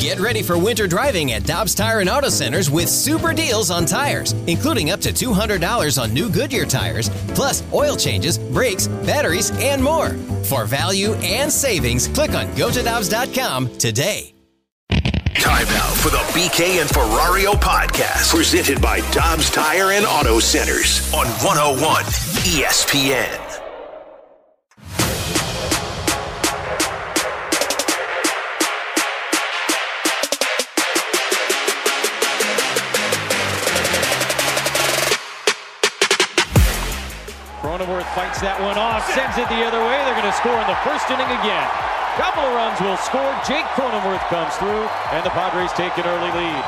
Get ready for winter driving at Dobbs Tire and Auto Centers with super deals on tires, including up to $200 on new Goodyear tires, plus oil changes, brakes, batteries, and more. For value and savings, click on gotodobbs.com today. Time now for the BK and Ferrario podcast, presented by Dobbs Tire and Auto Centers on 101 ESPN. Fights that one off, sends it the other way. They're going to score in the first inning again. Couple of runs will score. Jake Cronenworth comes through, and the Padres take an early lead.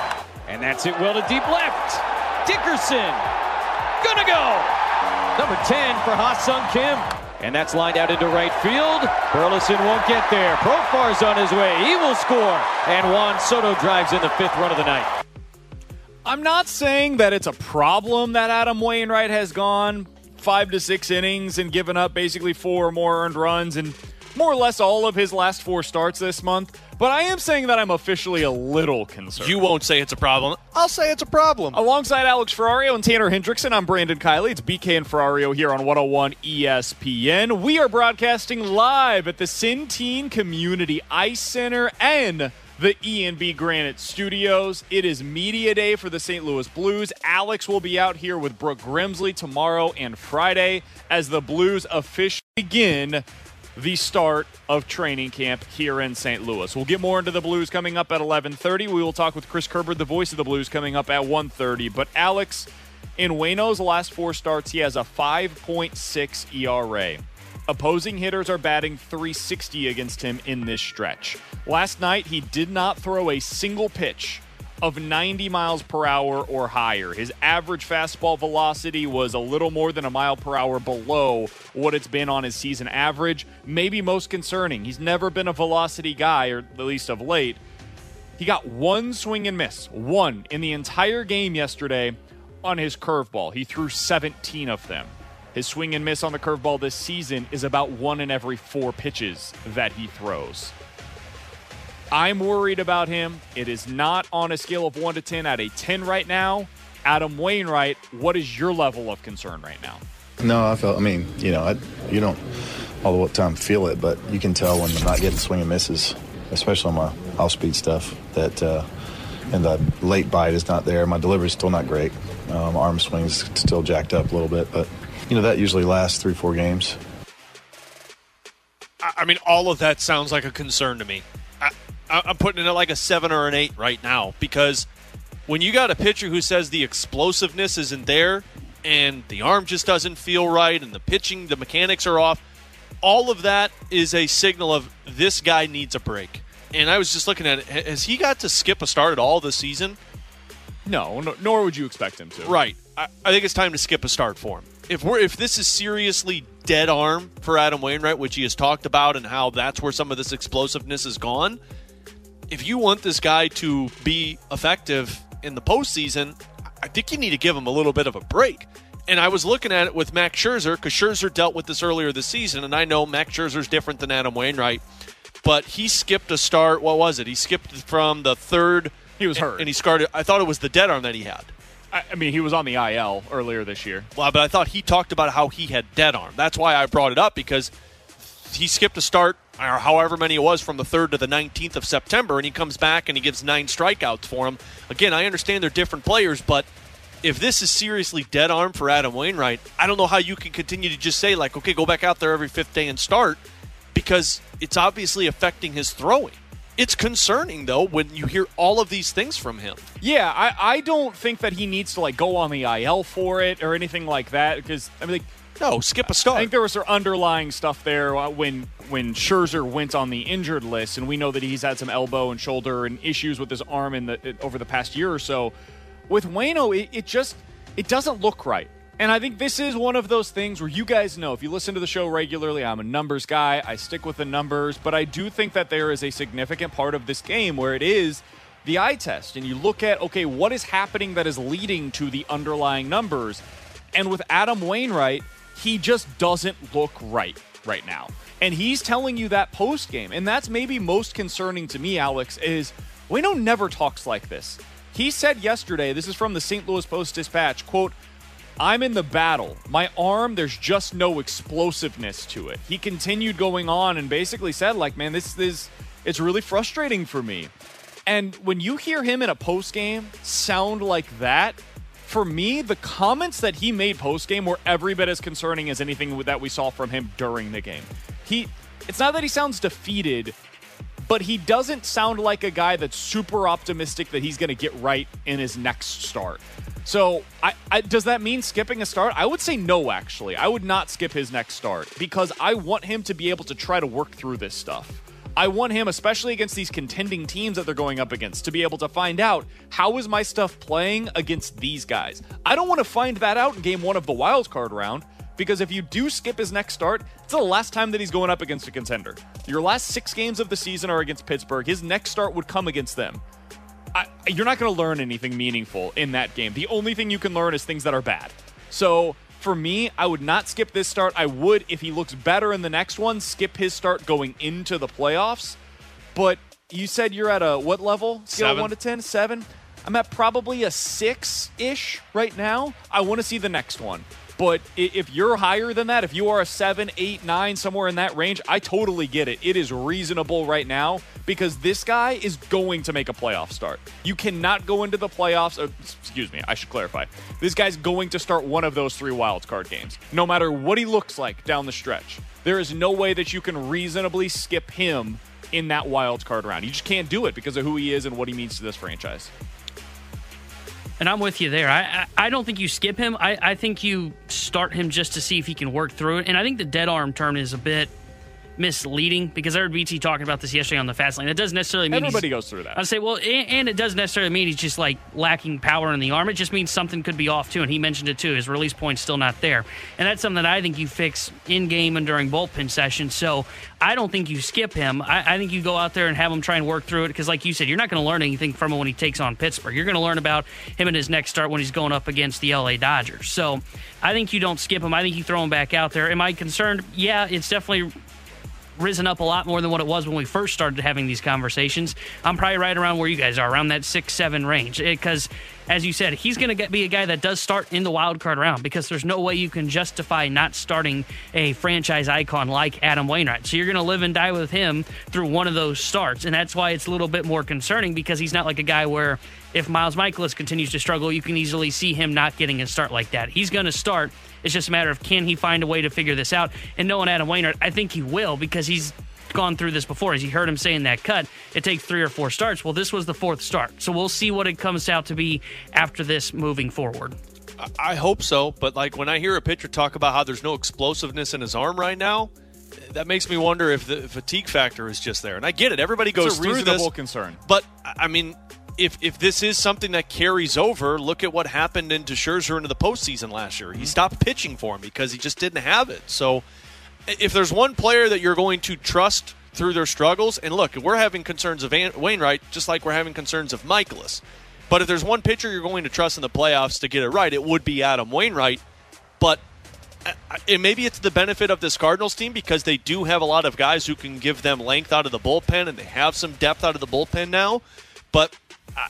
And that's it well to deep left. Dickerson, gonna go. Number 10 for Ha-Seong Kim. And that's lined out into right field. Burleson won't get there. Profar's on his way. He will score. And Juan Soto drives in the fifth run of the night. I'm not saying that it's a problem that Adam Wainwright has gone five to six innings and given up basically four or more earned runs and more or less all of his last four starts this month. But I am saying that I'm officially a little concerned. You won't say it's a problem. I'll say it's a problem. Alongside Alex Ferrario and Tanner Hendrickson, I'm Brandon Kiley. It's BK and Ferrario here on 101 ESPN. We are broadcasting live at the Centene Community Ice Center and the E&B Granite Studios. It is media day for the St. Louis Blues. Alex will be out here with Brooke Grimsley tomorrow and Friday as the Blues officially begin the start of training camp here in St. Louis. We'll get more into the Blues coming up at 11:30. We will talk with Chris Kerber, the voice of the Blues, coming up at 1:30. But Alex, in Wayno's last four starts, he has a 5.6 ERA. Opposing hitters are batting 360 against him in this stretch. Last night, he did not throw a single pitch of 90 miles per hour or higher. His average fastball velocity was a little more than a mile per hour below what it's been on his season average. Maybe most concerning, he's never been a velocity guy, or at least of late. He got one swing and miss, one in the entire game yesterday on his curveball. He threw 17 of them. His swing and miss on the curveball this season is about one in every four pitches that he throws. I'm worried about him. It is not on a scale of 1 to 10 at a 10 right now. Adam Wainwright, what is your level of concern right now? No, I felt, I mean, you know, I, you don't all the time feel it, but you can tell when I'm not getting swing and misses, especially on my off speed stuff, that, uh, and the late bite is not there. My delivery's still not great. Um, arm swing's still jacked up a little bit, but, you know, that usually lasts three, four games. I mean, all of that sounds like a concern to me. I, I'm putting it at like a seven or an eight right now because when you got a pitcher who says the explosiveness isn't there and the arm just doesn't feel right and the pitching, the mechanics are off, all of that is a signal of this guy needs a break. And I was just looking at it. Has he got to skip a start at all this season? No, no nor would you expect him to. Right. I, I think it's time to skip a start for him. If we're if this is seriously dead arm for Adam Wainwright, which he has talked about, and how that's where some of this explosiveness is gone. If you want this guy to be effective in the postseason, I think you need to give him a little bit of a break. And I was looking at it with Max Scherzer because Scherzer dealt with this earlier this season, and I know Max Scherzer's different than Adam Wainwright, but he skipped a start. What was it? He skipped from the third. He was and, hurt, and he started. I thought it was the dead arm that he had. I, mean, he was on the IL earlier this year. Well, but I thought he talked about how he had dead arm. That's why I brought it up because he skipped a start, or however many it was, from the 3rd to the 19th of September, and he comes back and he gives nine strikeouts for him. Again, I understand they're different players, but if this is seriously dead arm for Adam Wainwright, I don't know how you can continue to just say, like, okay, go back out there every fifth day and start because it's obviously affecting his throwing. It's concerning though when you hear all of these things from him. Yeah, I, I don't think that he needs to like go on the IL for it or anything like that because I mean, like, no, skip a start. I think there was some underlying stuff there uh, when when Scherzer went on the injured list, and we know that he's had some elbow and shoulder and issues with his arm in the over the past year or so. With Wayno, it, it just it doesn't look right. And I think this is one of those things where you guys know if you listen to the show regularly, I'm a numbers guy. I stick with the numbers, but I do think that there is a significant part of this game where it is the eye test. And you look at, okay, what is happening that is leading to the underlying numbers? And with Adam Wainwright, he just doesn't look right right now. And he's telling you that post game. And that's maybe most concerning to me, Alex, is Wayno never talks like this. He said yesterday, this is from the St. Louis Post Dispatch, quote, I'm in the battle. My arm, there's just no explosiveness to it. He continued going on and basically said, like, man, this is it's really frustrating for me. And when you hear him in a post game sound like that, for me, the comments that he made post game were every bit as concerning as anything that we saw from him during the game. He it's not that he sounds defeated, but he doesn't sound like a guy that's super optimistic that he's going to get right in his next start. So, I, I, does that mean skipping a start? I would say no, actually. I would not skip his next start because I want him to be able to try to work through this stuff. I want him, especially against these contending teams that they're going up against, to be able to find out how is my stuff playing against these guys. I don't want to find that out in game one of the wild card round because if you do skip his next start, it's the last time that he's going up against a contender. Your last six games of the season are against Pittsburgh. His next start would come against them. I, you're not going to learn anything meaningful in that game. The only thing you can learn is things that are bad. So for me, I would not skip this start. I would, if he looks better in the next one, skip his start going into the playoffs. But you said you're at a what level? Scale Seven. one to ten? Seven. I'm at probably a six ish right now. I want to see the next one. But if you're higher than that, if you are a seven, eight, nine, somewhere in that range, I totally get it. It is reasonable right now because this guy is going to make a playoff start. You cannot go into the playoffs. Uh, or, excuse me, I should clarify. This guy's going to start one of those three wild card games, no matter what he looks like down the stretch. There is no way that you can reasonably skip him in that wild card round. You just can't do it because of who he is and what he means to this franchise. And I'm with you there. I, I, I don't think you skip him. I, I think you start him just to see if he can work through it. And I think the dead arm turn is a bit misleading because I heard BT talking about this yesterday on the fast lane. That doesn't necessarily mean Everybody goes through that. I'd say, well, and, and it doesn't necessarily mean he's just like lacking power in the arm. It just means something could be off too. And he mentioned it too. His release point's still not there. And that's something that I think you fix in game and during bullpen sessions. So I don't think you skip him. I, I think you go out there and have him try and work through it because, like you said, you're not going to learn anything from him when he takes on Pittsburgh. You're going to learn about him in his next start when he's going up against the LA Dodgers. So I think you don't skip him. I think you throw him back out there. Am I concerned? Yeah, it's definitely risen up a lot more than what it was when we first started having these conversations. I'm probably right around where you guys are, around that six seven range. Because, as you said, he's going to be a guy that does start in the wild card round because there's no way you can justify not starting a franchise icon like Adam Wainwright. So you're going to live and die with him through one of those starts, and that's why it's a little bit more concerning because he's not like a guy where if Miles Mikolas continues to struggle, you can easily see him not getting a start like that. He's going to start. It's just a matter of can he find a way to figure this out. And knowing Adam Wainwright, I think he will because he's gone through this before. As you heard him saying that cut, it takes three or four starts. Well, this was the fourth start. So we'll see what it comes out to be after this moving forward. I hope so, but like when I hear a pitcher talk about how there's no explosiveness in his arm right now, that makes me wonder if the fatigue factor is just there. And I get it; everybody goes It's a through reasonable this. concern. But I mean, if if this is something that carries over, look at what happened into Scherzer into the postseason last year. He mhm. stopped pitching for him because he just didn't have it. So, if there's one player that you're going to trust through their struggles, and look, we're having concerns of Wainwright, just like we're having concerns of Mikolas. But if there's one pitcher you're going to trust in the playoffs to get it right, it would be Adam Wainwright. But and maybe it's the benefit of this Cardinals team because they do have a lot of guys who can give them length out of the bullpen, and they have some depth out of the bullpen now. But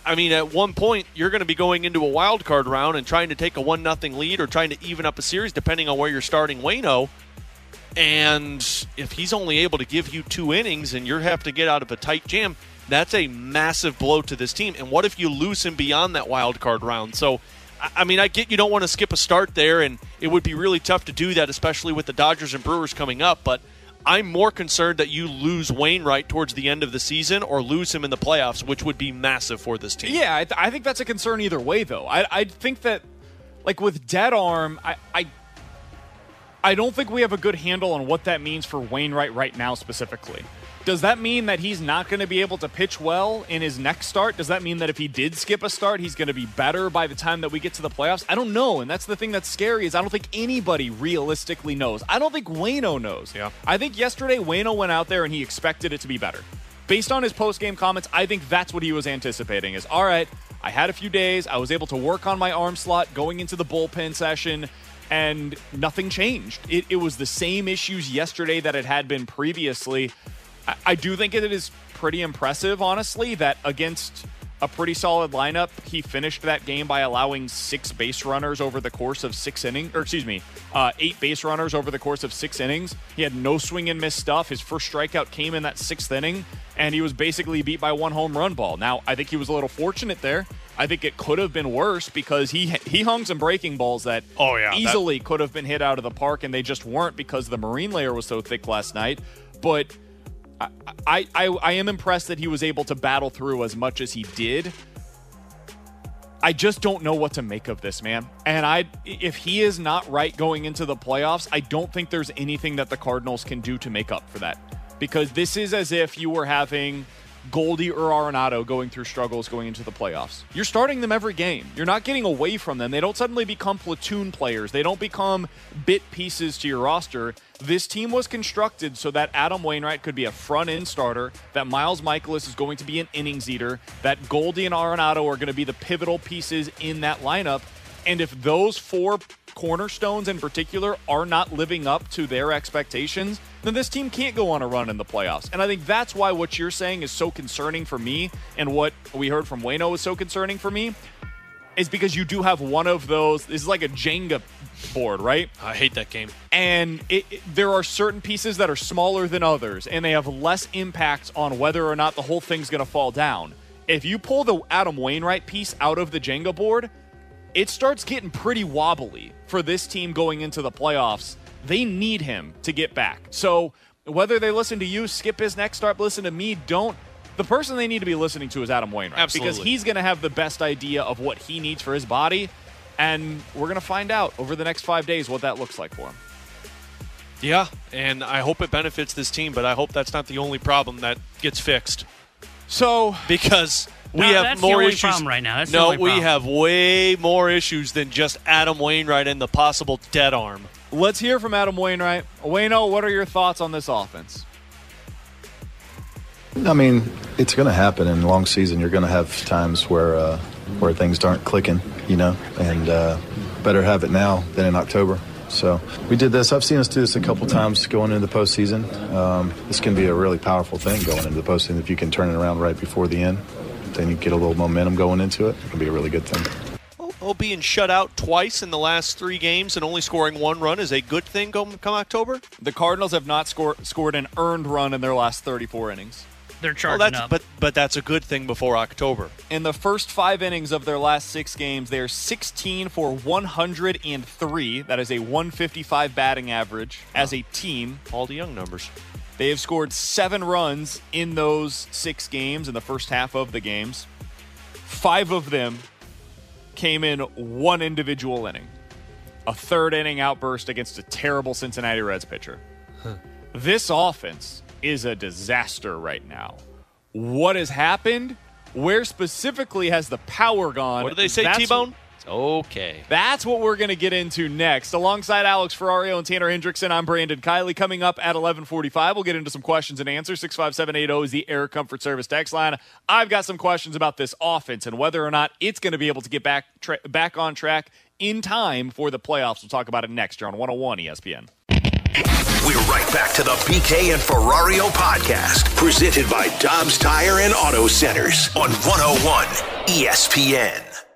I- mean, at one point, you're going to be going into a wild card round and trying to take a one nothing lead or trying to even up a series, depending on where you're starting Wayno. And if he's only able to give you two innings and you have to get out of a tight jam, that's a massive blow to this team. And what if you lose him beyond that wild card round? So, I mean, I get you don't want to skip a start there, and it would be really tough to do that, especially with the Dodgers and Brewers coming up. But I'm more concerned that you lose Wainwright towards the end of the season or lose him in the playoffs, which would be massive for this team. Yeah, I, th- I think that's a concern either way, though. I, I think that, like with dead arm, I, I I don't think we have a good handle on what that means for Wainwright right now specifically. Does that mean that he's not going to be able to pitch well in his next start? Does that mean that if he did skip a start, he's going to be better by the time that we get to the playoffs? I don't know, and that's the thing that's scary is I don't think anybody realistically knows. I don't think Wayno knows. Yeah. I think yesterday Wayno went out there and he expected it to be better. Based on his post-game comments, I think that's what he was anticipating is, all right, I had a few days, I was able to work on my arm slot going into the bullpen session and nothing changed. It, it was the same issues yesterday that it had been previously. I, I do think it is pretty impressive, honestly, that against a pretty solid lineup, he finished that game by allowing six base runners over the course of six innings, or excuse me, uh, eight base runners over the course of six innings. He had no swing and miss stuff. His first strikeout came in that sixth inning, and he was basically beat by one home run ball. Now, I think he was a little fortunate there. I think it could have been worse because he he hung some breaking balls that Oh, yeah, that- easily could have been hit out of the park, and they just weren't because the marine layer was so thick last night. But I, I, I, am impressed that he was able to battle through as much as he did. I just don't know what to make of this, man. And I if he is not right going into the playoffs, I don't think there's anything that the Cardinals can do to make up for that. Because this is as if you were having Goldie or Arenado going through struggles going into the playoffs. You're starting them every game. You're not getting away from them. They don't suddenly become platoon players. They don't become bit pieces to your roster. This team was constructed so that Adam Wainwright could be a front end starter, that Miles Mikolas is going to be an innings eater, that Goldie and Arenado are going to be the pivotal pieces in that lineup. And if those four cornerstones in particular are not living up to their expectations, then this team can't go on a run in the playoffs. And I think that's why what you're saying is so concerning for me and what we heard from Wayno is so concerning for me is because you do have one of those this is like a Jenga board, right? I hate that game. and it, it- there are certain pieces that are smaller than others and they have less impact on whether or not the whole thing's going to fall down if you pull the adam wainwright piece out of the jenga board it starts getting pretty wobbly for this team going into the playoffs they need him to get back. So whether they listen to you skip his next. Start listen to me. Don't the person they need to be listening to is adam wainwright. Because he's going to have the best idea of what he needs for his body and we're going to find out over the next five days what that looks like for him. Yeah, and I hope it benefits this team, but I hope that's not the only problem that gets fixed. So because we No, have that's the more only issues right now. That's the no, only we have way more issues than just Adam Wainwright and the possible dead arm. Let's hear from Adam Wainwright. Wayno, what are your thoughts on this offense? I mean, it's going to happen in long season. You're going to have times where uh, where things aren't clicking, you know, and uh, better have it now than in October. So we did this. I've seen us do this a couple times going into the postseason. Um, this can be a really powerful thing going into the postseason if you can turn it around right before the end. Then you get a little momentum going into it. It can be a really good thing. Oh, being shut out twice in the last three games and only scoring one run is a good thing come, come October. The Cardinals have not score, scored an earned run in their last 34 innings. They're Well, charging that's up. but but that's a good thing before October. In the first five innings of their last six games, they are 16 for 103. That is a 155 batting average as a team. All the young numbers. They have scored seven runs in those six games in the first half of the games. Five of them came in one individual inning. A third inning outburst against a terrible Cincinnati Reds pitcher. This offense is a disaster right now. What has happened? Where specifically has the power gone? What do they say, T-Bone? Okay. that's what we're going to get into next. Alongside Alex Ferrario and Tanner Hendrickson, I'm Brandon Kiley. Coming up at 1145, we'll get into some questions and answers. 65780 is the Air Comfort Service text line. I've got some questions about this offense and whether or not it's going to be able to get back, tra- back on track in time for the playoffs. We'll talk about it next year on 101 ESPN. We're right back to the BK and Ferrario podcast, presented by Dobbs Tire and Auto Centers on 101 ESPN.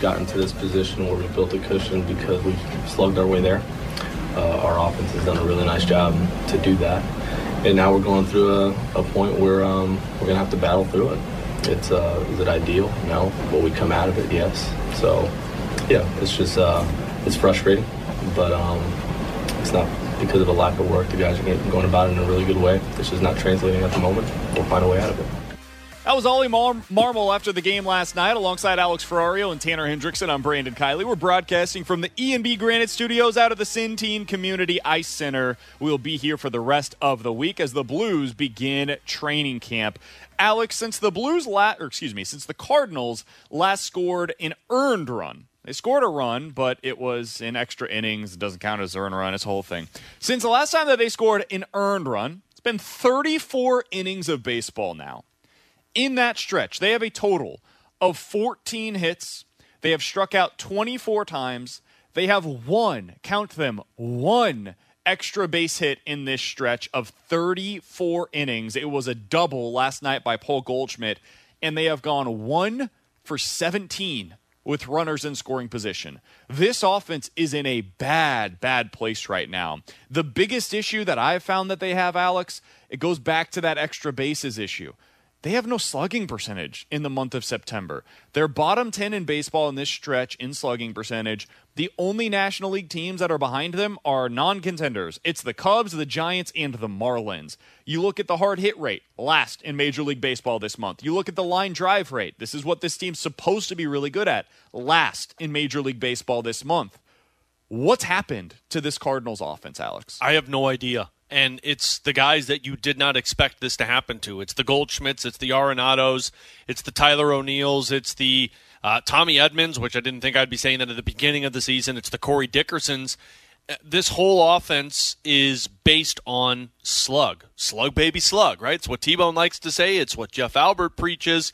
Gotten to this position where we built a cushion because we've slugged our way there. Uh, our offense has done a really nice job to do that. And now we're going through a, a point where um, we're going to have to battle through it. It's uh, is it ideal? No. Will we come out of it? Yes. So, yeah, it's just uh, it's frustrating, but um, it's not because of a lack of work. The guys are going about it in a really good way. It's just not translating at the moment. We'll find a way out of it. That was Ollie Mar- after the game last night, alongside Alex Ferrario and Tanner Hendrickson. I'm Brandon Kiley. We're broadcasting from the E&B Granite Studios out of the Centene Community Ice Center. We'll be here for the rest of the week as the Blues begin training camp. Alex, since the Blues la- or excuse me, since the Cardinals last scored an earned run. They scored a run, but it was in extra innings. It doesn't count as earned run. It's whole thing. Since the last time that they scored an earned run, it's been 34 innings of baseball now in that stretch, they have a total of 14 hits. They have struck out 24 times. They have one, count them, one extra base hit in this stretch of 34 innings. It was a double last night by Paul Goldschmidt, and they have gone one for 17 with runners in scoring position. This offense is in a bad, bad place right now. The biggest issue that I've found that they have, Alex, it goes back to that extra bases issue they have no slugging percentage in the month of September. They're bottom 10 in baseball in this stretch in slugging percentage. The only National League teams that are behind them are non contenders. It's the Cubs, the Giants, and the Marlins. You look at the hard hit rate, last in Major League Baseball this month. You look at the line drive rate. This is what this team's supposed to be really good at, last in Major League Baseball this month. What's happened to this Cardinals offense, Alex? I have no idea and it's the guys that you did not expect this to happen to. It's the Goldschmidts, it's the Arenados, it's the Tyler O'Neills, it's the uh, Tommy Edmans, which I didn't think I'd be saying that at the beginning of the season. It's the Corey Dickersons. Uh, this whole offense is based on slug, slug baby slug, right? It's what T-Bone likes to say. It's what Jeff Albert preaches.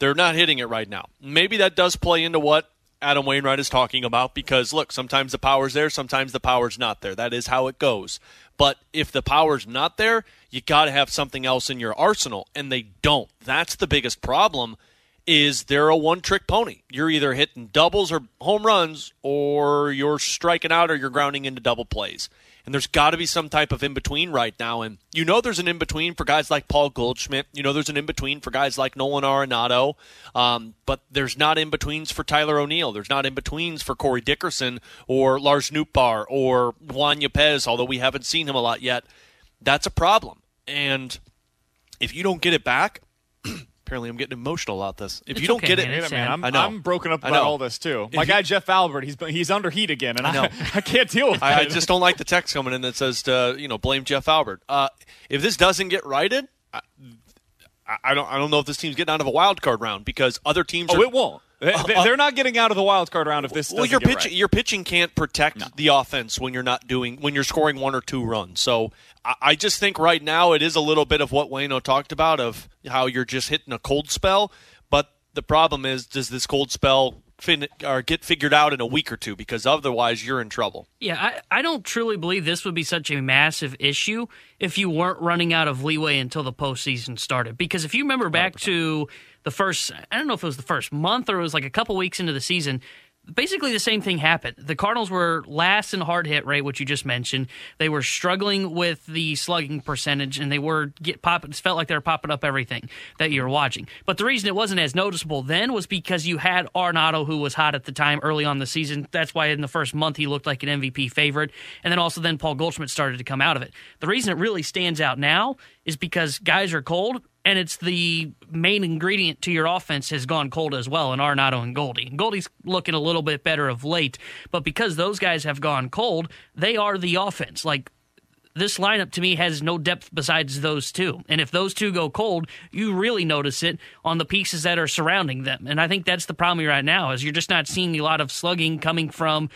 They're not hitting it right now. Maybe that does play into what Adam Wainwright is talking about because look, sometimes the power's there, sometimes the power's not there. That is how it goes. But if the power's not there, you got to have something else in your arsenal, and they don't. That's the biggest problem. Is they're a one-trick pony. You're either hitting doubles or home runs, or you're striking out, or you're grounding into double plays. And there's got to be some type of in between right now. And you know there's an in between for guys like Paul Goldschmidt. You know there's an in between for guys like Nolan Arenado. Um, but there's not in betweens for Tyler O'Neill. There's not in betweens for Corey Dickerson or Lars Nootbaar or Juan Yepez, although we haven't seen him a lot yet. That's a problem. And if you don't get it back, Apparently, I'm getting emotional about this. If It's you don't okay, get it, man. It's man, I'm, I know. I'm broken up about all this too. If My you- guy Jeff Albert, he's he's under heat again, and I, I know. I, can't deal with I, I just don't like the text coming in that says to you know blame Jeff Albert. Uh, if this doesn't get righted, I, I don't I don't know if this team's getting out of a wild card round because other teams. Oh, are, it won't. They, uh, they- uh, they're not getting out of the wild card round if this. Well, your get pitching right. your pitching can't protect the offense when you're not doing when you're scoring one or two runs. So I, I just think right now it is a little bit of what Wayno talked about of how you're just hitting a cold spell. But the problem is, does this cold spell fin- or get figured out in a week or two? Because otherwise, you're in trouble. Yeah, I, I don't truly believe this would be such a massive issue if you weren't running out of leeway until the postseason started. Because if you remember back to the first, I don't know if it was the first month or it was like a couple weeks into the season, basically the same thing happened. The Cardinals were last in hard hit rate, which you just mentioned. They were struggling with the slugging percentage, and they were get pop. It felt like they were popping up everything that you were watching. But the reason it wasn't as noticeable then was because you had Arenado, who was hot at the time early on the season. That's why in the first month he looked like an MVP favorite, and then also then Paul Goldschmidt started to come out of it. The reason it really stands out now is because guys are cold and it's the main ingredient to your offense has gone cold as well in Arenado and Goldie. Goldie's looking a little bit better of late, but because those guys have gone cold, they are the offense. Like this lineup to me has no depth besides those two. And if those two go cold, you really notice it on the pieces that are surrounding them. And I think that's the problem right now is you're just not seeing a lot of slugging coming from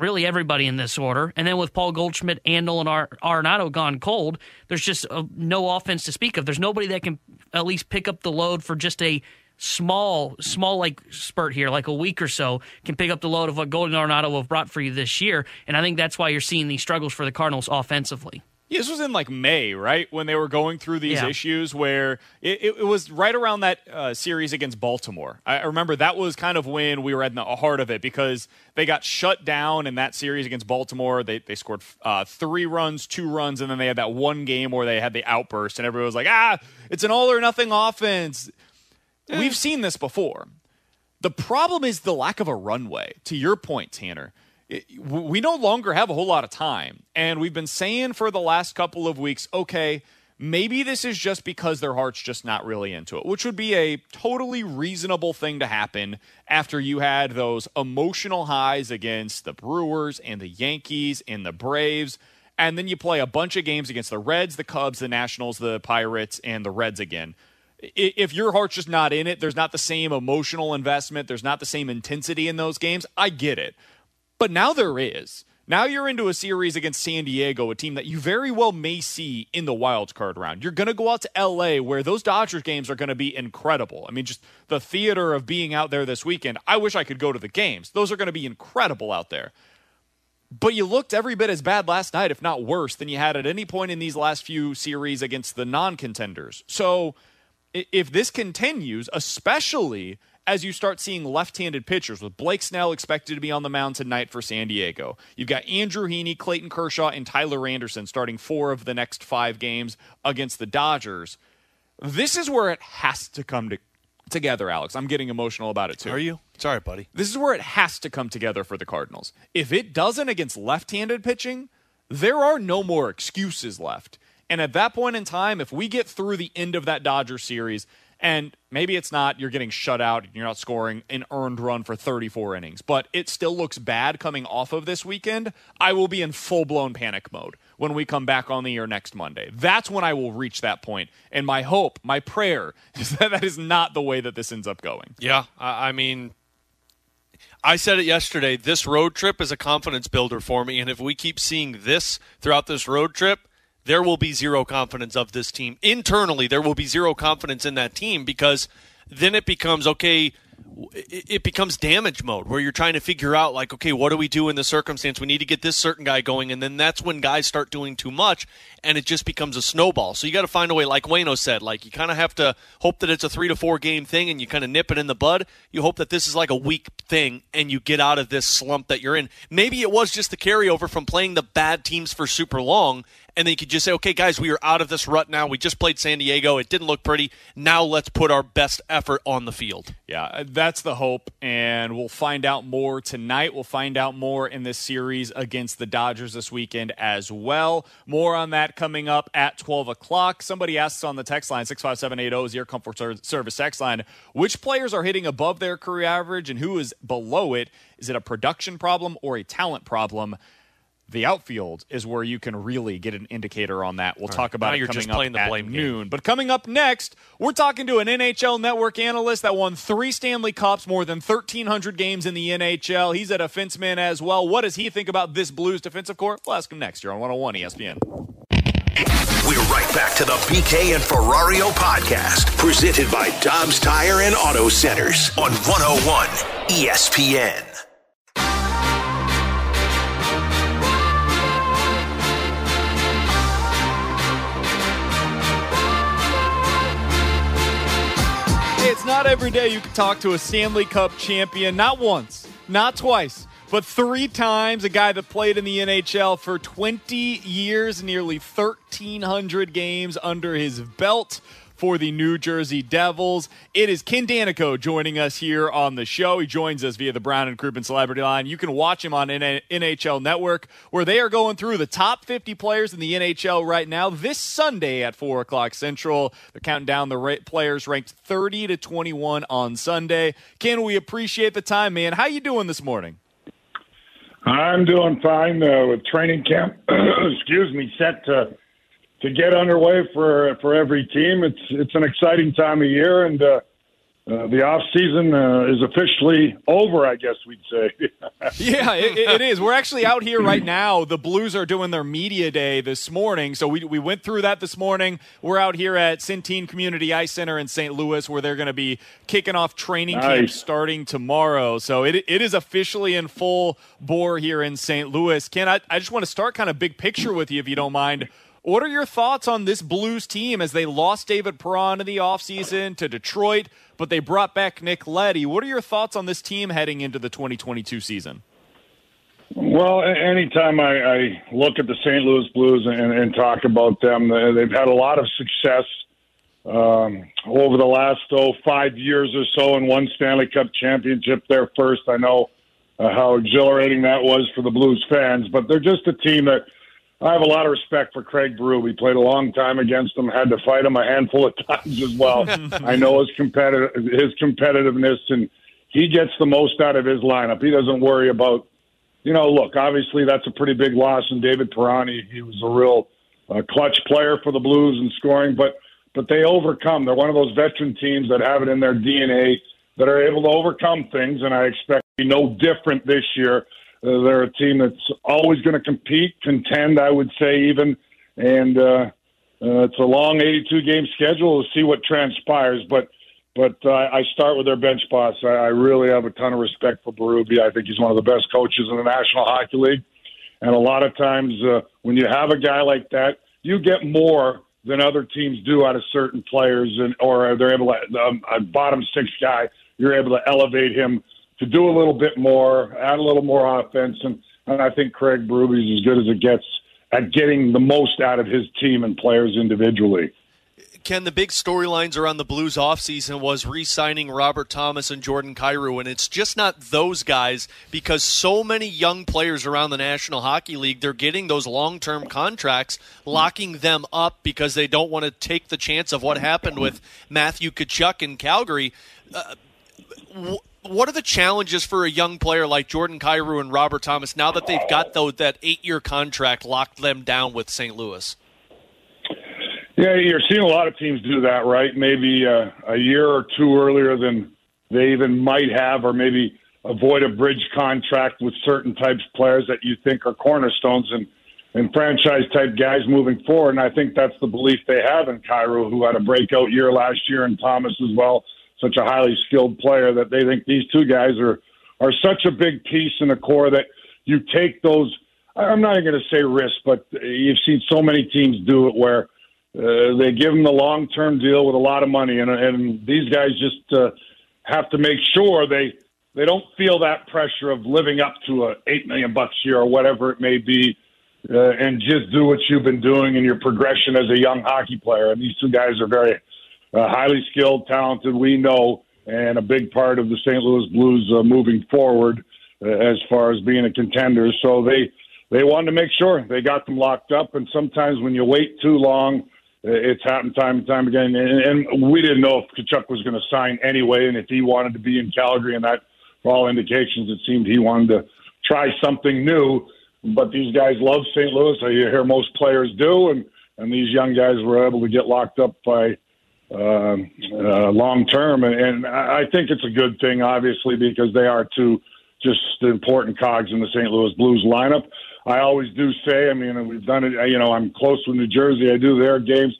really everybody in this order. And then with Paul Goldschmidt and Nolan Ar- Arenado gone cold, there's just uh, no offense to speak of. There's nobody that can at least pick up the load for just a small, small like spurt here, like a week or so, can pick up the load of what Golden Arenado have brought for you this year. And I think that's why you're seeing these struggles for the Cardinals offensively. Yeah, this was in like May, right? When they were going through these Yeah. issues where it, it, was right around that uh, series against Baltimore. I remember that was kind of when we were at the heart of it because they got shut down in that series against Baltimore. They, they scored uh, three runs, two runs, and then they had that one game where they had the outburst, and everyone was like, ah, it's an all or nothing offense. We've seen this before. The problem is the lack of a runway. To your point, Tanner, we no longer have a whole lot of time. And we've been saying for the last couple of weeks, okay, maybe this is just because their heart's just not really into it, which would be a totally reasonable thing to happen after you had those emotional highs against the Brewers and the Yankees and the Braves. And then you play a bunch of games against the Reds, the Cubs, the Nationals, the Pirates, and the Reds again if your heart's just not in it, there's not the same emotional investment, there's not the same intensity in those games. I get it. But now there is. Now you're into a series against San Diego, a team that you very well may see in the wild card round. You're going to go out to LA where those Dodgers games are going to be incredible. I mean, just the theater of being out there this weekend. I wish I could go to the games. Those are going to be incredible out there. But you looked every bit as bad last night, if not worse, than you had at any point in these last few series against the non contenders. So if this continues, especially as you start seeing left-handed pitchers with Blake Snell expected to be on the mound tonight for San Diego. You've got Andrew Heaney, Clayton Kershaw, and Tyler Anderson starting four of the next five games against the Dodgers. This is where it has to come to, together, Alex. I'm getting emotional about it too. Are you? Sorry, buddy. This is where it has to come together for the Cardinals. If it doesn't against left-handed pitching, there are no more excuses left. And at that point in time, if we get through the end of that Dodger series, and maybe it's not, you're getting shut out, and you're not scoring an earned run for 34 innings, but it still looks bad coming off of this weekend, I will be in full blown panic mode when we come back on the air next Monday. That's when I will reach that point. And my hope, my prayer, is that that is not the way that this ends up going. Yeah. I mean, I said it yesterday. This road trip is a confidence builder for me. And if we keep seeing this throughout this road trip, there will be zero confidence of this team. Internally, there will be zero confidence in that team because then it becomes okay it becomes damage mode where you're trying to figure out like okay what do we do in the circumstance? We need to get this certain guy going. And then that's when guys start doing too much and it just becomes a snowball. So you got to find a way like Wayno said like you kind of have to hope that it's a 3 to 4 game thing and you kind of nip it in the bud. You hope that this is like a week thing and you get out of this slump that you're in. Maybe it was just the carryover from playing the bad teams for super long and then you could just say, okay, guys, we are out of this rut now. We just played San Diego. It didn't look pretty. Now let's put our best effort on the field. Yeah, that's the hope. And we'll find out more tonight. We'll find out more in this series against the Dodgers this weekend as well. More on that coming up at 12 o'clock. Somebody asks on the text line, 65780 is your comfort service text line, which players are hitting above their career average and who is below it? Is it a production problem or a talent problem? The outfield is where you can really get an indicator on that. We'll All talk about right. it coming up at noon. Game. But coming up next, we're talking to an NHL Network analyst that won three Stanley Cups, more than 1,300 games in the NHL. He's a defenseman as well. What does he think about this Blues defensive core? We'll ask him next here on 101 ESPN. We're right back to the BK and Ferrario podcast, presented by Dobbs Tire and Auto Centers on 101 ESPN. It's not every day you can talk to a Stanley Cup champion. Not once, not twice, but three times. A guy that played in the NHL for 20 years, nearly 1,300 games under his belt for the New Jersey Devils. It is Ken Daneyko joining us here on the show. He joins us via the Brown and Crouppen Celebrity Line. You can watch him on NHL Network, where they are going through the top 50 players in the NHL right now. This Sunday at 4 o'clock Central, they're counting down the players ranked 30 to 21 on Sunday. Ken, we appreciate the time, man. How you doing this morning? I'm doing fine uh, with training camp. excuse me, set to to get underway for for every team. It's it's an exciting time of year, and uh, uh, the off season uh, is officially over. I guess we'd say. yeah, it, it is. We're actually out here right now. The Blues are doing their media day this morning, so we we went through that this morning. We're out here at Centene Community Ice Center in St. Louis, where they're going to be kicking off training nice. camp starting tomorrow. So it it is officially in full bore here in St. Louis. Ken, I, I just want to start kind of big picture with you, if you don't mind. What are your thoughts on this Blues team as they lost David Perron in the offseason to Detroit, but they brought back Nick Leddy? What are your thoughts on this team heading into the 2022 season? Well, anytime I, I look at the St. Louis Blues and, and talk about them, they've had a lot of success uh, um, over the last oh five years or so and won Stanley Cup championship there first. I know uh, how exhilarating that was for the Blues fans, but they're just a team that I have a lot of respect for Craig Berube. We played a long time against him, had to fight him a handful of times as well. I know his competitive his competitiveness, and he gets the most out of his lineup. He doesn't worry about, you know, look. Obviously, that's a pretty big loss in David Perron. He was a real uh, clutch player for the Blues in scoring, but but they overcome. They're one of those veteran teams that have it in their DNA that are able to overcome things, and I expect to be no different this year. Uh, they're a team that's always going to compete, contend, I would say, even, and uh, uh, it's a long 82 game schedule. We'll see what transpires, but but uh, I start with their bench boss. I, I really have a ton of respect for Berube. I think he's one of the best coaches in the National Hockey League, and a lot of times uh, when you have a guy like that, you get more than other teams do out of certain players, and or they're able to um, a bottom six guy. You're able to elevate him to do a little bit more, add a little more offense, and and I think Craig Berube is as good as it gets at getting the most out of his team and players individually. Ken, the big storylines around the Blues offseason was re signing Robert Thomas and Jordan Kyrou, and it's just not those guys because so many young players around the National Hockey League, they're getting those long term contracts, locking them up because they don't want to take the chance of what happened with Matthew Tkachuk in Calgary. Uh, what are the challenges for a young player like Jordan Kyrou and Robert Thomas now that they've got though that eight year contract locked them down with St. Louis? Yeah, you're seeing a lot of teams do that, right? Maybe uh, a year or two earlier than they even might have, or maybe avoid a bridge contract with certain types of players that you think are cornerstones and, and franchise type guys moving forward. And I think that's the belief they have in Kyrou, who had a breakout year last year, and Thomas as well, such a highly skilled player that they think these two guys are are such a big piece in the core that you take those. I'm not even going to say risk, but you've seen so many teams do it where uh, they give them the long term deal with a lot of money, and and these guys just uh, have to make sure they they don't feel that pressure of living up to a eight million bucks a year or whatever it may be, uh, and just do what you've been doing in your progression as a young hockey player. And these two guys are very uh, highly skilled, talented. We know, and a big part of the St. Louis Blues uh, moving forward uh, as far as being a contender. So they they wanted to make sure they got them locked up. And sometimes when you wait too long it's happened time and time again, and, and we didn't know if Tkachuk was going to sign anyway, and if he wanted to be in Calgary, and that, for all indications, it seemed he wanted to try something new. But these guys love St. Louis. I hear most players do, and and these young guys were able to get locked up by uh, uh, long term, and, I think it's a good thing, obviously, because they are two just important cogs in the St. Louis Blues lineup. I always do say, I mean, we've done it, you know, I'm close with New Jersey. I do their games.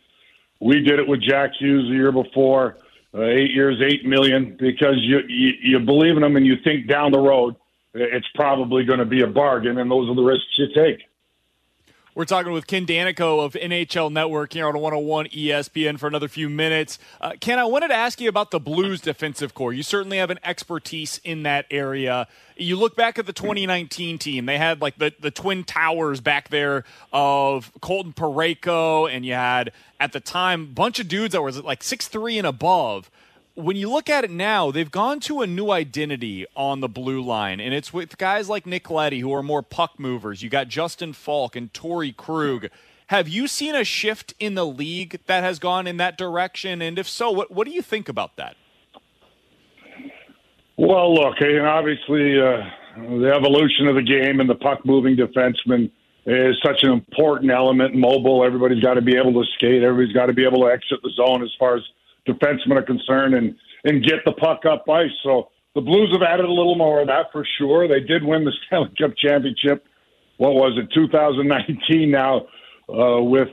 We did it with Jack Hughes the year before, uh, eight years, eight million, because you, you, you believe in them and you think down the road it's probably going to be a bargain, and those are the risks you take. We're talking with Ken Daneyko of NHL Network here on 101 ESPN for another few minutes. Uh, Ken, I wanted to ask you about the Blues defensive core. You certainly have an expertise in that area. You look back at the 2019 team, they had like the, the twin towers back there of Colton Parayko, and you had at the time a bunch of dudes that was like six three and above when you look at it now, they've gone to a new identity on the blue line, and it's with guys like Nick Leddy who are more puck movers. You got Justin Faulk and Torey Krug. Have you seen a shift in the league that has gone in that direction? And if so, what what do you think about that? Well, look, and obviously uh, the evolution of the game and the puck moving defenseman is such an important element. Mobile, everybody's got to be able to skate. Everybody's got to be able to exit the zone as far as defensemen are concerned and and get the puck up ice. So the Blues have added a little more of that for sure. They did win the Stanley Cup championship. What was it, 2019? Now uh, with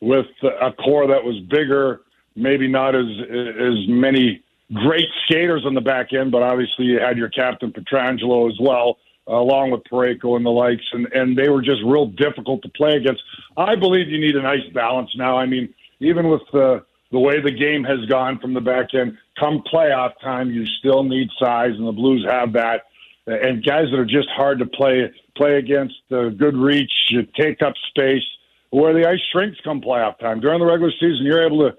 with a core that was bigger, maybe not as as many great skaters on the back end, but obviously you had your captain Pietrangelo as well, along with Parayko and the likes, and and they were just real difficult to play against. I believe you need a nice balance now. I mean, even with the the way the game has gone from the back end, come playoff time, you still need size, and the Blues have that. And guys that are just hard to play play against, uh, good reach, you take up space. Where the ice shrinks come playoff time. During the regular season, you're able to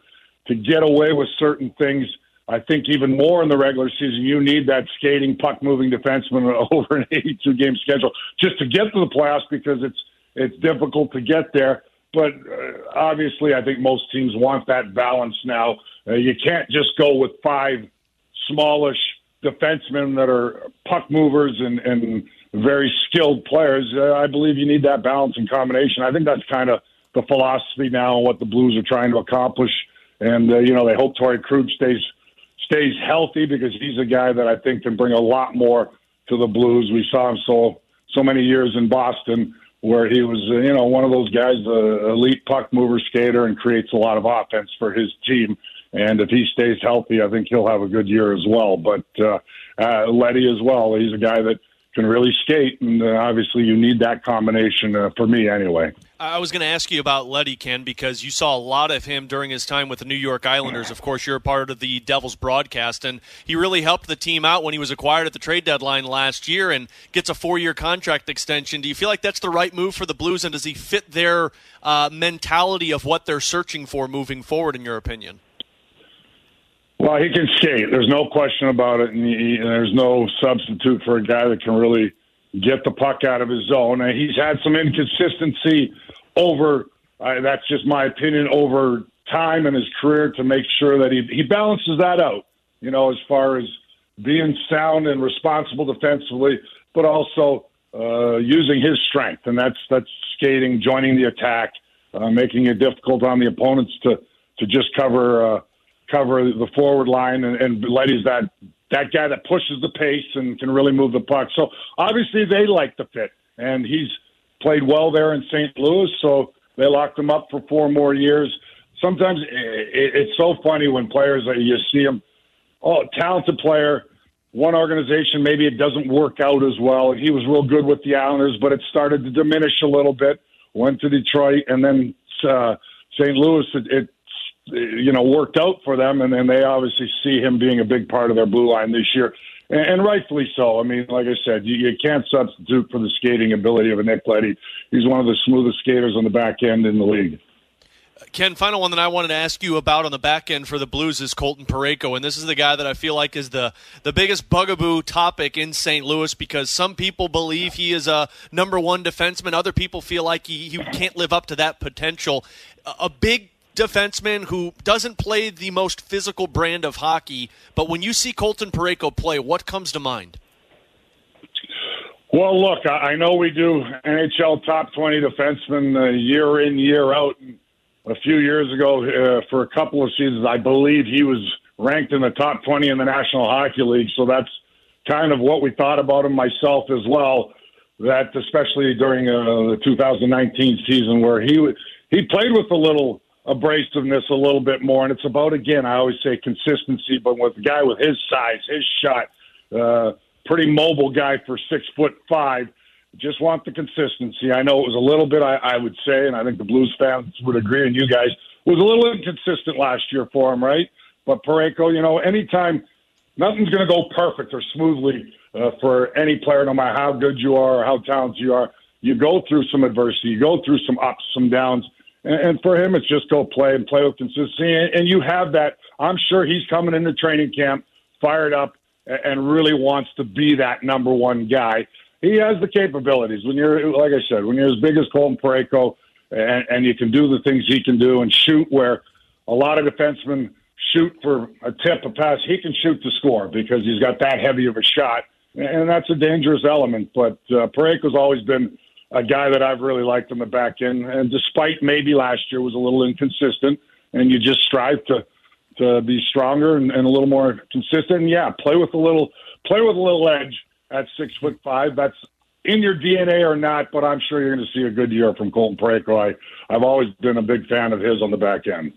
to get away with certain things. I think even more in the regular season, you need that skating, puck moving defenseman over an 82 game schedule just to get to the playoffs because it's it's difficult to get there. But uh, obviously, I think most teams want that balance now. Uh, you can't just go with five smallish defensemen that are puck movers and, and very skilled players. Uh, I believe you need that balance and combination. I think that's kind of the philosophy now and what the Blues are trying to accomplish. And uh, you know, they hope Torey Krug stays stays healthy because he's a guy that I think can bring a lot more to the Blues. We saw him so so many years in Boston where he was, you know, one of those guys, the elite puck mover skater, and creates a lot of offense for his team. And if he stays healthy, I think he'll have a good year as well. But uh, uh, Leddy as well, he's a guy that can really skate, and uh, obviously you need that combination uh, for me anyway. I was going to ask you about Leddy, Ken, because you saw a lot of him during his time with the New York Islanders. Of course, you're a part of the Devils broadcast, and he really helped the team out when he was acquired at the trade deadline last year and gets a four year contract extension. Do you feel like that's the right move for the Blues, and does he fit their uh, mentality of what they're searching for moving forward, in your opinion? Well, he can skate. There's no question about it, and, he, and there's no substitute for a guy that can really get the puck out of his zone. And he's had some inconsistency over. Uh, that's just my opinion over time in his career to make sure that he he balances that out. You know, as far as being sound and responsible defensively, but also uh, using his strength, and that's that's skating, joining the attack, uh, making it difficult on the opponents to to just cover uh, cover the forward line, and, and Leddy's that that guy that pushes the pace and can really move the puck. So obviously they like the fit, and he's played well there in St. Louis, so they locked him up for four more years. Sometimes it's so funny when players you see them, oh, talented player, one organization maybe it doesn't work out as well. He was real good with the Islanders, but it started to diminish a little bit. Went to Detroit, and then uh, St. Louis. It, it you know worked out for them, and then they obviously see him being a big part of their blue line this year and, and rightfully so. I mean, like I said, you, you can't substitute for the skating ability of a Nick Leddy. He's one of the smoothest skaters on the back end in the league. Ken, final one that I wanted to ask you about on the back end for the Blues is Colton Parayko, and this is the guy that I feel like is the the biggest bugaboo topic in St. Louis because some people believe he is a number one defenseman, other people feel like he, he can't live up to that potential. A, a big defenseman who doesn't play the most physical brand of hockey, but when you see Colton Parayko play, what comes to mind? Well, look, I know we do NHL top 20 defensemen uh, year in, year out. A few years ago, uh, for a couple of seasons, I believe he was ranked in the top 20 in the National Hockey League. So that's kind of what we thought about him myself as well. That especially during uh, the 2019 season, where he he played with a little abrasiveness a little bit more. And it's about, again, I always say consistency, but with a guy with his size, his shot, uh, pretty mobile guy for six foot five, just want the consistency. I know it was a little bit, I, I would say, and I think the Blues fans would agree, and you guys, was a little inconsistent last year for him, right? But Parayko, you know, anytime nothing's going to go perfect or smoothly uh, for any player, no matter how good you are or how talented you are. You go through some adversity, you go through some ups, some downs and, for him, it's just go play and play with consistency. And, you have that. I'm sure he's coming into training camp fired up and really wants to be that number one guy. He has the capabilities. When you're, like I said, when you're as big as Colton Parayko and, and you can do the things he can do and shoot where a lot of defensemen shoot for a tip, a pass, he can shoot to score because he's got that heavy of a shot. And that's a dangerous element. But uh, Parayko's always been a guy that I've really liked on the back end. And despite maybe last year was a little inconsistent, and you just strive to to be stronger and, and a little more consistent. And yeah, play with a little play with a little edge at six foot five. That's in your DNA or not, but I'm sure you're going to see a good year from Colton Parayko. I I've always been a big fan of his on the back end.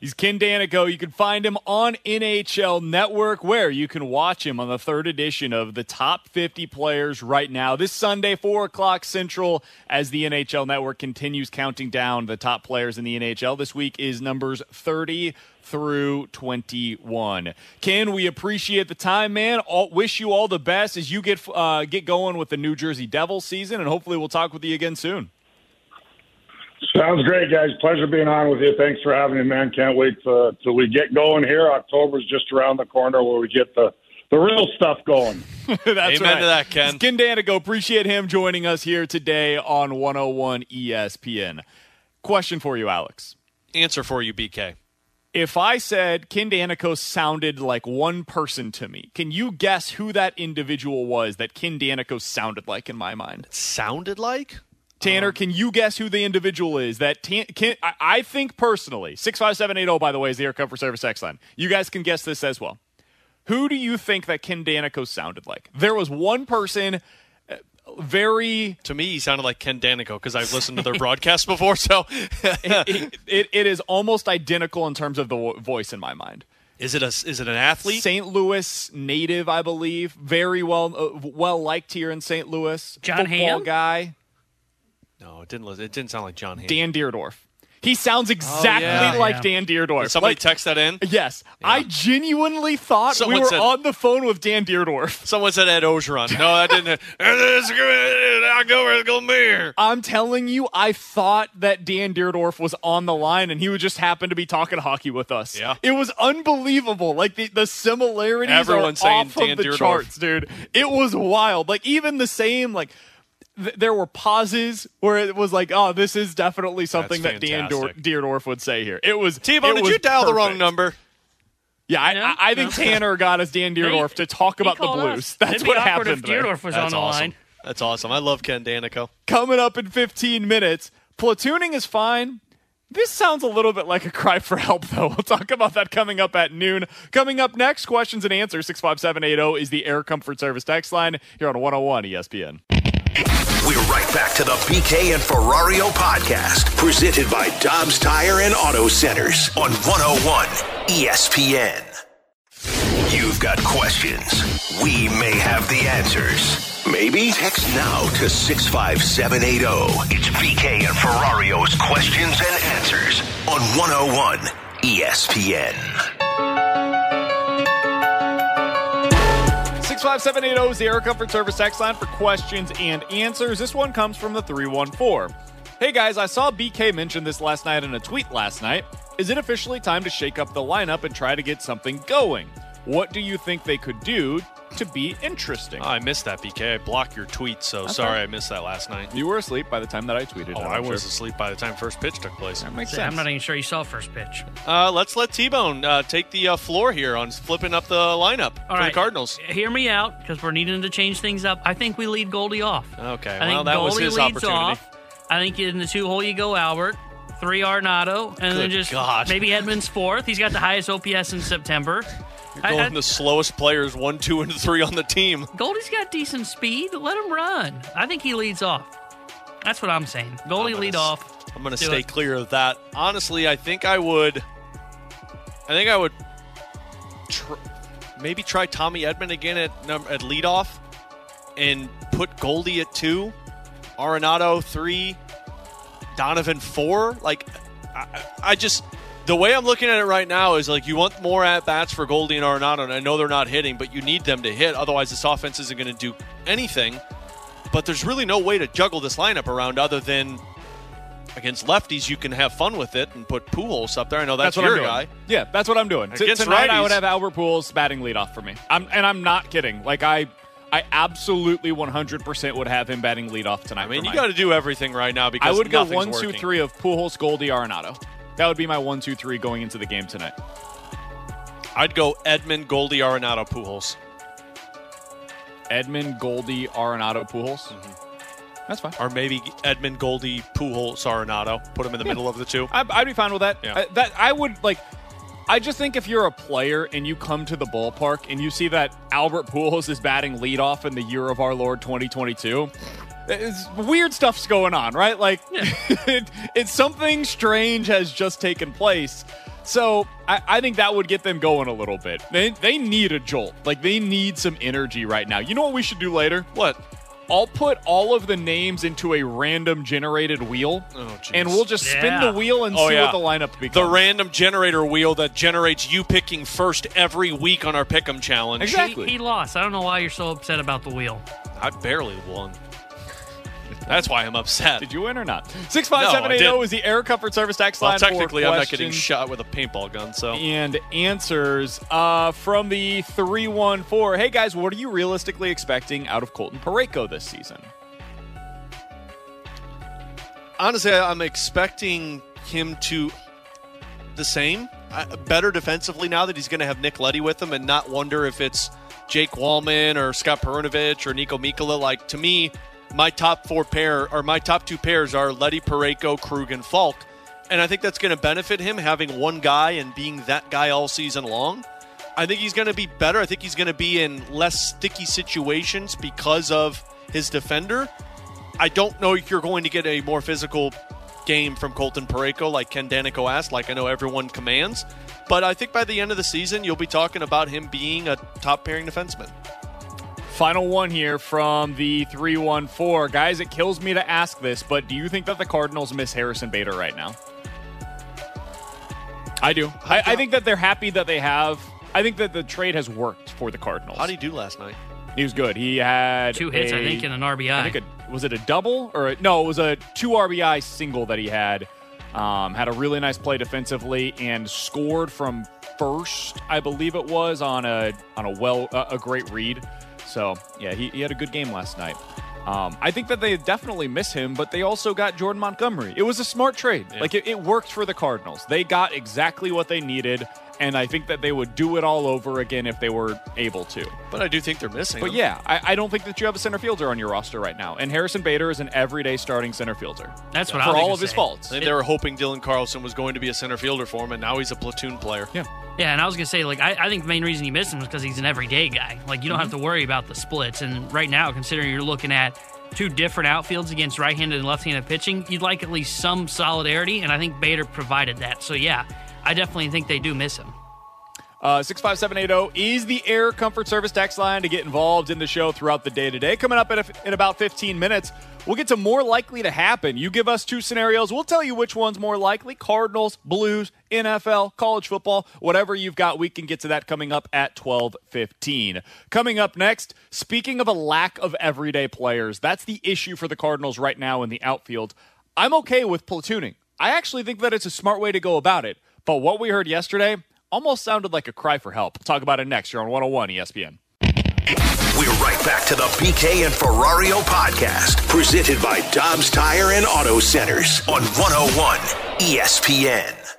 He's Ken Daneyko. You can find him on NHL Network, where you can watch him on the third edition of the top 50 players right now. This Sunday, 4 o'clock Central, as the NHL Network continues counting down the top players in the NHL. This week is numbers 30 through 21. Ken, we appreciate the time, man. All, wish you all the best as you get uh, get going with the New Jersey Devils season, and hopefully we'll talk with you again soon. Sounds great, guys. Pleasure being on with you. Thanks for having me, man. Can't wait to, till we get going here. October's just around the corner where we get the, the real stuff going. That's Amen right. to that, Ken. Ken Daneyko, appreciate him joining us here today on 101 ESPN. Question for you, Alex. Answer for you, BK. If I said Ken Daneyko sounded like one person to me, can you guess who that individual was that Ken Daneyko sounded like in my mind? Sounded like? Tanner, can you guess who the individual is that Tan- Ken, I, I think personally, 65780, by the way, is the Air Comfort Service X line. You guys can guess this as well. Who do you think that Ken Daneyko sounded like? There was one person, uh, very. To me, he sounded like Ken Daneyko because I've listened to their broadcast before. So, it, it, it is almost identical in terms of the voice in my mind. is it a is it an athlete? St. Louis native, I believe. Very well uh, well liked here in St. Louis. Jon Football Hamm? guy. No, it didn't. li- It didn't sound like Jon Hamm. Dan Dierdorf. He sounds oh, exactly yeah. like Yeah. Dan Dierdorf. Did somebody Like- text that in? Yes, I genuinely thought Someone we were said- on the phone with Dan Dierdorf. Someone said Ed Orgeron. No, that didn't. I go where it's gonna be here. I'm telling you, I thought that Dan Dierdorf was on the line and he would just happen to be talking hockey with us. Yeah. It was unbelievable. Like the, the similarities Everyone's are saying off Dan of the Dierdorf. charts, dude. It was wild. Like even the same, like th- there were pauses where it was like, oh, this is definitely something That's that Dan Dor- fantastic. Dierdorf would say here. It was T-Bone, it did was you dial the wrong number? Yeah, I, Yeah. I, I think Tanner got us Dan Dierdorf to talk about the Blues. us. That's It'd what awkward happened if there. Dierdorf was That's on the awesome. line. That's awesome. I love Ken Daneyko. Coming up in 15 minutes, platooning is fine. This sounds a little bit like a cry for help, though. We'll talk about that coming up at noon. Coming up next, questions and answers. 65780 is the Air Comfort Service text line here on 101 ESPN. We're right back to the BK and Ferrario podcast, presented by Dobbs Tire and Auto Centers on 101 ESPN. You've got questions. We may have the answers. Maybe text now to 65780. It's BK and Ferrario's questions and answers on 101 ESPN. 65780 is the Air Comfort Service text line for questions and answers. This one comes from the 314. Hey guys, I saw BK mention this last night in a tweet last night. Is it officially time to shake up the lineup and try to get something going? What do you think they could do to be interesting? Oh, I missed that, BK. I blocked your tweet, so That's sorry fine. I missed that last night. You were asleep by the time that I tweeted. Oh, I I'm was sure. asleep by the time first pitch took place. That makes sense. I'm not even sure you saw first pitch. Uh, let's let T-Bone uh, take the uh, floor here on flipping up the lineup All for right. the Cardinals. Hear me out because we're needing to change things up. I think we lead Goldie off. Okay, I well, think that Goldie was his leads opportunity. off. I think in the two hole you go Albert, three Arenado, and then just God. maybe Edmonds fourth. He's got the highest OPS in September. I- Going I- the slowest players, one, two, and three on the team. Goldie's got decent speed. Let him run. I think he leads off. That's what I'm saying. Goldie gonna lead off. I'm going to stay it. clear of that. Honestly, I think I would. I think I would. Tr- maybe try Tommy Edman again at num- at leadoff, and put Goldie at two, Arenado three, Donovan four. Like, I, I just the way I'm looking at it right now is like you want more at bats for Goldie and Arenado, and I know they're not hitting, but you need them to hit. Otherwise, this offense isn't going to do anything. But there's really no way to juggle this lineup around other than against lefties, you can have fun with it and put Pujols up there. I know that's, what your guy. Yeah, that's what I'm doing. T- tonight, I would have Albert Pujols batting leadoff for me. I'm, and I'm not kidding. Like I, I absolutely 100% would have him batting leadoff tonight. I mean, you got to do everything right now because I would go one, two, three of Pujols, Goldie, Arenado. That would be my one, two, three going into the game tonight. I'd go Edman, Goldie, Arenado, Pujols. Edman, Goldie, Arenado, Pujols. Mm-hmm. That's fine. Or maybe Edman, Goldie, Pujols, Arenado. Put them in the middle of the two. I'd, I'd be fine with that. Yeah. I, that I would like. I just think if you're a player and you come to the ballpark and you see that Albert Pujols is batting leadoff in the year of our Lord 2022, it's, weird stuff's going on, right? Like, it, it's something strange has just taken place. So I, I think that would get them going a little bit. They, they need a jolt. Like they need some energy right now. You know what we should do later? What? I'll put all of the names into a random generated wheel, Oh, and we'll just spin Yeah. the wheel and Oh, see yeah. what the lineup becomes. The random generator wheel that generates you picking first every week on our Pick'em challenge. Exactly. He, he lost. I don't know why you're so upset about the wheel. I barely won. That's why I'm upset. Did you win or not? Six five seven eight zero is the Air Comfort Service tax well, line. technically, for I'm not getting questions shot with a paintball gun. So And answers uh, from the three one four. Hey guys, what are you realistically expecting out of Colton Parayko this season? honestly, I'm expecting him to the same, uh, better defensively now that he's going to have Nick Leddy with him, and not wonder if it's Jake Walman or Scott Perunovich or Niko Mikkola. Like to me, my top four pair or my top two pairs are Leddy Parayko, Krug, and Faulk, and I think that's going to benefit him having one guy and being that guy all season long. I think he's going to be better. I think he's going to be in less sticky situations because of his defender. I don't know if you're going to get a more physical game from Colton Parayko, like Ken Daneyko asked, like I know everyone commands. But I think by the end of the season, you'll be talking about him being a top pairing defenseman. Final one here from the 314. Guys, it kills me to ask this, but do you think that the Cardinals miss Harrison Bader right now? I do. I, I think that they're happy that they have. I think that the trade has worked for the Cardinals. How did he do last night? He was good. He had Two hits, I a- think, in an RBI. I think it was it a double or a, no? It was a two RBI single that he had. Um, had a really nice play defensively and scored from first, I believe it was on a on a well a, a great read. So yeah, he, he had a good game last night. Um, I think that they definitely miss him, but they also got Jordan Montgomery. It was a smart trade. Like it, it worked for the Cardinals. They got exactly what they needed, and I think that they would do it all over again if they were able to. But I do think they're missing. But him. yeah, I, I don't think that you have a center fielder on your roster right now. And Harrison Bader is an everyday starting center fielder. That's what for I was all of his say. faults. I think they were hoping Dylan Carlson was going to be a center fielder for him, and now he's a platoon player. Yeah. Yeah, and I was gonna say, like, I, I think the main reason you miss him is because he's an everyday guy. Like, you don't have mm-hmm. to worry about the splits. And right now, considering you're looking at two different outfields against right-handed and left-handed pitching, you'd like at least some solidarity, and I think Bader provided that. So yeah, I definitely think they do miss him. Uh, 65780 is the Air Comfort Service text line to get involved in the show throughout the day today. Coming up in, a, in about 15 minutes, we'll get to more likely to happen. You give us two scenarios, we'll tell you which one's more likely Cardinals, Blues, NFL, college football, whatever you've got. We can get to that coming up at 1215. Coming up next, speaking of a lack of everyday players, that's the issue for the Cardinals right now in the outfield. I'm okay with platooning. I actually think that it's a smart way to go about it. But what we heard yesterday almost sounded like a cry for help. Talk about it next. You're on 101 ESPN. We're right back to the BK and Ferrario podcast, presented by Dobbs Tire and Auto Centers on 101 ESPN.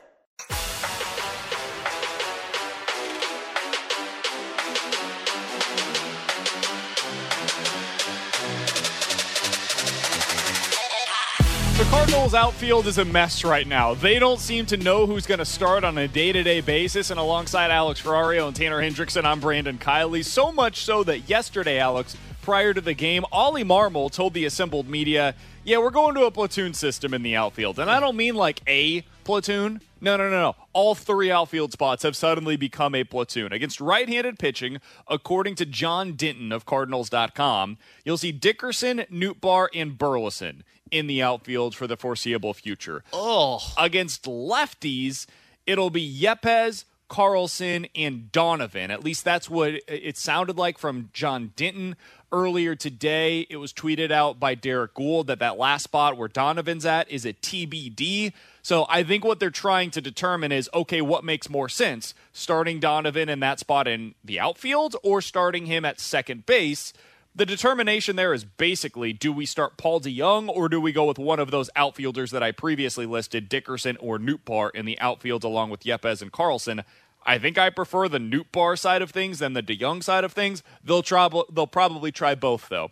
Cardinals' outfield is a mess right now. They don't seem to know who's going to start on a day to day basis. And alongside Alex Ferrario and Tanner Hendrickson, I'm Brandon Kiley. So much so that yesterday, Alex, prior to the game, Oli Marmol told the assembled media, Yeah, we're going to a platoon system in the outfield. And I don't mean like a platoon. No, no, no, no. All three outfield spots have suddenly become a platoon. Against right handed pitching, according to John Denton of Cardinals.com, you'll see Dickerson, Nootbaar, and Burleson in the outfield for the foreseeable future. Oh, Against lefties, it'll be Yepes, Carlson, and Donovan. At least that's what it sounded like from John Denton earlier today. It was tweeted out by Derek Gould that that last spot where Donovan's at is a TBD. So I think what they're trying to determine is okay, what makes more sense? Starting Donovan in that spot in the outfield or starting him at second base? The determination there is basically do we start Paul DeJong or do we go with one of those outfielders that I previously listed, Dickerson or Nootbaar, in the outfield along with Yepes and Carlson? I think I prefer the Nootbaar side of things than the DeJong side of things. They'll try, they'll probably try both though.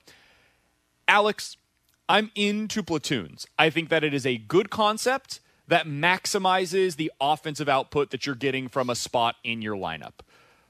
Alex, I'm into platoons. I think that it is a good concept that maximizes the offensive output that you're getting from a spot in your lineup.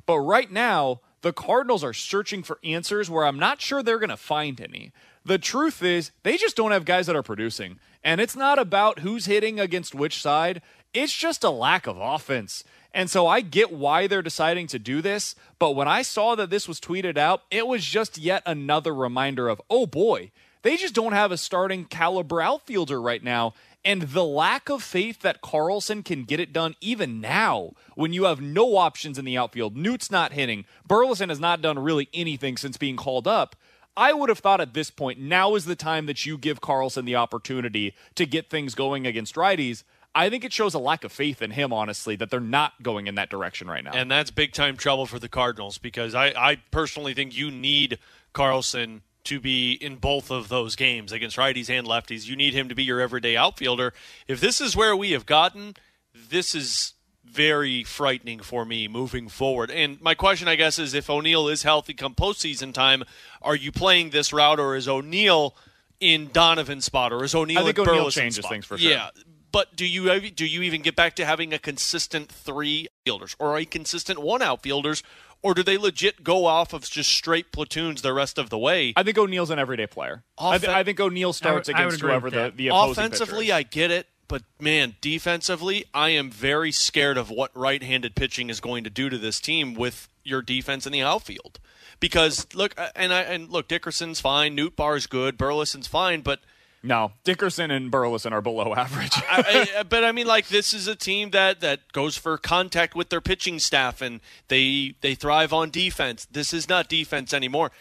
But right now, the Cardinals are searching for answers where I'm not sure they're going to find any. The truth is, they just don't have guys that are producing. And it's not about who's hitting against which side, it's just a lack of offense. And so I get why they're deciding to do this, but when I saw that this was tweeted out, it was just yet another reminder of, oh boy, they just don't have a starting caliber outfielder right now. And the lack of faith that Carlson can get it done even now when you have no options in the outfield. Newt's not hitting. Burleson has not done really anything since being called up. I would have thought at this point, now is the time that you give Carlson the opportunity to get things going against righties. I think it shows a lack of faith in him, honestly, that they're not going in that direction right now. And that's big time trouble for the Cardinals because I, I personally think you need Carlson to be in both of those games against righties and lefties. You need him to be your everyday outfielder. If this is where we have gotten, this is very frightening for me moving forward. And my question, I guess, is if O'Neill is healthy come postseason time, are you playing this route or is O'Neill in Donovan's spot or is O'Neill I think in O'Neill changes spot? things for sure. Yeah. But do you do you even get back to having a consistent three outfielders or a consistent one outfielders, or do they legit go off of just straight platoons the rest of the way? I think O'Neill's an everyday player. I, th- I think O'Neill starts I would- I against whoever the, that. the opposing Offensively, pitcher is. I get it, but man, defensively, I am very scared of what right-handed pitching is going to do to this team with your defense in the outfield. Because look, uh, and I and look, Dickerson's fine, Nootbaar's good, Burleson's fine, but No, Dickerson and Burleson are below average. I, I, but I mean, like this is a team that that goes for contact with their pitching staff, and they they thrive on defense. This is not defense anymore.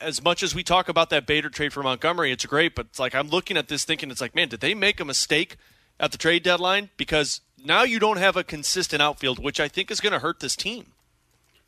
As much as we talk about that Bader trade for Montgomery, it's great, but it's like I'm looking at this thinking, it's like, man, did they make a mistake at the trade deadline? Because now you don't have a consistent outfield, which I think is going to hurt this team.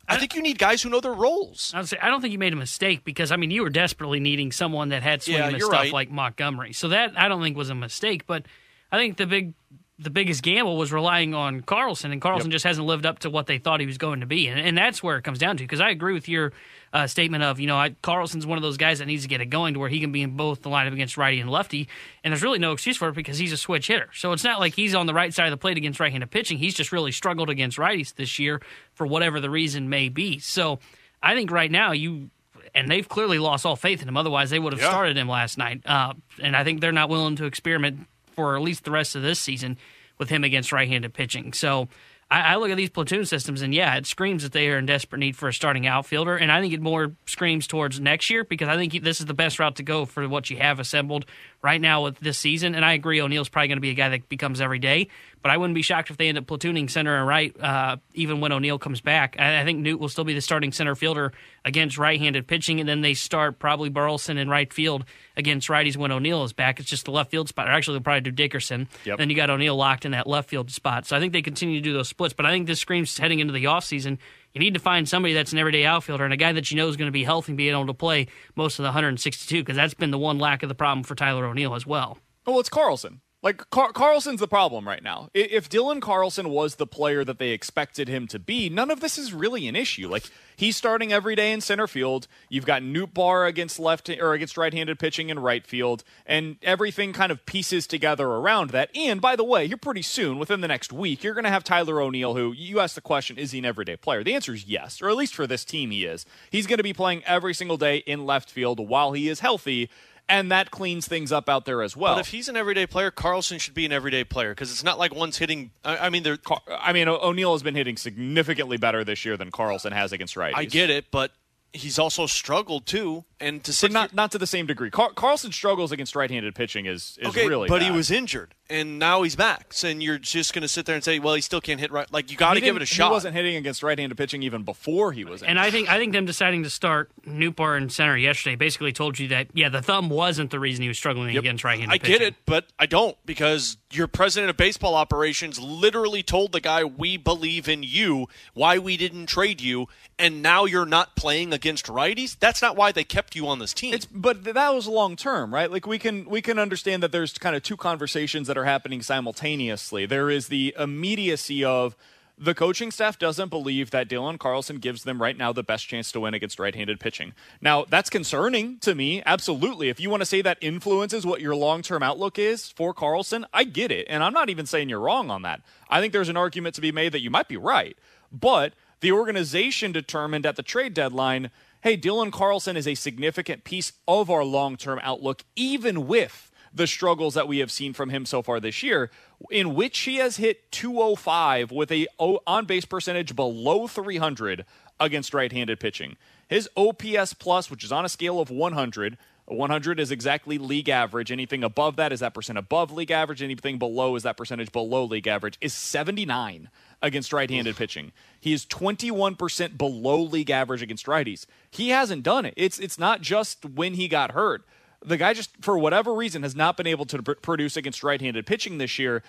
I think you need guys who know their roles. I say I don't think you made a mistake because I mean you were desperately needing someone that had swing Yeah, and stuff right. like Montgomery. So that I don't think was a mistake. But I think the big the biggest gamble was relying on Carlson, and Carlson just hasn't lived up to what they thought he was going to be, and, and that's where it comes down to. Because I agree with your uh, statement of you know I, Carlson's one of those guys that needs to get it going to where he can be in both the lineup against righty and lefty, and there's really no excuse for it because he's a switch hitter. So it's not like he's on the right side of the plate against right-handed pitching. He's just really struggled against righties this year for whatever the reason may be. So I think right now you and they've clearly lost all faith in him. Otherwise, they would have Yeah. started him last night. Uh, and I think they're not willing to experiment for at least the rest of this season with him against right-handed pitching. So I, I look at these platoon systems, and yeah, it screams that they are in desperate need for a starting outfielder. And I think it more screams towards next year because I think this is the best route to go for what you have assembled right now with this season. And I agree, O'Neill's probably going to be a guy that becomes every day. But I wouldn't be shocked if they end up platooning center and right, uh, even when O'Neill comes back. I, I think Newt will still be the starting center fielder against right-handed pitching, and then they start probably Burleson in right field against righties when O'Neill is back. It's just the left field spot. Or actually, they'll probably do Dickerson. Yep. Then you got O'Neill locked in that left field spot. So I think they continue to do those splits. But I think this screams heading into the offseason, you need to find somebody that's an everyday outfielder and a guy that you know is going to be healthy and be able to play most of the 162 because that's been the one lack of the problem for Tyler O'Neill as well. Well, it's Carlson. Like Car- Carlson's the problem right now. If Dylan Carlson was the player that they expected him to be, none of this is really an issue. Like he's starting every day in center field. You've got Nootbaar against left or against right-handed pitching in right field, and everything kind of pieces together around that. And by the way, you're pretty soon within the next week, you're going to have Tyler O'Neill, who you asked the question, is he an everyday player? The answer is yes, or at least for this team, he is. He's going to be playing every single day in left field while he is healthy. And that cleans things up out there as well. But if he's an everyday player, Carlson should be an everyday player because it's not like one's hitting. I, I mean, they're. I mean, O- O'Neill has been hitting significantly better this year than Carlson has against righties. I get it, but he's also struggled too. And to but not not to the same degree. Car- Carlson struggles against right-handed pitching is is okay, really but he was injured, and now he's back. So, and you're just going to sit there and say, "Well, he still can't hit right." Like you got to give it a shot. He wasn't hitting against right-handed pitching even before he was. And I think I think them deciding to start Nootbaar in center yesterday basically told you that yeah the thumb wasn't the reason he was struggling against right-handed pitching. I pitching. get it, but I don't because your president of baseball operations literally told the guy, "We believe in you. Why we didn't trade you, and now you're not playing against righties. That's not why they kept you on this team." It's but that was long term, right? Like we can we can understand that there's kind of two conversations that are happening simultaneously. There is the immediacy of the coaching staff doesn't believe that Dylan Carlson gives them right now the best chance to win against right-handed pitching. Now, that's concerning to me, absolutely. If you want to say that influences what your long-term outlook is for Carlson, I get it. And I'm not even saying you're wrong on that. I think there's an argument to be made that you might be right. But the organization determined at the trade deadline hey, Dylan Carlson is a significant piece of our long term outlook, even with the struggles that we have seen from him so far this year, in which he has hit 205 with a on base percentage below 300 against right handed pitching. His OPS plus, which is on a scale of 100, 100 is exactly league average. Anything above that is that percent above league average. Anything below is that percentage below league average. Is 79 against right-handed pitching. He is 21% below league average against righties. He hasn't done it. It's it's not just when he got hurt. The guy just for whatever reason has not been able to pr- produce against right-handed pitching this year,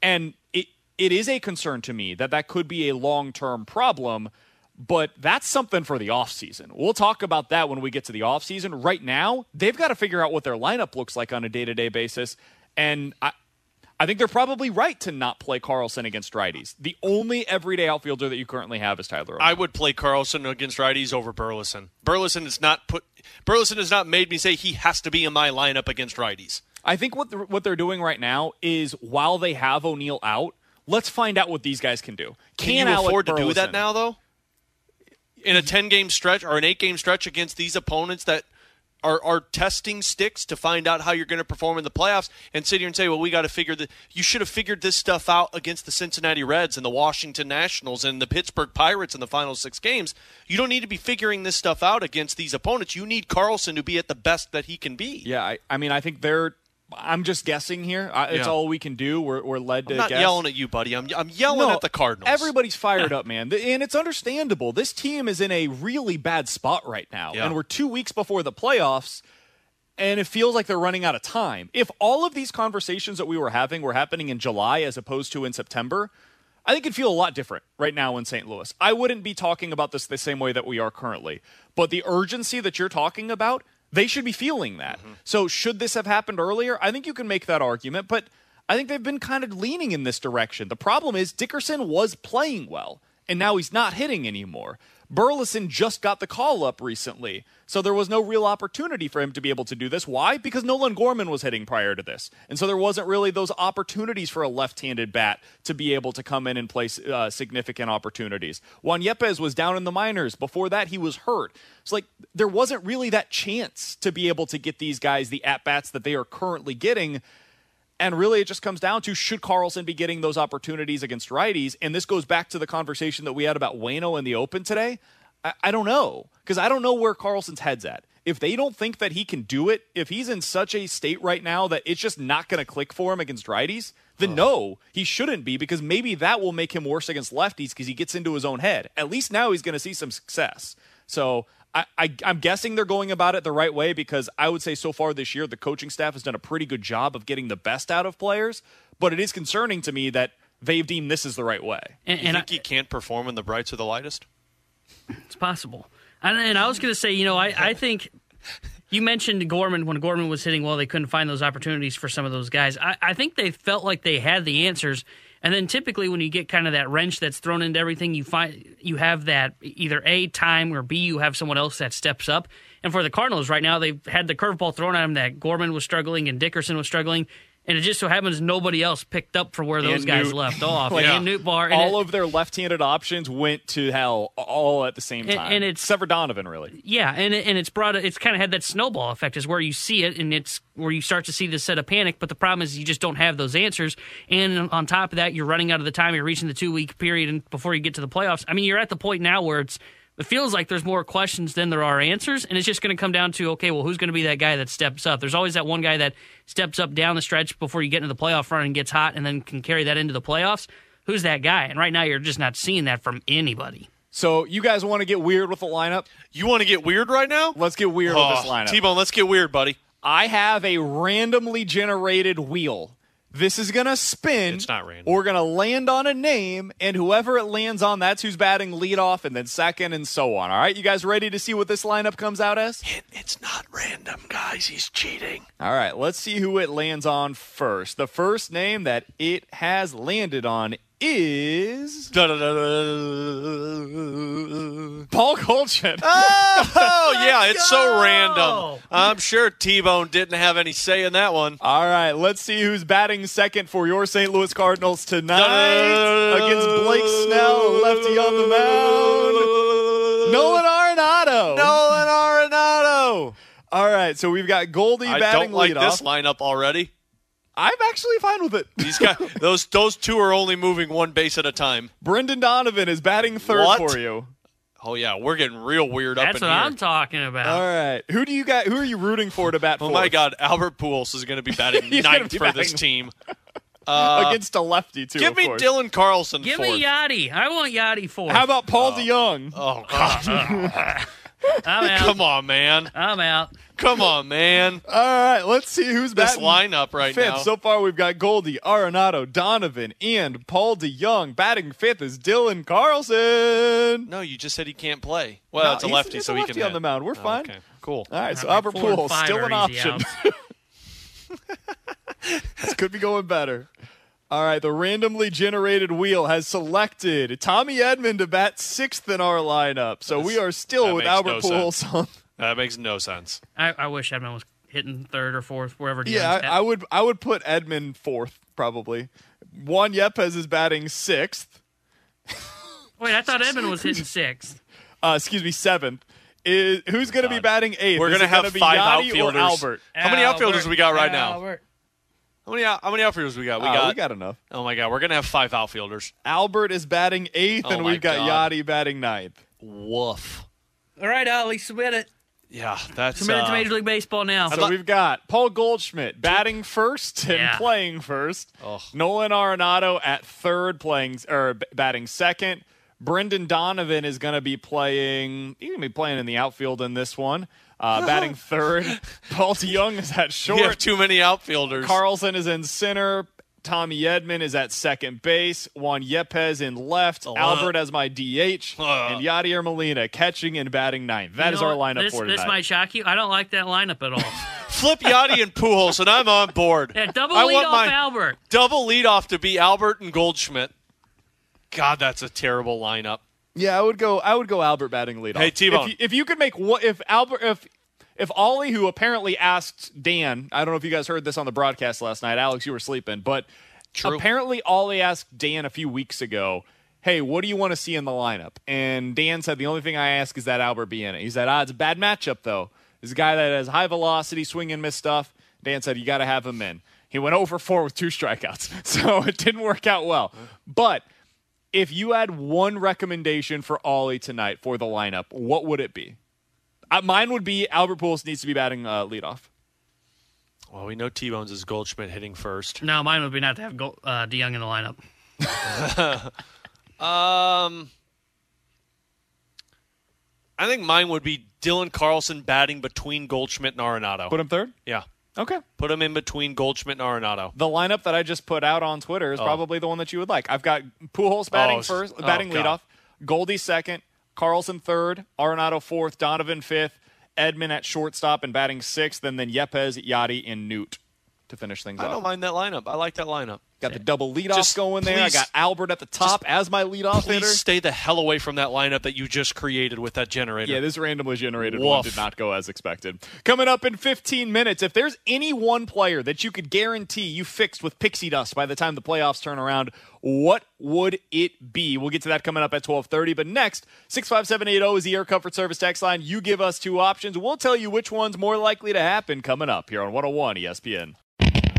and it it is a concern to me that that could be a long-term problem but that's something for the offseason. We'll talk about that when we get to the offseason. Right now, they've got to figure out what their lineup looks like on a day to day basis. And I, I think they're probably right to not play Carlson against righties. The only everyday outfielder that you currently have is Tyler. O'Neill. I would play Carlson against righties over Burleson. Burleson has not put Burleson has not made me say he has to be in my lineup against righties. I think what the, what they're doing right now is while they have O'Neill out, let's find out what these guys can do. Can, Can you Alec afford to do that now, though? In a ten game stretch or an eight game stretch against these opponents that are, are testing sticks to find out how you're going to perform in the playoffs, and sit here and say, "Well, we got to figure that." You should have figured this stuff out against the Cincinnati Reds and the Washington Nationals and the Pittsburgh Pirates in the final six games. You don't need to be figuring this stuff out against these opponents. You need Carlson to be at the best that he can be. Yeah, I, I mean, I think they're. I'm just guessing here. I, it's Yeah. all we can do. We're, we're led to I'm not guess. yelling at you, buddy. I'm, I'm yelling No, at the Cardinals. Everybody's fired up, man, and it's understandable. This team is in a really bad spot right now, Yeah. and we're two weeks before the playoffs, and it feels like they're running out of time. If all of these conversations that we were having were happening in July as opposed to in September, I think it'd feel a lot different right now in St. Louis. I wouldn't be talking about this the same way that we are currently, but the urgency that you're talking about, they should be feeling that. Mm-hmm. So, should this have happened earlier? I think you can make that argument, but I think they've been kind of leaning in this direction. The problem is Dickerson was playing well, and now he's not hitting anymore. Burleson just got the call up recently, so there was no real opportunity for him to be able to do this. Why? Because Nolan Gorman was hitting prior to this, and so there wasn't really those opportunities for a left-handed bat to be able to come in and play uh, significant opportunities. Juan Yepes was down in the minors. Before that, he was hurt. It's like there wasn't really that chance to be able to get these guys the at bats that they are currently getting. And really, it just comes down to should Carlson be getting those opportunities against righties? And this goes back to the conversation that we had about Waino in the Open today. I, I don't know because I don't know where Carlson's head's at. If they don't think that he can do it, if he's in such a state right now that it's just not going to click for him against righties, then no, he shouldn't be because maybe that will make him worse against lefties because he gets into his own head. At least now he's going to see some success. So I, I, I'm guessing they're going about it the right way because I would say so far this year the coaching staff has done a pretty good job of getting the best out of players. But it is concerning to me that they've deemed this is the right way. And, you think I, he can't perform when the brights are the lightest? It's possible. And, and I was going to say, you know, I, I think you mentioned Gorman when Gorman was hitting well, they couldn't find those opportunities for some of those guys. I, I think they felt like they had the answers. And then typically when you get kind of that wrench that's thrown into everything, you find you have that either A time or B you have someone else that steps up. And for the Cardinals right now, they've had the curveball thrown at them that Gorman was struggling and Dickerson was struggling. And it just so happens nobody else picked up for where those And guys Newt- left off. Like, And Nootbaar. And all it- of their left-handed options went to hell all at the same time. and it's- except for Donovan, really. Yeah, and it, and it's brought it's kind of had that snowball effect is where you see it and it's where you start to see this set of panic. But the problem is you just don't have those answers, and on top of that, you're running out of the time. You're reaching the two week period and before you get to the playoffs. I mean, you're at the point now where it's it feels like there's more questions than there are answers, and it's just going to come down to okay, well, who's going to be that guy that steps up? There's always that one guy that steps up down the stretch before you get into the playoff run and gets hot, and then can carry that into the playoffs. Who's that guy? And right now, you're just not seeing that from anybody. So you guys want to get weird with the lineup? You want to get weird right now? Let's get weird Oh, with this oh, lineup. T-Bone, let's get weird, buddy. I have a randomly generated wheel. This is gonna spin. It's not random. We're gonna land on a name, and whoever it lands on, that's who's batting leadoff, and then second, and so on. All right, you guys ready to see what this lineup comes out as? It's not random, guys. He's cheating. All right, let's see who it lands on first. The first name that it has landed on is Paul Goldschmidt. Oh, oh yeah, it's so random. I'm sure T-Bone didn't have any say in that one. All right, let's see who's batting second for your St. Louis Cardinals tonight against Blake Snell, lefty on the mound. Nolan Arenado. Nolan Arenado. All right, so we've got Goldie I batting don't like leadoff. this lineup already. I'm actually fine with it. These guys, those those two are only moving one base at a time. Brendan Donovan is batting third What? for you. Oh yeah, we're getting real weird up here. That's what. I'm talking about. All right. Who do you got? Who are you rooting for to bat Oh for? my God, Albert Pujols is going to be batting ninth be for this team. Uh, Against a lefty too. give of me course. Dylan Carlson Give fourth. me Yadi. I want Yadi four. How about Paul DeJong? oh God, I'm out. come on, man. I'm out. Come on, man. All right, let's see who's This batting lineup right fifth. now. So far, we've got Goldie, Arenado, Donovan, and Paul DeJong. Batting fifth is Dylan Carlson. no, you just said he can't play. Well, No, it's a he's- lefty, it's so a he lefty can on hit. the mound. We're Oh, fine. Okay, cool. All right, so All right, Albert four Pujols still an option. this could be going better. All right, the randomly generated wheel has selected Tommy Edman to bat sixth in our lineup. So we are still with Albert no Pujols on. That makes no sense. I, I wish Edman was hitting third or fourth, wherever. DeJong's Yeah. I, I would I would put Edman fourth probably. Juan Yepes is batting sixth. Wait, I thought Edman was hitting sixth. Uh, excuse me, seventh. Is who's going to be batting eighth? We're gonna it gonna have be five Yadi outfielders. Albert. How many outfielders Albert, we got right now? Albert. How many how many outfielders we got? We Ah, got we got enough. Oh my God, we're gonna have five outfielders. Albert is batting eighth, Oh and we've got God. Yadi batting ninth. Woof. All right, Ollie, submit it. Yeah, that's Submit it uh, to Major League Baseball now. So we've got Paul Goldschmidt batting first and Yeah. playing first. Ugh. Nolan Arenado at third, playing or b- batting second. Brendan Donovan is going to be playing. He's going to be playing in the outfield in this one. Uh, batting third. Paul DeJong is at short. We have too many outfielders. Carlson is in center. Tommy Edman is at second base. Juan Yepes in left. Albert as my DH. Uh. and Yadier Molina catching and batting ninth. That You is our lineup this, for This might shock you. I don't like that lineup at all. Flip Yadi and Pujols, and I'm on board. yeah, double I lead want off my Albert. double leadoff to be Albert and Goldschmidt. God, that's a terrible lineup. Yeah, I would go. I would go Albert batting leadoff. Hey, T-Bone. If you, if you could make one, if Albert, if if Ollie, who apparently asked Dan, I don't know if you guys heard this on the broadcast last night. Alex, you were sleeping, but True. apparently Ollie asked Dan a few weeks ago, "Hey, what do you want to see in the lineup?" And Dan said, "The only thing I ask is that Albert be in it." He said, "Ah, it's a bad matchup though. This a guy that has high velocity, swing and miss stuff." Dan said, "You got to have him in." He went over four with two strikeouts, so it didn't work out well, but if you had one recommendation for Ollie tonight for the lineup, what would it be? Uh, mine would be Albert Pujols needs to be batting uh, leadoff. Well, we know T Bones is Goldschmidt hitting first. No, mine would be not to have Go- uh, DeJong in the lineup. Um, I think mine would be Dylan Carlson batting between Goldschmidt and Arenado. Put him third. yeah, Okay. put them in between Goldschmidt and Arenado. The lineup that I just put out on Twitter is oh. probably the one that you would like. I've got Pujols batting Oh, first, oh, batting God. leadoff, Goldie second, Carlson third, Arenado fourth, Donovan fifth, Edman at shortstop and batting sixth, and then Yepes, Yadi, and Newt to finish things up. I don't mind that lineup. I like that lineup. Got the double leadoff Just going there. I got Albert at the top as my leadoff Please hitter. stay the hell away from that lineup that you just created with that generator. Yeah, this randomly generated one did not go as expected. Coming up in 15 minutes, if there's any one player that you could guarantee you fixed with pixie dust by the time the playoffs turn around, what would it be? We'll get to that coming up at 12:30. But next, 65780 is the Air Comfort Service text line. You give us two options. We'll tell you which one's more likely to happen coming up here on 101 ESPN.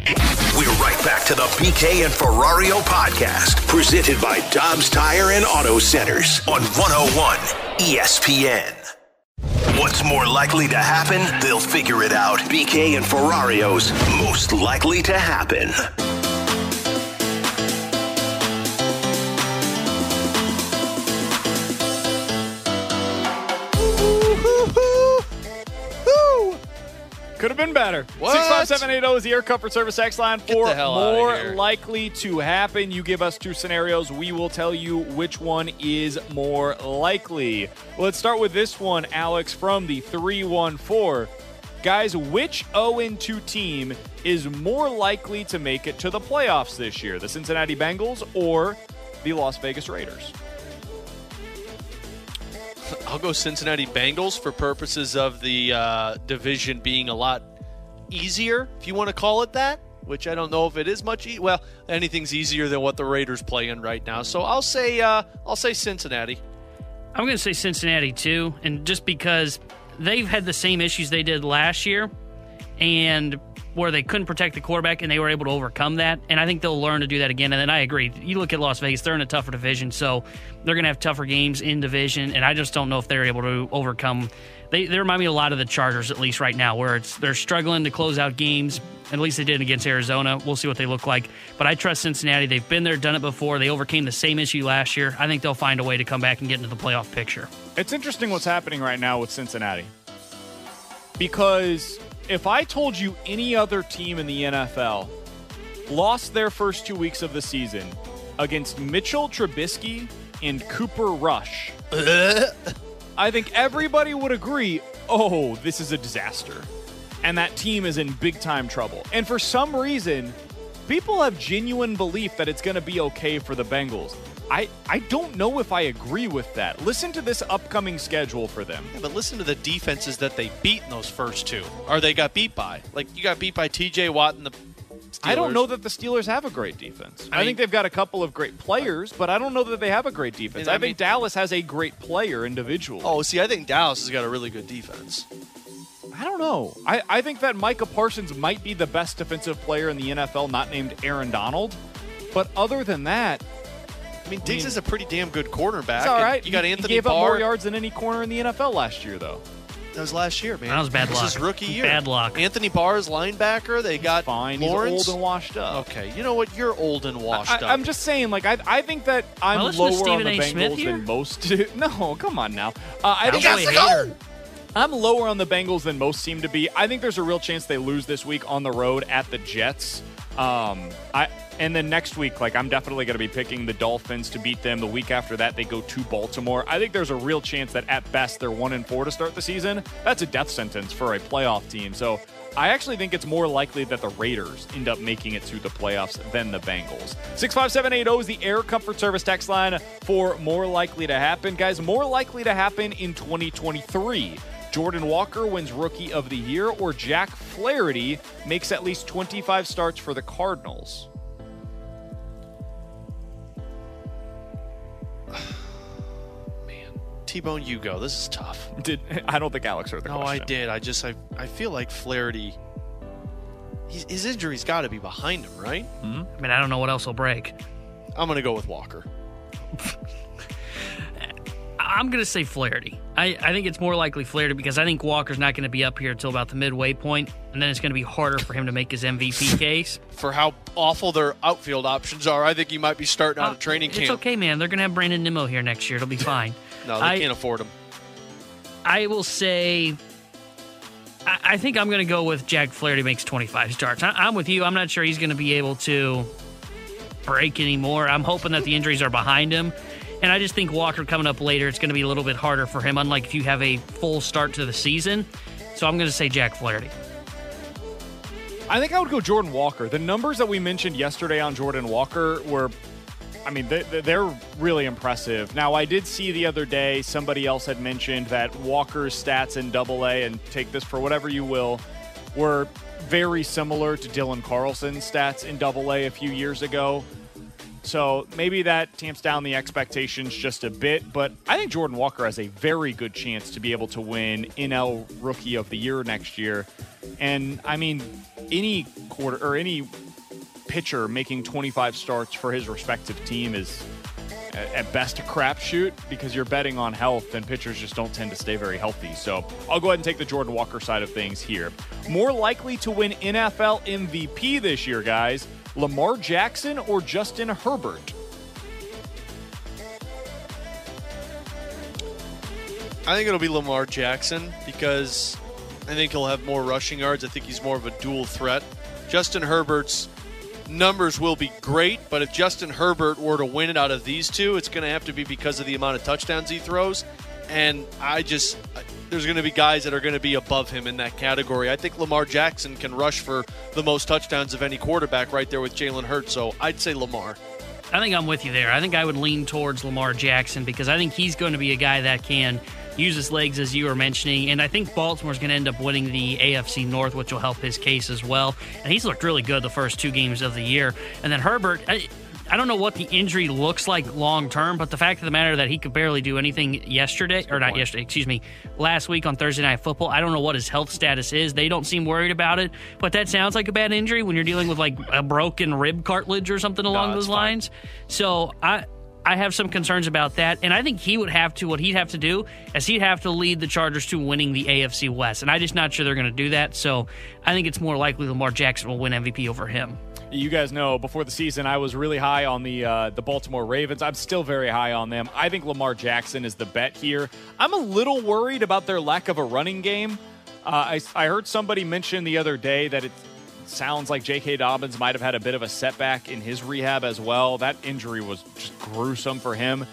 We're right back to the BK and Ferrario podcast, presented by Dobbs Tire and Auto Centers on 101 ESPN. What's more likely to happen? They'll figure it out. BK and Ferrario's most likely to happen. Could have been better. What? 65780 is the Air Comfort Service X line for the hell outta more likely to happen. You give us two scenarios. We will tell you which one is more likely. Let's start with this one, Alex, from the 314. Guys, which 0 2 team is more likely to make it to the playoffs this year? The Cincinnati Bengals or the Las Vegas Raiders? I'll go Cincinnati Bengals for purposes of the uh, division being a lot easier, if you want to call it that. Which I don't know if it is much. E- well, anything's easier than what the Raiders play in right now. So I'll say uh, I'll say Cincinnati. I'm going to say Cincinnati too, and just because they've had the same issues they did last year, and where they couldn't protect the quarterback and they were able to overcome that. And I think they'll learn to do that again. And then I agree. You look at Las Vegas, they're in a tougher division, so they're going to have tougher games in division. And I just don't know if they're able to overcome. They, they remind me a lot of the Chargers, at least right now, where it's they're struggling to close out games. At least they did against Arizona. We'll see what they look like. But I trust Cincinnati. They've been there, done it before. They overcame the same issue last year. I think they'll find a way to come back and get into the playoff picture. It's interesting what's happening right now with Cincinnati. Because if I told you any other team in the NFL lost their first two weeks of the season against Mitchell Trubisky and Cooper Rush, I think everybody would agree oh, this is a disaster. And that team is in big time trouble. And for some reason, people have genuine belief that it's going to be okay for the Bengals. I, I don't know if I agree with that. Listen to this upcoming schedule for them. Yeah, but listen to the defenses that they beat in those first two, or they got beat by. Like you got beat by T.J. Watt and the. Steelers. I don't know that the Steelers have a great defense. I, I mean- think they've got a couple of great players, but I don't know that they have a great defense. I I, mean- think Dallas has a great player individually. Oh, see, I think Dallas has got a really good defense. I don't know. I, I think that Micah Parsons might be the best defensive player in the NFL, not named Aaron Donald. But other than that, I mean, Diggs is a pretty damn good cornerback. it's all and right. You got He- Anthony he gave Barr. up more yards than any corner in the NFL last year, though. That was last year, man. That was bad this luck. This is rookie year. Bad luck. Anthony Barr's linebacker. They got Fine. Lawrence. He's old and washed up. Okay, you know what? You're old and washed I, up. I'm just saying, like I, I think that I'm Now lower on the A. Bengals Smith than most. no, come on now. Uh, I think Cowboy hater. I'm lower on the Bengals than most seem to be. I think there's a real chance they lose this week on the road at the Jets. Um, I and then next week, like I'm definitely going to be picking the Dolphins to beat them. The week after that, they go to Baltimore. I think there's a real chance that at best they're one and four to start the season. That's a death sentence for a playoff team. So I actually think it's more likely that the Raiders end up making it to the playoffs than the Bengals. 65780 is the Air Comfort Service text line for more likely to happen. Guys, more likely to happen in 2023. Jordan Walker wins Rookie of the Year, or Jack Flaherty makes at least 25 starts for the Cardinals. T-Bone, you go. This is tough. Did I don't think Alex heard the No, I did. I just I, I feel like Flaherty. He's, his injury's got to be behind him, right? Hmm? I mean, I don't know what else will break. I'm gonna go with Walker. I'm going to say Flaherty. I, I think it's more likely Flaherty because I think Walker's not going to be up here until about the midway point, and then it's going to be harder for him to make his MVP case. For how awful their outfield options are, I think he might be starting out Uh, of training camp. It's okay, man. They're going to have Brandon Nimmo here next year. It'll be fine. No, they I- can't afford him. I will say, I, I think I'm going to go with Jack Flaherty makes 25 starts. I, I'm with you. I'm not sure he's going to be able to break anymore. I'm hoping that the injuries are behind him. And I just think Walker coming up later, it's going to be a little bit harder for him, unlike if you have a full start to the season. So I'm going to say Jack Flaherty. I think I would go Jordan Walker. The numbers that we mentioned yesterday on Jordan Walker were, I mean, they, they're really impressive. Now, I did see the other day somebody else had mentioned that Walker's stats in Double A, and take this for whatever you will, were very similar to Dylan Carlson's stats in Double A a few years ago. So maybe that tamps down the expectations just a bit, but I think Jordan Walker has a very good chance to be able to win NL Rookie of the Year next year. And I mean, any quarter or any pitcher making 25 starts for his respective team is at best a crapshoot because you're betting on health and pitchers just don't tend to stay very healthy. So I'll go ahead and take the Jordan Walker side of things here. More likely to win NFL MVP this year, guys Lamar Jackson or Justin Herbert? I think it'll be Lamar Jackson because I think he'll have more rushing yards. I think he's more of a dual threat. Justin Herbert's numbers will be great, but if Justin Herbert were to win it out of these two, it's going to have to be because of the amount of touchdowns he throws. And I just, there's going to be guys that are going to be above him in that category. I think Lamar Jackson can rush for the most touchdowns of any quarterback right there with Jalen Hurts. So I'd say Lamar. I think I'm with you there. I think I would lean towards Lamar Jackson because I think he's going to be a guy that can use his legs, as you were mentioning. And I think Baltimore's going to end up winning the AFC North, which will help his case as well. And he's looked really good the first two games of the year. And then Herbert. I, I don't know what the injury looks like long term, but the fact of the matter that he could barely do anything yesterday, or not yesterday, excuse me, last week on Thursday Night Football. I don't know what his health status is. They don't seem worried about it, but that sounds like a bad injury when you're dealing with like a broken rib cartilage or something along those lines. So I. I have some concerns about that, and I think he would have to. What he'd have to do is he'd have to lead the Chargers to winning the AFC West, and I'm just not sure they're going to do that. So I think it's more likely Lamar Jackson will win MVP over him. You guys know before the season, I was really high on the uh, the Baltimore Ravens. I'm still very high on them. I think Lamar Jackson is the bet here. I'm a little worried about their lack of a running game. Uh, I, I heard somebody mention the other day that it sounds like J.K. Dobbins might have had a bit of a setback in his rehab as well. That injury was just gruesome for him.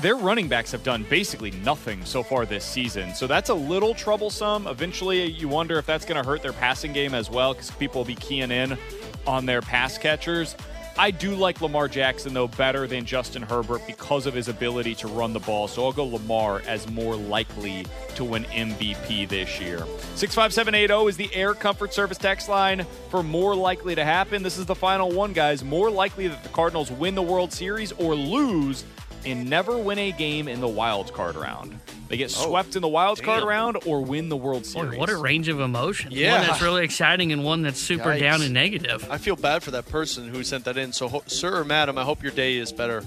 Their running backs have done basically nothing so far this season. So that's a little troublesome. Eventually, you wonder if that's going to hurt their passing game as well because people will be keying in on their pass catchers. I do like Lamar Jackson, though, better than Justin Herbert because of his ability to run the ball. So I'll go Lamar as more likely to win MVP this year. 65780 is the Air Comfort Service text line for more likely to happen. This is the final one, guys. More likely that the Cardinals win the World Series or lose and never win a game in the wild card round. They get Oh, swept in the wild card round or win the World Series. Boy, what a range of emotions. Yeah. One that's really exciting and one that's super Yikes. down and negative. I feel bad for that person who sent that in. So, ho- sir or madam, I hope your day is better.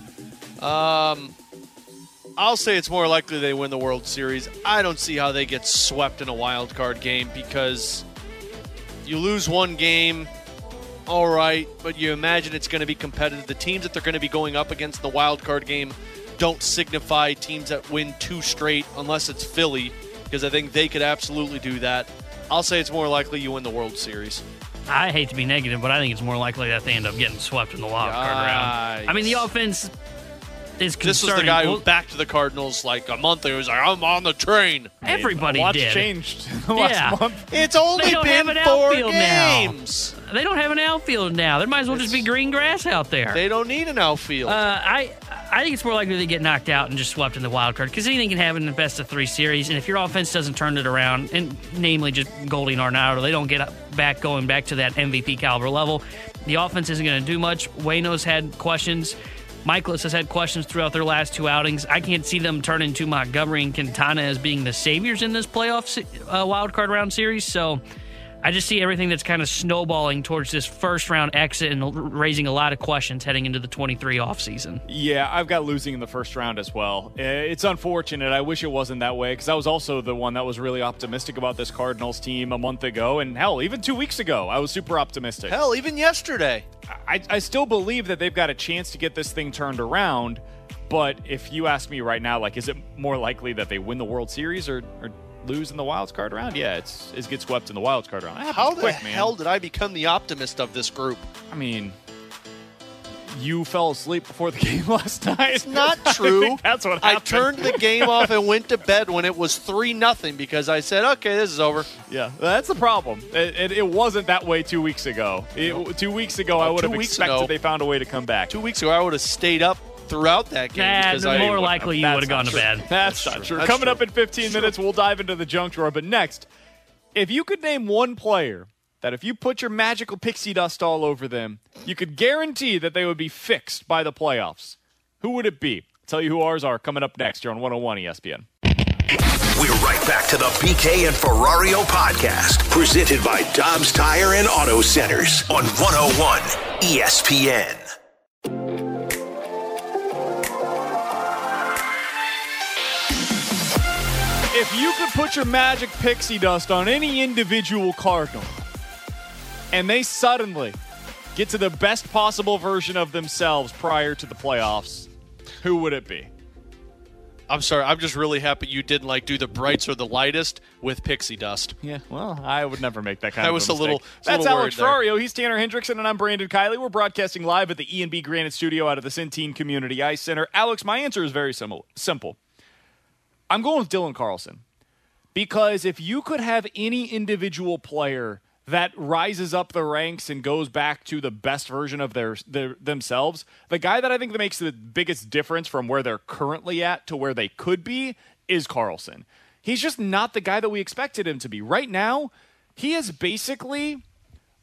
Um, I'll say it's more likely they win the World Series. I don't see how they get swept in a wild card game because you lose one game, all right, but you imagine it's going to be competitive. The teams that they're going to be going up against in the wild card game don't signify teams that win two straight unless it's Philly because I think they could absolutely do that. I'll say it's more likely you win the World Series. I hate to be negative, but I think it's more likely that they end up getting swept in the wild card round. I mean, the offense is concerning. This was the guy who Well, backed the Cardinals like a month ago. He was like, I'm on the train. Everybody a lot's did. changed in the yeah. last month. It's only they don't been have an four outfield games. now. They don't have an outfield now. There might as well just be green grass out there. They don't need an outfield. Uh, I I think it's more likely they get knocked out and just swept in the wild card because anything can happen in the best of three series. And if your offense doesn't turn it around, and namely just Goldie and Arenado, they don't get back going back to that MVP caliber level. The offense isn't going to do much. Waino's had questions. Mikolas has had questions throughout their last two outings. I can't see them turning to Montgomery and Quintana as being the saviors in this playoff uh, wild card round series. So I just see everything that's kind of snowballing towards this first round exit and raising a lot of questions heading into the 23 offseason. Yeah, I've got losing in the first round as well. Uh, It's unfortunate. I wish it wasn't that way because I was also the one that was really optimistic about this Cardinals team a month ago, and hell, even two weeks ago, I was super optimistic. Hell, even yesterday. I, I still believe that they've got a chance to get this thing turned around, but if you ask me right now, like, is it more likely that they win the World Series or, or lose in the wild card round? Yeah, it's, it's get swept in the wild card round. How the quick, man. hell did I become the optimist of this group? I mean, you fell asleep before the game last night. It's not true. that's what happened. I turned the game off and went to bed when it was three nothing because I said, "Okay, this is over." Yeah, that's the problem. It, it, it wasn't that way two weeks ago. It, two weeks ago, I Uh, would have expected ago- they found a way to come back. Two weeks ago, I would have stayed up throughout that game Nah, because the I more likely you would have gone not to true. bed. That's, That's not true. true. That's Coming true. up in 15 minutes, we'll dive into the junk drawer. But next, if you could name one player that if you put your magical pixie dust all over them, you could guarantee that they would be fixed by the playoffs, who would it be? I'll tell you who ours are coming up next here on 101 ESPN. We're right back to the BK and Ferrario podcast, presented by Dobbs Tire and Auto Centers on 101 ESPN. If you could put your magic pixie dust on any individual Cardinal and they suddenly get to the best possible version of themselves prior to the playoffs, who would it be? I'm sorry. I'm just really happy you didn't like do the brights or the lightest with pixie dust. Yeah, well, I would never make that kind I of was a little- was a That's little Alex Ferrario. He's Tanner Hendrickson, and I'm Brandon Kiley. We're broadcasting live at the E&B Granite Studio out of the Centene Community Ice Center. Alex, my answer is very simple. Simple. I'm going with Dylan Carlson because if you could have any individual player that rises up the ranks and goes back to the best version of their, their themselves, the guy that I think that makes the biggest difference from where they're currently at to where they could be is Carlson. He's just not the guy that we expected him to be. Right now, he is basically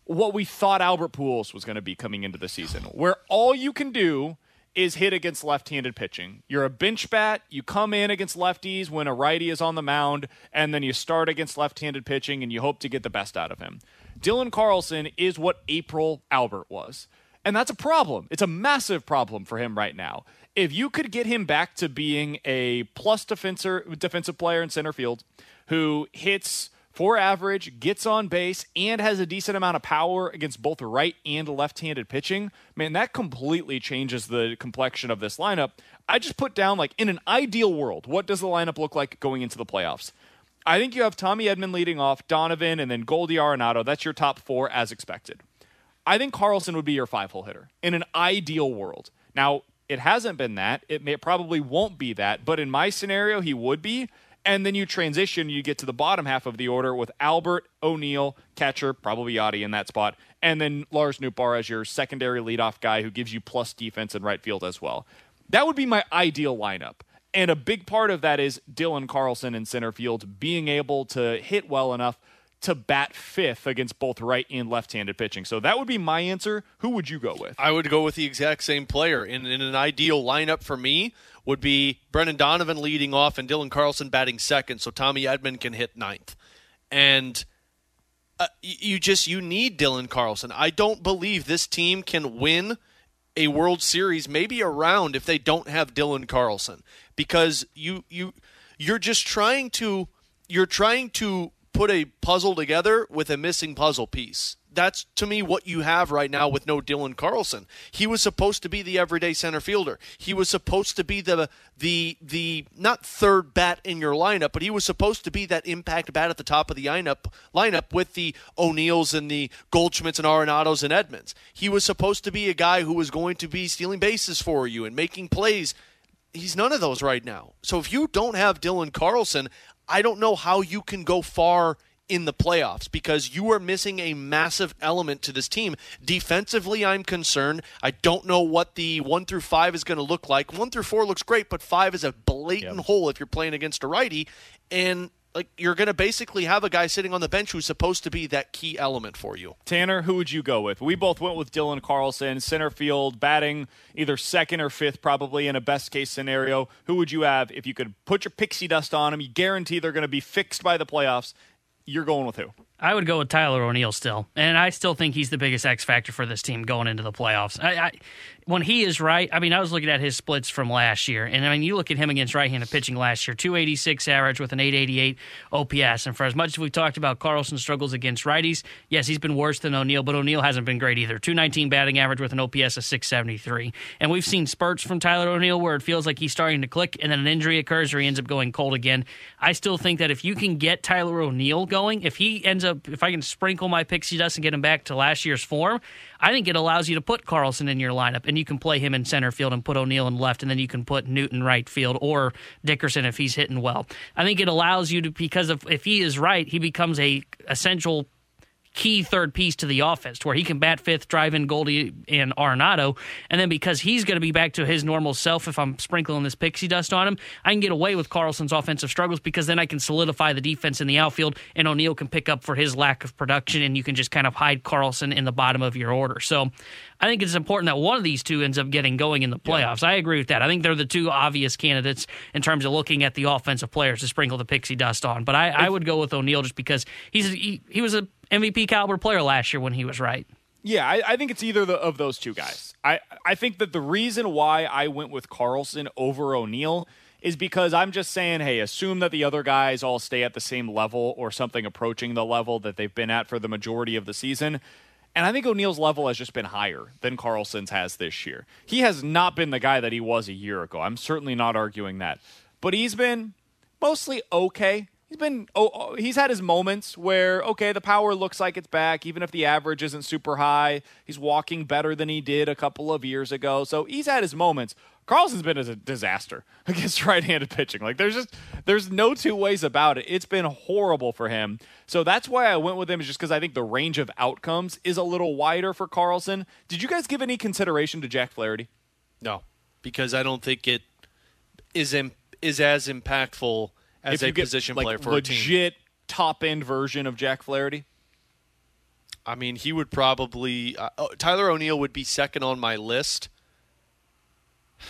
what we thought Albert Pujols was going to be coming into the season, where all you can do is hit against left-handed pitching. You're a bench bat, you come in against lefties when a righty is on the mound, and then you start against left-handed pitching and you hope to get the best out of him. Dylan Carlson is what April Albert was. And that's a problem. It's a massive problem for him right now. If you could get him back to being a plus defensor, defensive player in center field who hits for average, gets on base, and has a decent amount of power against both right and left handed pitching, man, that completely changes the complexion of this lineup. I just put down, like, in an ideal world, what does the lineup look like going into the playoffs? I think you have Tommy Edman leading off, Donovan, and then Goldie Arenado. That's your top four as expected. I think Carlson would be your five hole hitter in an ideal world. Now, it hasn't been that. It, may, it probably won't be that. But in my scenario, he would be and then you transition, you get to the bottom half of the order with Albert, O'Neill, catcher, probably Yadi in that spot, and then Lars Nootbaar as your secondary leadoff guy who gives you plus defense in right field as well. That would be my ideal lineup. And a big part of that is Dylan Carlson in center field being able to hit well enough to bat fifth against both right and left handed pitching. So that would be my answer. Who would you go with? I would go with the exact same player. In, in an ideal lineup for me, would be Brendan Donovan leading off and Dylan Carlson batting second, so Tommy Edman can hit ninth. And uh, you just you need Dylan Carlson. I don't believe this team can win a World Series, maybe a round, if they don't have Dylan Carlson, because you you you're just trying to you're trying to put a puzzle together with a missing puzzle piece that's to me what you have right now with no Dylan Carlson. He was supposed to be the everyday center fielder. He was supposed to be the the the not third bat in your lineup, but he was supposed to be that impact bat at the top of the lineup lineup with the O'Neills and the Goldschmidts and Arenados and Edmans. He was supposed to be a guy who was going to be stealing bases for you and making plays. He's none of those right now. So if you don't have Dylan Carlson, I don't know how you can go far in the playoffs because you are missing a massive element to this team. Defensively, I'm concerned. I don't know what the one through five is going to look like. One through four looks great, but five is a blatant yep. hole if you're playing against a righty. And like you're going to basically have a guy sitting on the bench who's supposed to be that key element for you. Tanner, who would you go with? We both went with Dylan Carlson, center field, batting either second or fifth, probably in a best case scenario. Who would you have if you could put your pixie dust on them? You guarantee they're going to be fixed by the playoffs you're going with who? I would go with Tyler O'Neill still, and I still think he's the biggest X factor for this team going into the playoffs. I, I, when he is right, I mean, I was looking at his splits from last year, and I mean, you look at him against right-handed pitching last year, 286 average with an 888 OPS. And for as much as we've talked about Carlson's struggles against righties, yes, he's been worse than O'Neill, but O'Neill hasn't been great either. 219 batting average with an OPS of 673. And we've seen spurts from Tyler O'Neill where it feels like he's starting to click, and then an injury occurs or he ends up going cold again. I still think that if you can get Tyler O'Neill going, if he ends up, if I can sprinkle my pixie dust and get him back to last year's form, I think it allows you to put Carlson in your lineup, and you can play him in center field and put O'Neill in left, and then you can put Newton right field or Dickerson if he's hitting well. I think it allows you to because of if he is right, he becomes a essential key third piece to the offense to where he can bat fifth, drive in Goldie and Arenado. And then because he's going to be back to his normal self, if I'm sprinkling this pixie dust on him, I can get away with Carlson's offensive struggles because then I can solidify the defense in the outfield and O'Neill can pick up for his lack of production and you can just kind of hide Carlson in the bottom of your order. So I think it's important that one of these two ends up getting going in the playoffs. Yeah. I agree with that. I think they're the two obvious candidates in terms of looking at the offensive players to sprinkle the pixie dust on. But I, I would go with O'Neill just because he's he, he was a MVP caliber player last year when he was right. Yeah, I, I think it's either the, of those two guys. I, I think that the reason why I went with Carlson over O'Neill is because I'm just saying, hey, assume that the other guys all stay at the same level or something approaching the level that they've been at for the majority of the season. And I think O'Neill's level has just been higher than Carlson's has this year. He has not been the guy that he was a year ago. I'm certainly not arguing that. But he's been mostly okay he's been oh, oh, he's had his moments where okay the power looks like it's back even if the average isn't super high. He's walking better than he did a couple of years ago. So he's had his moments. Carlson's been a disaster against right-handed pitching. Like there's just there's no two ways about it. It's been horrible for him. So that's why i went with him is just because i think the range of outcomes is a little wider for carlson. Did you guys give any consideration to jack flaherty? No because i don't think it is Im- is as impactful as a position like, player for a legit top end version of Jack Flaherty? I mean, he would probably uh, oh, Tyler O'Neill would be second on my list.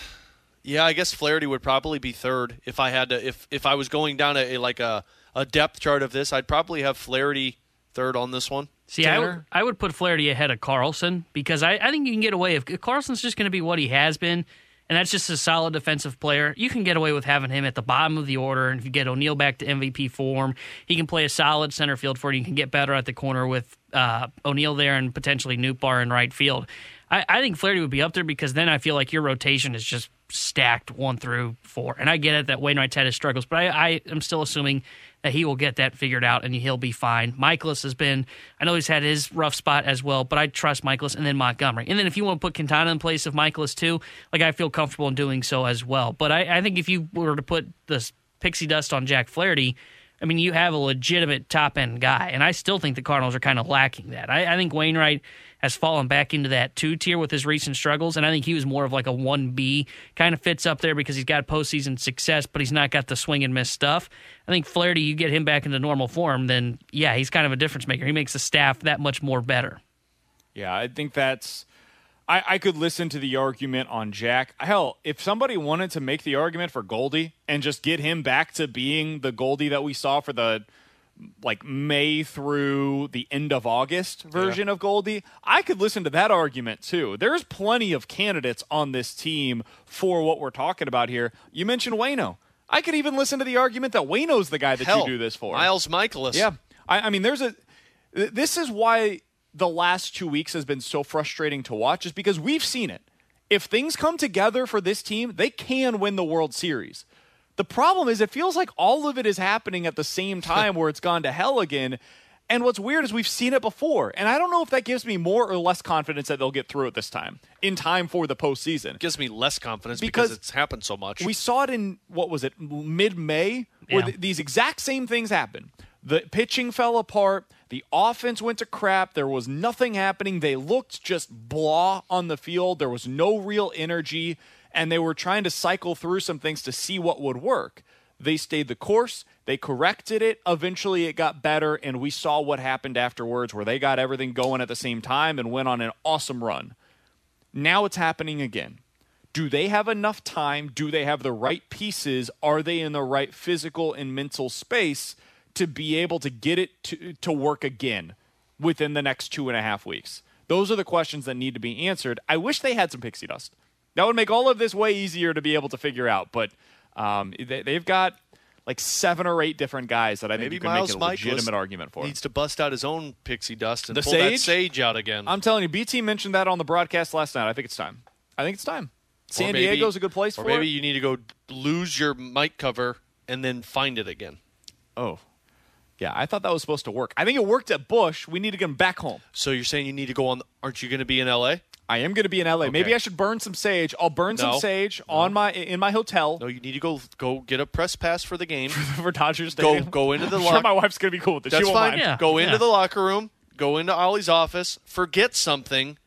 Yeah, I guess Flaherty would probably be third if I had to. If if I was going down a, a like a, a depth chart of this, I'd probably have Flaherty third on this one. See, I would, I would put Flaherty ahead of Carlson because I, I think you can get away if, if Carlson's just going to be what he has been, and that's just a solid defensive player. You can get away with having him at the bottom of the order, and if you get O'Neill back to MVP form, he can play a solid center field for you. You can get better at the corner with uh, O'Neill there and potentially Nootbaar in right field. I, I think Flaherty would be up there because then I feel like your rotation is just stacked one through four. And I get it that Wainwright's had his struggles, but I, I am still assuming that he will get that figured out and he'll be fine. Mikolas has been, I know he's had his rough spot as well, but I trust Mikolas and then Montgomery. And then if you want to put Quintana in place of Mikolas too, like I feel comfortable in doing so as well. But I, I think if you were to put the pixie dust on Jack Flaherty, I mean, you have a legitimate top end guy, and I still think the Cardinals are kind of lacking that. I, I think Wainwright has fallen back into that two tier with his recent struggles, and I think he was more of like a one B kind of fits up there because he's got postseason success, but he's not got the swing and miss stuff. I think Flaherty, you get him back into normal form, then yeah, he's kind of a difference maker. He makes the staff that much more better. Yeah, I think that's. I, I could listen to the argument on Jack. Hell, if somebody wanted to make the argument for Goldie and just get him back to being the Goldie that we saw for the like May through the end of August version yeah. of Goldie, I could listen to that argument too. There's plenty of candidates on this team for what we're talking about here. You mentioned Waino. I could even listen to the argument that Waino's the guy that Hell, you do this for. Miles Mikolas. Yeah. I, I mean, there's a. This is why the last two weeks has been so frustrating to watch, is because we've seen it. If things come together for this team, they can win the World Series. The problem is, it feels like all of it is happening at the same time where it's gone to hell again. And what's weird is we've seen it before. And I don't know if that gives me more or less confidence that they'll get through it this time in time for the postseason. It gives me less confidence because, because it's happened so much. We saw it in, what was it, mid May, where yeah. th- these exact same things happened. The pitching fell apart. The offense went to crap. There was nothing happening. They looked just blah on the field. There was no real energy and they were trying to cycle through some things to see what would work. They stayed the course, they corrected it. Eventually, it got better, and we saw what happened afterwards, where they got everything going at the same time and went on an awesome run. Now it's happening again. Do they have enough time? Do they have the right pieces? Are they in the right physical and mental space to be able to get it to, to work again within the next two and a half weeks? Those are the questions that need to be answered. I wish they had some pixie dust. That would make all of this way easier to be able to figure out. But um, they, have got like seven or eight different guys that I think you can Miles make a legitimate argument for. Needs to bust out his own pixie dust and the pull sage? that sage out again. I'm telling you, BT mentioned that on the broadcast last night. I think it's time. I think it's time. San maybe, Diego's a good place or for maybe it. you need to go lose your mic cover and then find it again. Oh, yeah, I thought that was supposed to work. I think it worked at Busch. We need to get him back home. So you're saying you need to go on? Aren't you going to be in L.A.? I am going to be in LA. Okay. Maybe I should burn some sage. I'll burn no, some sage no. on my in my hotel. No, you need to go go get a press pass for the game for Dodgers Stadium. Go go into the. locker. sure my wife's going to be cool with this. That's she fine. Mind. Yeah. Go into yeah. the locker room. Go into Oli's office. Forget something,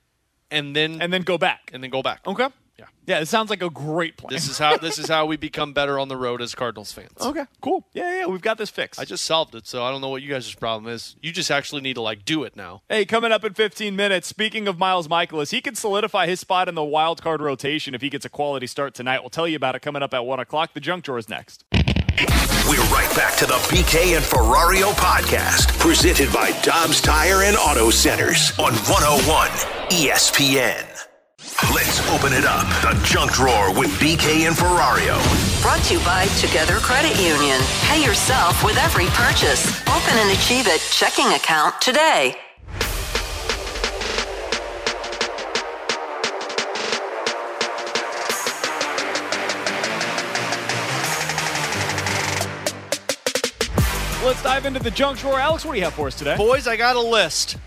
and then and then go back and then go back. Okay. Yeah. Yeah, it sounds like a great plan. This is how this is how we become better on the road as Cardinals fans. Okay, cool. Yeah, yeah, we've got this fixed. I just solved it, so I don't know what you guys' problem is. You just actually need to like do it now. Hey, coming up in 15 minutes, speaking of Miles Mikolas, he can solidify his spot in the wild card rotation if he gets a quality start tonight. We'll tell you about it coming up at 1 o'clock. The junk drawer is next. We're right back to the BK and Ferrario podcast, presented by Dobbs Tire and Auto Centers on 101 ESPN. Let's open it up. The junk drawer with BK and Ferrario. Brought to you by Together Credit Union. Pay yourself with every purchase. Open an Achieve It checking account today. Let's dive into the junk drawer. Alex, what do you have for us today? Boys, I got a list.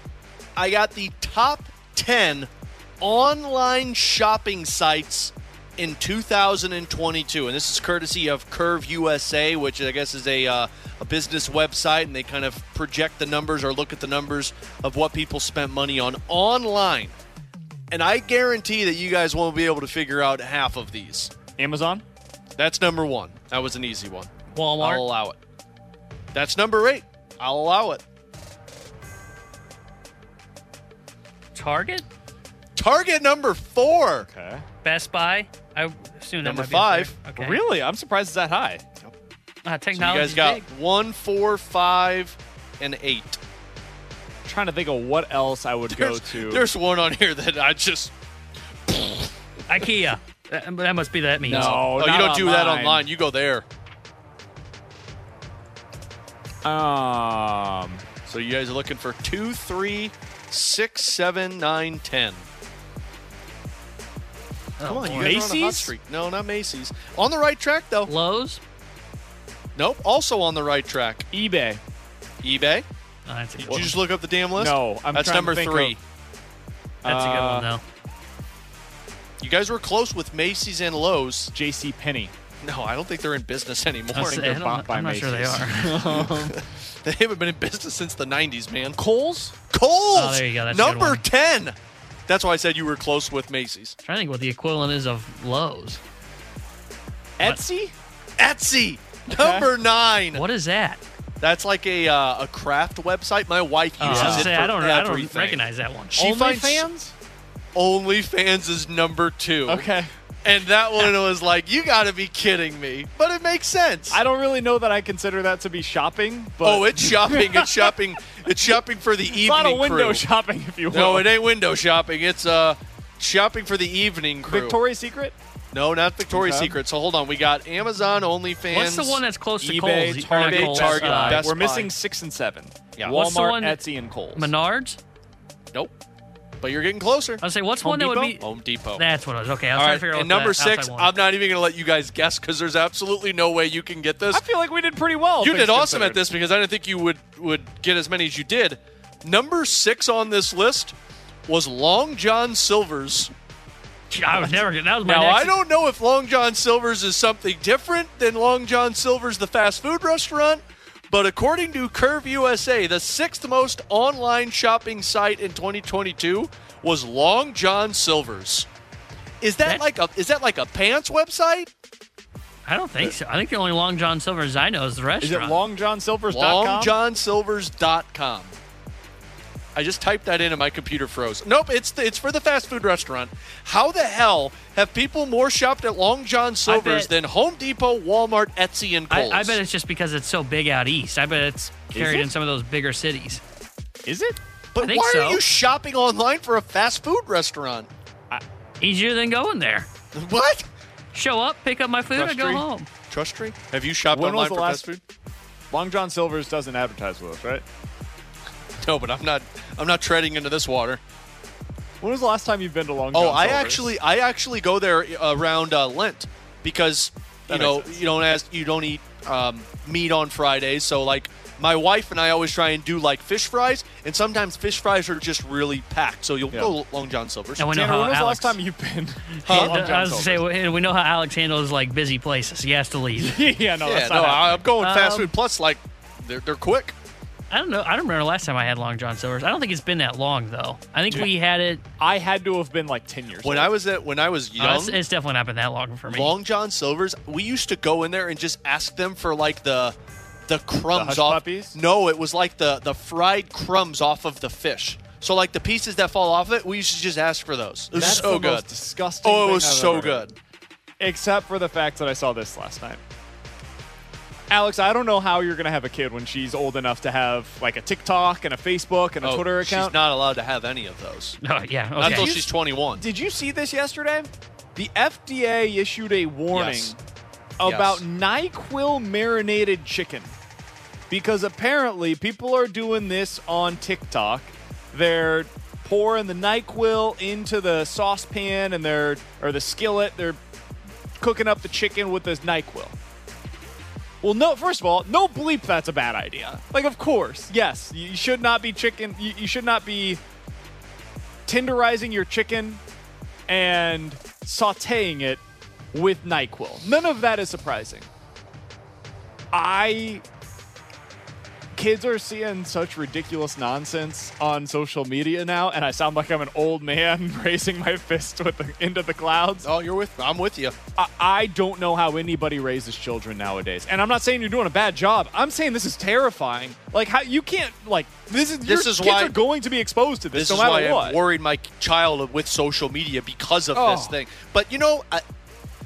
I got the top 10 online shopping sites in 2022, and this is courtesy of Curve USA, which I guess is a uh, a business website, and they kind of project the numbers or look at the numbers of what people spent money on online. And I guarantee that you guys won't be able to figure out half of these. Amazon. That's number one. That was an easy one. Walmart. I'll allow it. That's number eight. I'll allow it. Target, Target number four. Okay. Best Buy. I assume that Number might be up there. five. Okay. Really? I'm surprised it's that high. Uh, So you technology. guys got one, four, five, and eight. I'm trying to think of what else I would go There's, to. there's one on here that I just. IKEA. That, that must be that means. No, Oh, you don't do that online. online. You go there. Um, So you guys are looking for two, three, six, seven, nine, ten. Come on, you guys are on a hot Macy's? streak. No, not Macy's. On the right track though. Lowe's. Nope. Also on the right track. eBay. eBay. Oh, that's a good Did one. you just look up the damn list? No, I'm That's trying to number think three. of- That's a good Uh, one though. You guys were close with Macy's and Lowe's. J.C. Penney. No, I don't think they're in business anymore. I was- I they're don't- bought by I'm not sure they Macy's. are. They haven't been in business since the 90s, man. Kohl's. Kohl's. Oh, there you go. That's a good number one. 10. That's why I said you were close with Macy's. trying to think what the equivalent is of Lowe's. Etsy. Etsy. Number 9. What is that? That's like a uh, a craft website. My wife Oh, uses gonna it say, for I don't. I don't recognize that one. She OnlyFans. OnlyFans is number 2. Okay. And that one was like, you got to be kidding me. But it makes sense. I don't really know that I consider that to be shopping, but oh, it's shopping. It's shopping. It's shopping for the it's evening not a window crew. shopping, if you will. No, it ain't window shopping. It's uh shopping for the evening crew. Victoria's Secret. no, not Victoria's Okay. Secret. So hold on. We got Amazon, OnlyFans. What's the one that's close to eBay, Kohl's? Or not Target, Kohl's, Target, uh, Best We're missing six and seven. Yeah. Walmart, What's the one- Etsy, and Kohl's. Menards. Nope. But you're getting closer. I was say, what's Home one that would be? Home Depot. That's what it was. Okay, I was All trying right. to figure out. And number that six. I'm not even going to let you guys guess because there's absolutely no way you can get this. I feel like we did pretty well. You did awesome considered. at this because I didn't think you would would get as many as you did. Number six on this list was Long John Silver's. I was never. That was my Now next. I don't know if Long John Silver's is something different than Long John Silver's, the fast food restaurant, but according to Curve USA, the sixth most online shopping site in 2022 was Long John Silver's. Is that, That- like a is that like a pants website? I don't think so. I think the only Long John Silver's I know is the restaurant. Is it restaurant. longjohnsilvers.com? LongJohnSilvers.com. I just typed that in and my computer froze. Nope, it's the, it's for the fast food restaurant. How the hell have people more shopped at Long John Silver's bet- than Home Depot, Walmart, Etsy, and I, Kohl's? I bet it's just because it's so big out east. I bet it's carried it? in some of those bigger cities. Is it? But I think why so. are you shopping online for a fast food restaurant? Easier than going there. What? Show up, pick up my food, Trust and go tree? home. Trust Tree? Have you shopped When online was the for last fast food? Long John Silver's doesn't advertise with us, right? No, but I'm not. I'm not treading into this water. When was the last time you've been to Long John Oh, I Silver's? actually, I actually go there around uh, Lent because you That know sense. you don't ask, you don't eat um, meat on Fridays. So like my wife and I always try and do like fish fries, and sometimes fish fries are just really packed. So you'll Yeah. go Long John Silver's. And we know Tanner, how when was Alex, the last time you've been? Yeah, to Long I John was to say, Silver's? we we know how Alex handles like busy places. He has to leave. yeah, no, yeah, that's no, I, I'm going fast Um, food. Plus, like they're they're quick. I don't know. I don't remember the last time I had Long John Silver's. I don't think it's been that long though. I think we had it. I had to have been like ten years. When old. I was at when I was oh, young, it's, it's definitely not been that long for me. Long John Silver's, we used to go in there and just ask them for like the the crumbs hush off. puppies? No, it was like the the fried crumbs off of the fish. So like the pieces that fall off it, we used to just ask for those. It was That's so the good. most disgusting. oh, it was I've so ever heard. good. Except for the fact that I saw this last night. Alex, I don't know how you're gonna have a kid when she's old enough to have like a TikTok and a Facebook and a Oh, Twitter account. She's not allowed to have any of those Oh yeah. Not until she's 21. Did you see this yesterday? The FDA issued a warning Yes. about Yes. NyQuil marinated chicken because apparently people are doing this on TikTok. They're pouring the NyQuil into the saucepan and they're or the skillet. They're cooking up the chicken with this NyQuil. Well, no. First of all, no bleep. That's a bad idea. Like, of course, yes, you should not be chicken. You, you should not be tenderizing your chicken and sautéing it with NyQuil. None of that is surprising. I kids are seeing such ridiculous nonsense on social media now, and I sound like I'm an old man raising my fist with the, into the clouds. Oh, you're with. I'm with you. I, I don't know how anybody raises children nowadays, and I'm not saying you're doing a bad job. I'm saying this is terrifying. Like how you can't like this is This is kids why- are going to be exposed to this, This no is matter why what. I'm worried my child with social media because of this Oh. thing. But you know, I,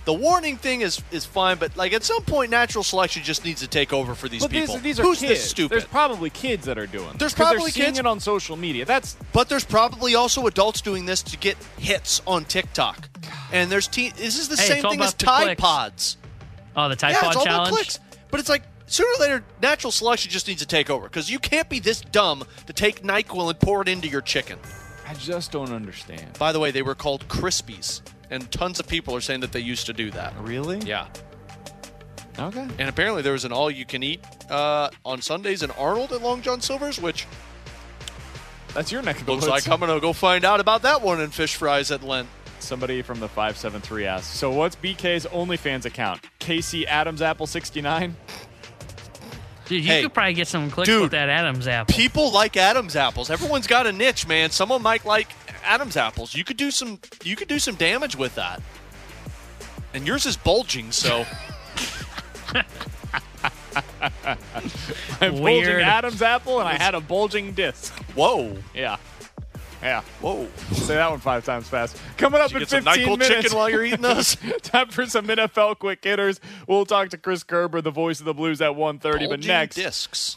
the warning thing is is fine. But like at some point, natural selection just needs to take over for these but people. these, these are Who's kids. this stupid? There's probably kids that are doing. There's probably they're seeing kids- it on social media. That's But there's probably also adults doing this to get hits on TikTok. And there's teen. This is the Hey, same thing as about Tide clicks. Pods. Oh, the Tide yeah, Pod it's all challenge. about clicks. But it's like sooner or later, natural selection just needs to take over because you can't be this dumb to take Nyquil and pour it into your chicken. I just don't understand. By the way, they were called Crispies, and tons of people are saying that they used to do that. Really? Yeah. Okay. And apparently there was an all-you-can-eat uh, on Sundays in Arnold at Long John Silver's, which That's your neck of the looks woods. like I'm gonna go find out about that one in fish fries at Lent. Somebody from the 573 asked, so what's BK's OnlyFans account? Casey Adams Apple 69? Dude, you Hey, could probably get some clicks dude, with that Adams apple. People like Adam's apples. Everyone's got a niche, man. Someone might like Adam's apples. You could do some. You could do some damage with that. And yours is bulging, so I'm bulging Adam's apple, and I had a bulging disc. whoa, Yeah. Yeah. whoa. Say that one five times fast. Coming up Did you in get some 15 NyQuil minutes. chicken while you're eating those? Time for some NFL quick hitters. We'll talk to Chris Kerber, the voice of the Blues, at 1.30. But Bulging next, discs.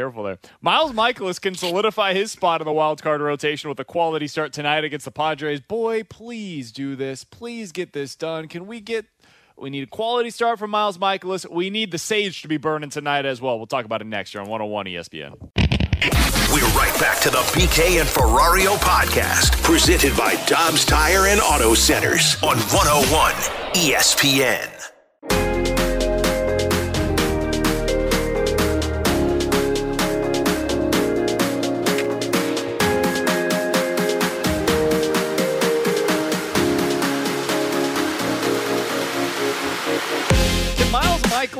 Careful there. Miles Mikolas can solidify his spot in the wild card rotation with a quality start tonight against the Padres. Boy, please do this. Please get this done. Can we get. We need a quality start from Miles Mikolas. We need the Sage to be burning tonight as well. We'll talk about it next year on 101 ESPN. We're right back to the BK and Ferrario podcast, presented by Dobbs Tire and Auto Centers on 101 ESPN.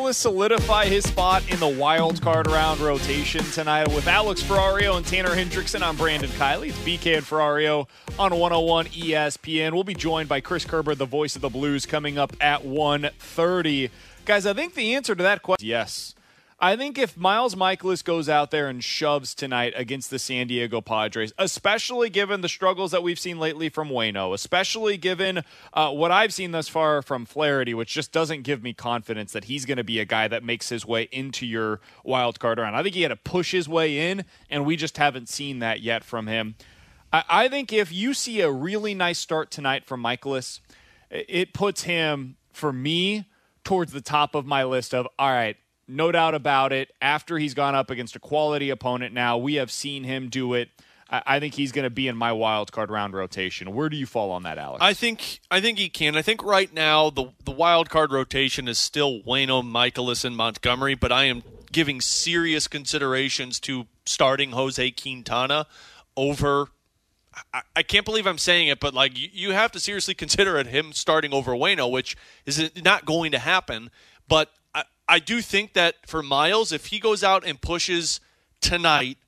Mikolas solidify his spot in the wild card round rotation tonight with Alex Ferrario and Tanner Hendrickson? I'm Brandon Kiley. It's BK and Ferrario on 101 ESPN. We'll be joined by Chris Kerber, the voice of the Blues, coming up at 1.30. Guys, I think the answer to that question yes. I think if Miles Mikolas goes out there and shoves tonight against the San Diego Padres, especially given the struggles that we've seen lately from Waino, especially given uh, what I've seen thus far from Flaherty, which just doesn't give me confidence that he's going to be a guy that makes his way into your wild card round. I think he had to push his way in, and we just haven't seen that yet from him. I, I think if you see a really nice start tonight from Mikolas, it- it puts him, for me, towards the top of my list of, all right, no doubt about it. After he's gone up against a quality opponent now, we have seen him do it. I, I think he's going to be in my wild card round rotation. Where do you fall on that, Alex? I think I think he can. I think right now the the wild card rotation is still Waino, Mikolas, and Montgomery, but I am giving serious considerations to starting Jose Quintana over. I, can't believe I'm saying it, but like you have to seriously consider it him starting over Waino, which is not going to happen. But I, do think that for Miles, if he goes out and pushes tonight,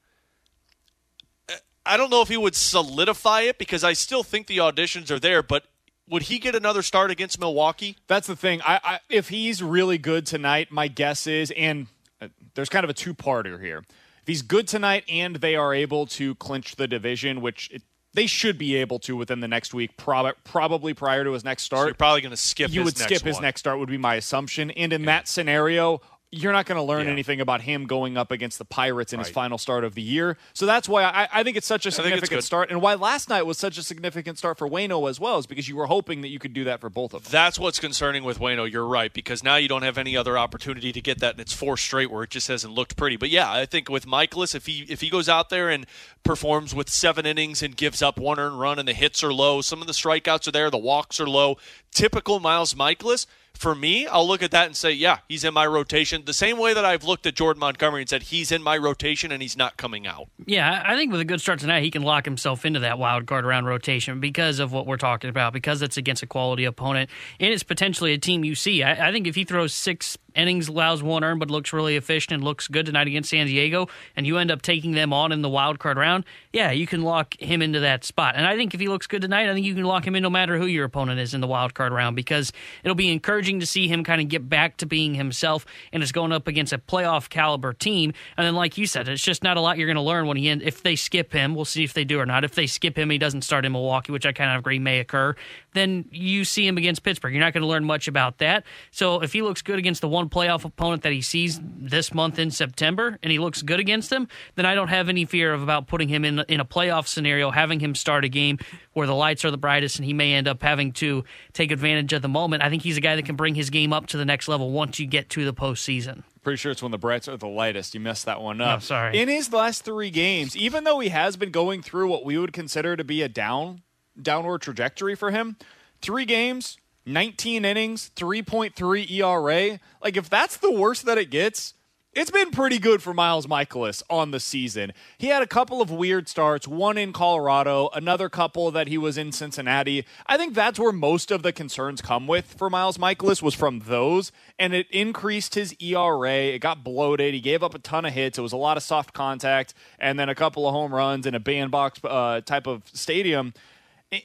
I don't know if he would solidify it because I still think the auditions are there, but would he get another start against Milwaukee? That's the thing. I, I if he's really good tonight, my guess is, and uh, there's kind of a two-parter here. If he's good tonight and they are able to clinch the division, which it, they should be able to within the next week, prob- probably prior to his next start. So you're probably going to skip. you would skip his next start would be my assumption. And in that scenario, you're not going to learn Yeah. anything about him going up against the Pirates in his final start of the year. So that's why I, I think it's such a significant start, and why last night was such a significant start for Waino as well, is because you were hoping that you could do that for both of them. That's what's concerning with Waino. You're right because now you don't have any other opportunity to get that, and it's four straight where it just hasn't looked pretty. But yeah, I think with Mikolas, if he if he goes out there and performs with seven innings and gives up one earned run, and the hits are low, some of the strikeouts are there, the walks are low, typical Miles Mikolas. For me, I'll look at that and say, yeah, he's in my rotation. The same way that I've looked at Jordan Montgomery and said he's in my rotation and he's not coming out. Yeah, I think with a good start tonight, he can lock himself into that wild card round rotation because of what we're talking about, because it's against a quality opponent, and it's potentially a team you see. I, I think if he throws six innings allows one earn, but looks really efficient and looks good tonight against San Diego, and you end up taking them on in the wild card round, yeah, you can lock him into that spot. And I think if he looks good tonight, I think you can lock him in no matter who your opponent is in the wild card round because it'll be encouraging to see him kind of get back to being himself, and it's going up against a playoff caliber team. And then, like you said, it's just not a lot you're going to learn when he end. If they skip him, we'll see if they do or not. If they skip him, he doesn't start in Milwaukee, which I kind of agree may occur. Then you see him against Pittsburgh. You're not going to learn much about that. So if he looks good against the one playoff opponent that he sees this month in September, and he looks good against them, then I don't have any fear of about putting him in in a playoff scenario, having him start a game where the lights are the brightest, and he may end up having to take advantage of the moment. I think he's a guy that can bring his game up to the next level once you get to the postseason. Pretty sure it's when the brights are the lightest. You messed that one up. Oh, sorry. In his last three games, even though he has been going through what we would consider to be a down downward trajectory for him, three games, 19 innings, 3.3 ERA. Like if that's the worst that it gets, it's been pretty good for Miles Mikolas on the season. He had a couple of weird starts, one in Colorado, another couple that he was in Cincinnati. I think that's where most of the concerns come with for Miles Mikolas was from those, and it increased his ERA. It got bloated. He gave up a ton of hits. It was a lot of soft contact, and then a couple of home runs in a bandbox uh, type of stadium.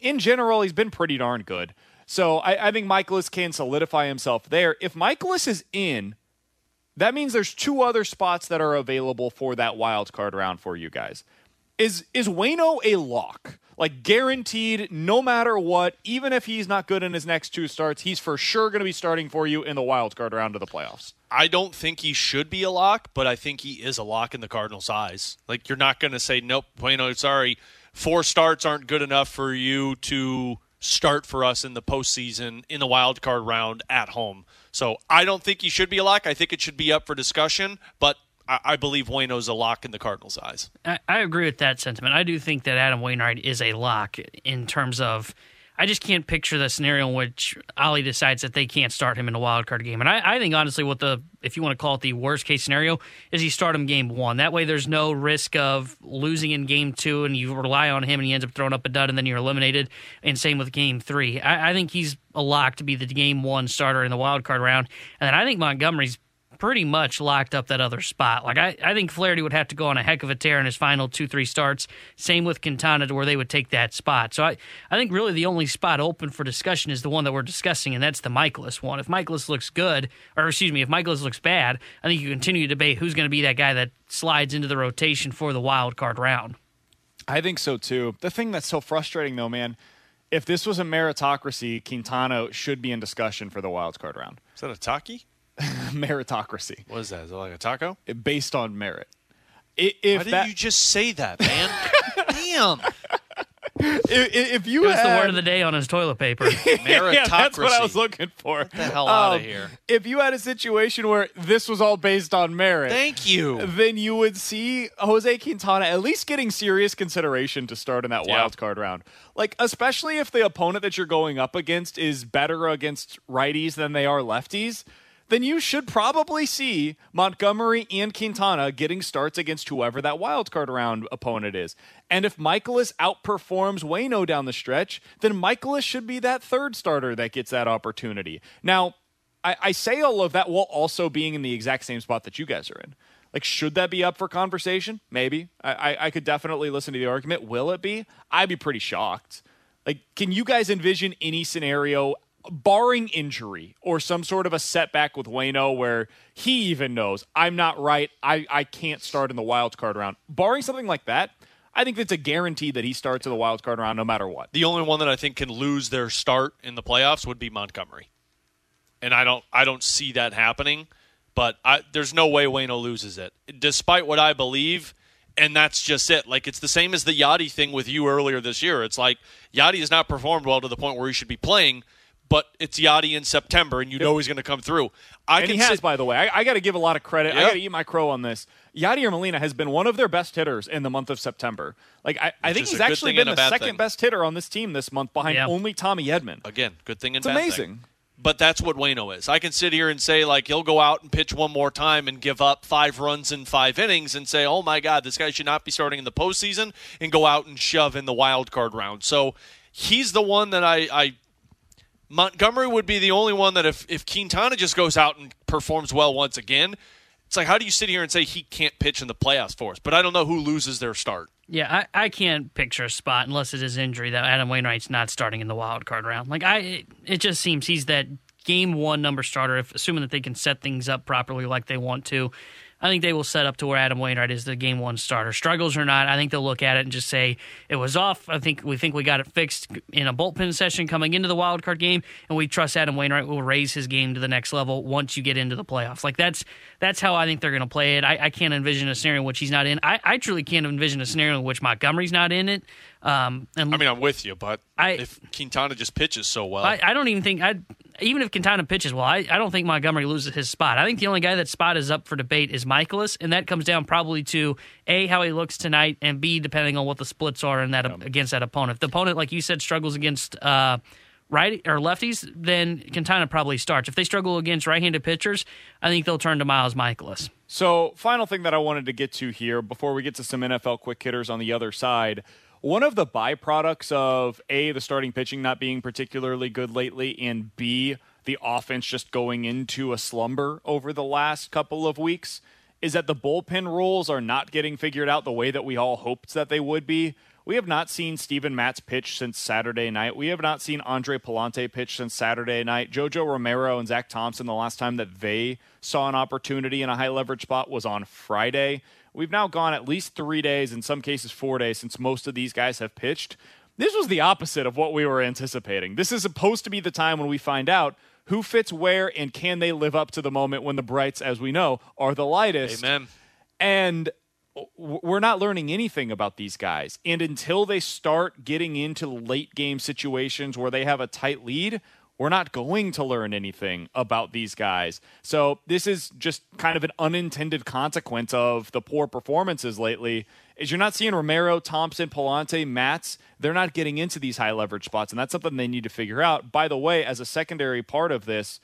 In general, he's been pretty darn good. So I, I think Mikolas can solidify himself there. If Mikolas is in, that means there's two other spots that are available for that wild card round for you guys. Is is Waino a lock? Like guaranteed, no matter what, even if he's not good in his next two starts, he's for sure going to be starting for you in the wild card round of the playoffs. I don't think he should be a lock, but I think he is a lock in the Cardinals' eyes. Like you're not going to say nope, Waino, sorry, four starts aren't good enough for you to start for us in the postseason in the wild card round at home. So I don't think he should be a lock. I think it should be up for discussion, but I, I believe Waino's a lock in the Cardinals' eyes. I, I agree with that sentiment. I do think that Adam Wainwright is a lock in terms of. I just can't picture the scenario in which Oli decides that they can't start him in a wild card game. And I, I think honestly, what the if you want to call it the worst case scenario is he start him game one. That way, there's no risk of losing in game two, and you rely on him, and he ends up throwing up a dud, and then you're eliminated. And same with game three. I, I think he's a lock to be the game one starter in the wild card round. And then I think Montgomery's pretty much locked up that other spot. Like I, I think Flaherty would have to go on a heck of a tear in his final two, three starts. Same with Quintana to where they would take that spot. So I, I think really the only spot open for discussion is the one that we're discussing, and that's the Mikolas one. If Mikolas looks good, or excuse me, if Mikolas looks bad, I think you continue to debate who's going to be that guy that slides into the rotation for the wild card round. I think so too. The thing that's so frustrating though, man, if this was a meritocracy, Quintana should be in discussion for the wild card round. Is that a taki? meritocracy. What is that? Is it like a taco? Based on merit. I- If Why did that, you just say that, man? Damn. if, if you It was the had- word of the day on his toilet paper. yeah, that's what I was looking for. Get the hell outta um, here. If you had a situation where this was all based on merit, Thank you. then you would see Jose Quintana at least getting serious consideration to start in that Yeah. wild card round. Like, especially if the opponent that you're going up against is better against righties than they are lefties, then you should probably see Montgomery and Quintana getting starts against whoever that wild card round opponent is. And if Mikolas outperforms Waino down the stretch, then Mikolas should be that third starter that gets that opportunity. Now, I, I say all of that while also being in the exact same spot that you guys are in. Like, should that be up for conversation? Maybe. I, I, I could definitely listen to the argument. Will it be? I'd be pretty shocked. Like, can you guys envision any scenario, barring injury or some sort of a setback with Waino, where he even knows I'm not right, I, I can't start in the wild card round? Barring something like that, I think it's a guarantee that he starts in the wild card round no matter what. The only one that I think can lose their start in the playoffs would be Montgomery, and I don't I don't see that happening. But I, there's no way Waino loses it, despite what I believe, and that's just it. Like it's the same as the Yadi thing with you earlier this year. It's like Yadi has not performed well to the point where he should be playing, but it's Yadi in September, and you know he's going to come through. I and can he has, sit- by the way. I, I got to give a lot of credit. I got to eat my crow on this. Yadier Molina has been one of their best hitters in the month of September. Like I, I think he's actually been the second thing. best hitter on this team this month, behind Yeah. only Tommy Edman. Again, good thing and It's bad thing. amazing. But that's what Waino is. I can sit here and say like he'll go out and pitch one more time and give up five runs in five innings and say, "Oh my God, this guy should not be starting in the postseason," and go out and shove in the wild card round. So he's the one that I, I Montgomery would be the only one that if if Quintana just goes out and performs well once again, it's like how do you sit here and say he can't pitch in the playoffs for us? But I don't know who loses their start. Yeah, I, I can't picture a spot unless it is injury that Adam Wainwright's not starting in the wild card round. Like I, it, it just seems he's that game one number starter. If assuming that they can set things up properly like they want to, I think they will set up to where Adam Wainwright is the game one starter. Struggles or not, I think they'll look at it and just say it was off. I think we think we got it fixed in a bullpen session coming into the wild card game, and we trust Adam Wainwright will raise his game to the next level once you get into the playoffs. Like that's that's how I think they're going to play it. I, I, can't envision a scenario in which he's not in. I, I truly can't envision a scenario in which Montgomery's not in it. Um, and I mean, I'm with you, but I, if Quintana just pitches so well, I, I don't even think I even if Quintana pitches well, I, I don't think Montgomery loses his spot. I think the only guy that spot is up for debate is Mikolas, and that comes down probably to a how he looks tonight, and b depending on what the splits are in that against that opponent. If the opponent, like you said, struggles against. Uh, right or lefties, then Quintana probably starts. If they struggle against right-handed pitchers, I think they'll turn to Miles Mikolas. So, final thing that I wanted to get to here before we get to some NFL quick hitters on the other side. One of the byproducts of A, the starting pitching not being particularly good lately, and B, the offense just going into a slumber over the last couple of weeks is that the bullpen rules are not getting figured out the way that we all hoped that they would be. We have not seen Steven Matz pitch since Saturday night. We have not seen Andre Pallante pitch since Saturday night. Jojo Romero and Zach Thompson, the last time that they saw an opportunity in a high leverage spot was on Friday. We've now gone at least three days, in some cases four days, since most of these guys have pitched. This was the opposite of what we were anticipating. This is supposed to be the time when we find out who fits where and can they live up to the moment when the brights, as we know, are the lightest. Amen. And we're not learning anything about these guys. And until they start getting into late game situations where they have a tight lead, we're not going to learn anything about these guys. So this is just kind of an unintended consequence of the poor performances lately. Is you're not seeing Romero, Thompson, Pallante, Matz. They're not getting into these high leverage spots, and that's something they need to figure out. By the way, as a secondary part of this,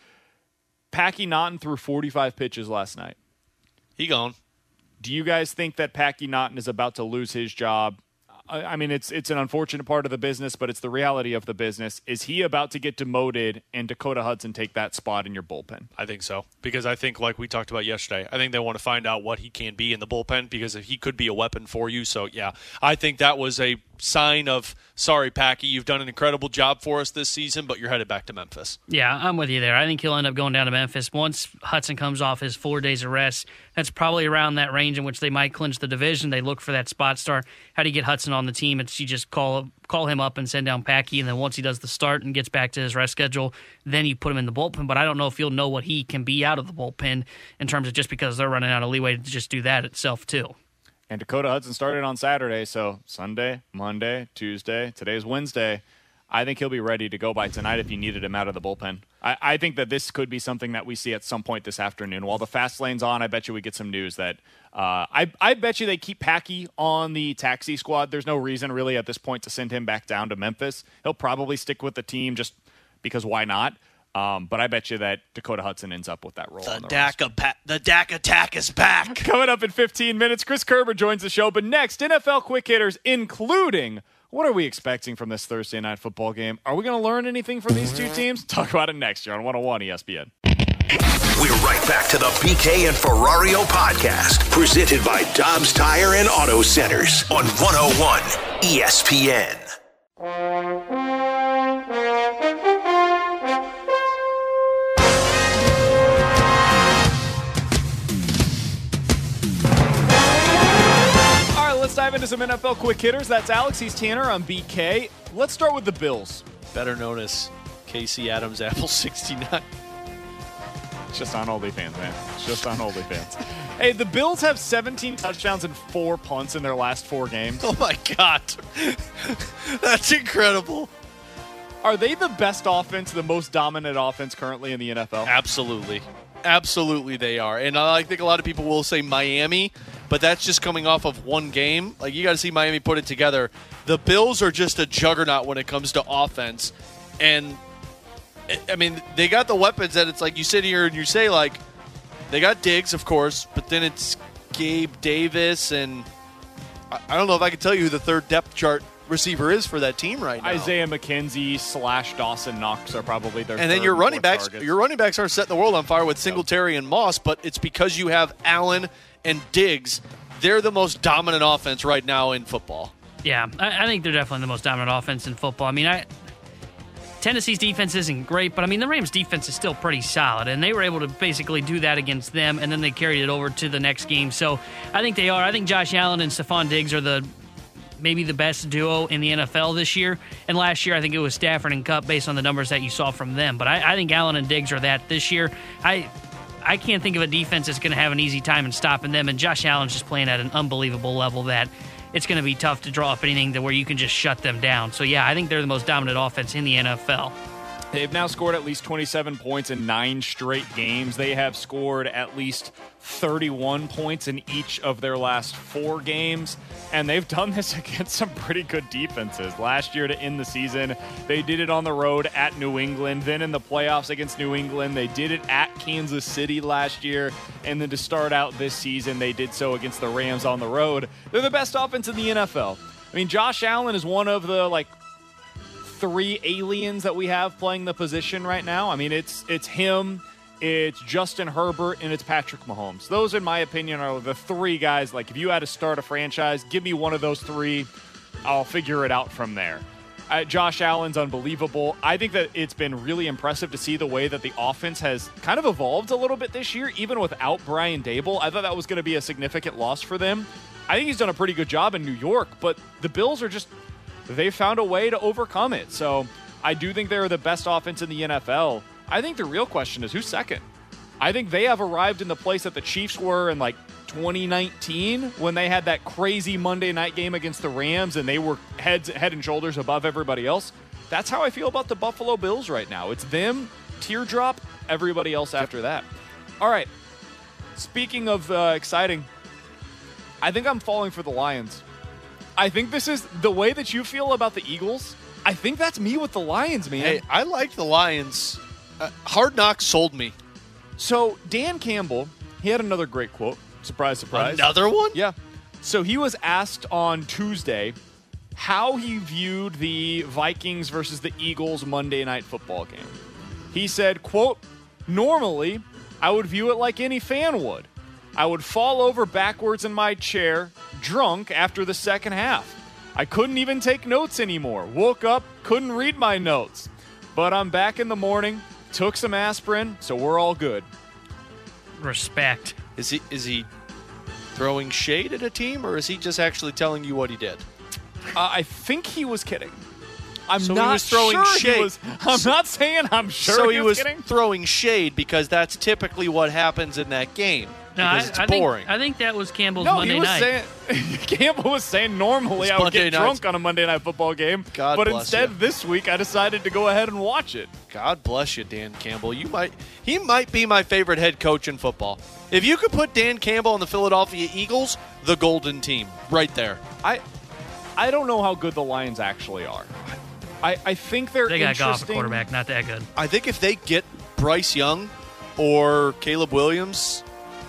Packy Naughton threw 45 pitches last night. He gone. Do you guys think that Packy Naughton is about to lose his job? I mean, it's it's an unfortunate part of the business, but it's the reality of the business. Is he about to get demoted and Dakota Hudson take that spot in your bullpen? I think so because I think, like we talked about yesterday, I think they want to find out what he can be in the bullpen because if he could be a weapon for you. So yeah, I think that was a sign of sorry, Packy, you've done an incredible job for us this season, but you're headed back to Memphis. Yeah, I'm with you there. I think he'll end up going down to Memphis once Hudson comes off his four days of rest. That's probably around that range in which they might clinch the division. They look for that spot start. How do you get Hudson on the team? It's you just call call him up and send down Packy, and then once he does the start and gets back to his rest schedule, then you put him in the bullpen. But I don't know if you'll know what he can be out of the bullpen in terms of just because they're running out of leeway to just do that itself too. And Dakota Hudson started on Saturday, so Sunday, Monday, Tuesday, today's Wednesday. I think he'll be ready to go by tonight if you needed him out of the bullpen. I, I, think that this could be something that we see at some point this afternoon. While the fast lane's on, I bet you we get some news that uh, I, I bet you they keep Packy on the taxi squad. There's no reason really at this point to send him back down to Memphis. He'll probably stick with the team just because why not? Um, but I bet you that Dakota Hudson ends up with that role. The, the Dak, pa- the Dak attack is back. Coming up in 15 minutes, Chris Kerber joins the show. But next, NFL quick hitters, including what are we expecting from this Thursday night football game? Are we going to learn anything from these two teams? Talk about it next year on 101 ESPN. We're right back to the BK and Ferrario podcast, presented by Dobbs Tire and Auto Centers on 101 ESPN. Dive into some NFL quick hitters. That's Alex. He's Tanner. I'm BK. Let's start with the Bills. Better known as Casey Adams Apple 69. Just on OnlyFans, man. Just on OnlyFans. hey, the Bills have 17 touchdowns and four punts in their last four games. Oh my god, that's incredible. Are they the best offense, the most dominant offense currently in the NFL? Absolutely. Absolutely, they are. And I think a lot of people will say Miami, but that's just coming off of one game. Like, you got to see Miami put it together. The Bills are just a juggernaut when it comes to offense. And, I mean, they got the weapons that it's like you sit here and you say, like, they got Diggs, of course, but then it's Gabe Davis. And I don't know if I can tell you who the third depth chart receiver is for that team right now. Isaiah McKenzie slash Dawson Knox are probably their and then your running backs, targets. your running backs aren't setting the world on fire with Singletary and Moss, but it's because you have Allen and Diggs. They're the most dominant offense right now in football. Yeah, I, I think they're definitely the most dominant offense in football. I mean, I Tennessee's defense isn't great, but I mean the Rams' defense is still pretty solid, and they were able to basically do that against them, and then they carried it over to the next game. So I think they are. I think Josh Allen and Stefon Diggs are the maybe the best duo in the NFL this year. And last year, I think it was Stafford and Kupp based on the numbers that you saw from them. But I, I think Allen and Diggs are that this year. I I can't think of a defense that's going to have an easy time in stopping them. And Josh Allen's just playing at an unbelievable level that it's going to be tough to draw up anything to where you can just shut them down. So yeah, I think they're the most dominant offense in the NFL. They've now scored at least 27 points in nine straight games. They have scored at least 31 points in each of their last four games. And they've done this against some pretty good defenses. Last year to end the season, they did it on the road at New England. Then in the playoffs against New England, they did it at Kansas City last year. And then to start out this season, they did so against the Rams on the road. They're the best offense in the NFL. I mean, Josh Allen is one of the like three aliens that we have playing the position right now. I mean, it's it's him, it's Justin Herbert, and it's Patrick Mahomes. Those, in my opinion, are the three guys. Like, if you had to start a franchise, give me one of those three. I'll figure it out from there. Uh, Josh Allen's unbelievable. I think that it's been really impressive to see the way that the offense has kind of evolved a little bit this year, even without Brian Daboll. I thought that was going to be a significant loss for them. I think he's done a pretty good job in New York, but the Bills are just they found a way to overcome it. So I do think they're the best offense in the NFL. I think the real question is who's second? I think they have arrived in the place that the Chiefs were in like 2019 when they had that crazy Monday night game against the Rams and they were heads head and shoulders above everybody else. That's how I feel about the Buffalo Bills right now. It's them, teardrop, everybody else after that. All right. Speaking of uh, exciting, I think I'm falling for the Lions. I think this is the way that you feel about the Eagles. I think that's me with the Lions, man. Hey, I like the Lions. Uh, Hard Knocks sold me. So Dan Campbell, he had another great quote. Surprise, surprise. Another one? Yeah. So he was asked on Tuesday how he viewed the Vikings versus the Eagles Monday night football game. He said, quote, normally I would view it like any fan would. I would fall over backwards in my chair, drunk after the second half. I couldn't even take notes anymore. Woke up, couldn't read my notes. But I'm back in the morning, took some aspirin, so we're all good. Respect. Is he is he throwing shade at a team, or is he just actually telling you what he did? Uh, I think he was kidding. I'm So he not was throwing sure he shade. was- I'm not saying I'm sure so he, he was, was kidding. throwing shade because that's typically what happens in that game. No, I, it's I think, boring. I think that was Campbell's No, Monday he was night. saying Campbell was saying normally It's I would Monday get nights. drunk on a Monday night football game, God but bless instead you. this week I decided to go ahead and watch it. God bless you, Dan Campbell. You might he might be my favorite head coach in football. If you could put Dan Campbell on the Philadelphia Eagles, the golden team, right there. I I don't know how good the Lions actually are. I, I think they're They got Goff at quarterback, not that good. I think if they get Bryce Young or Caleb Williams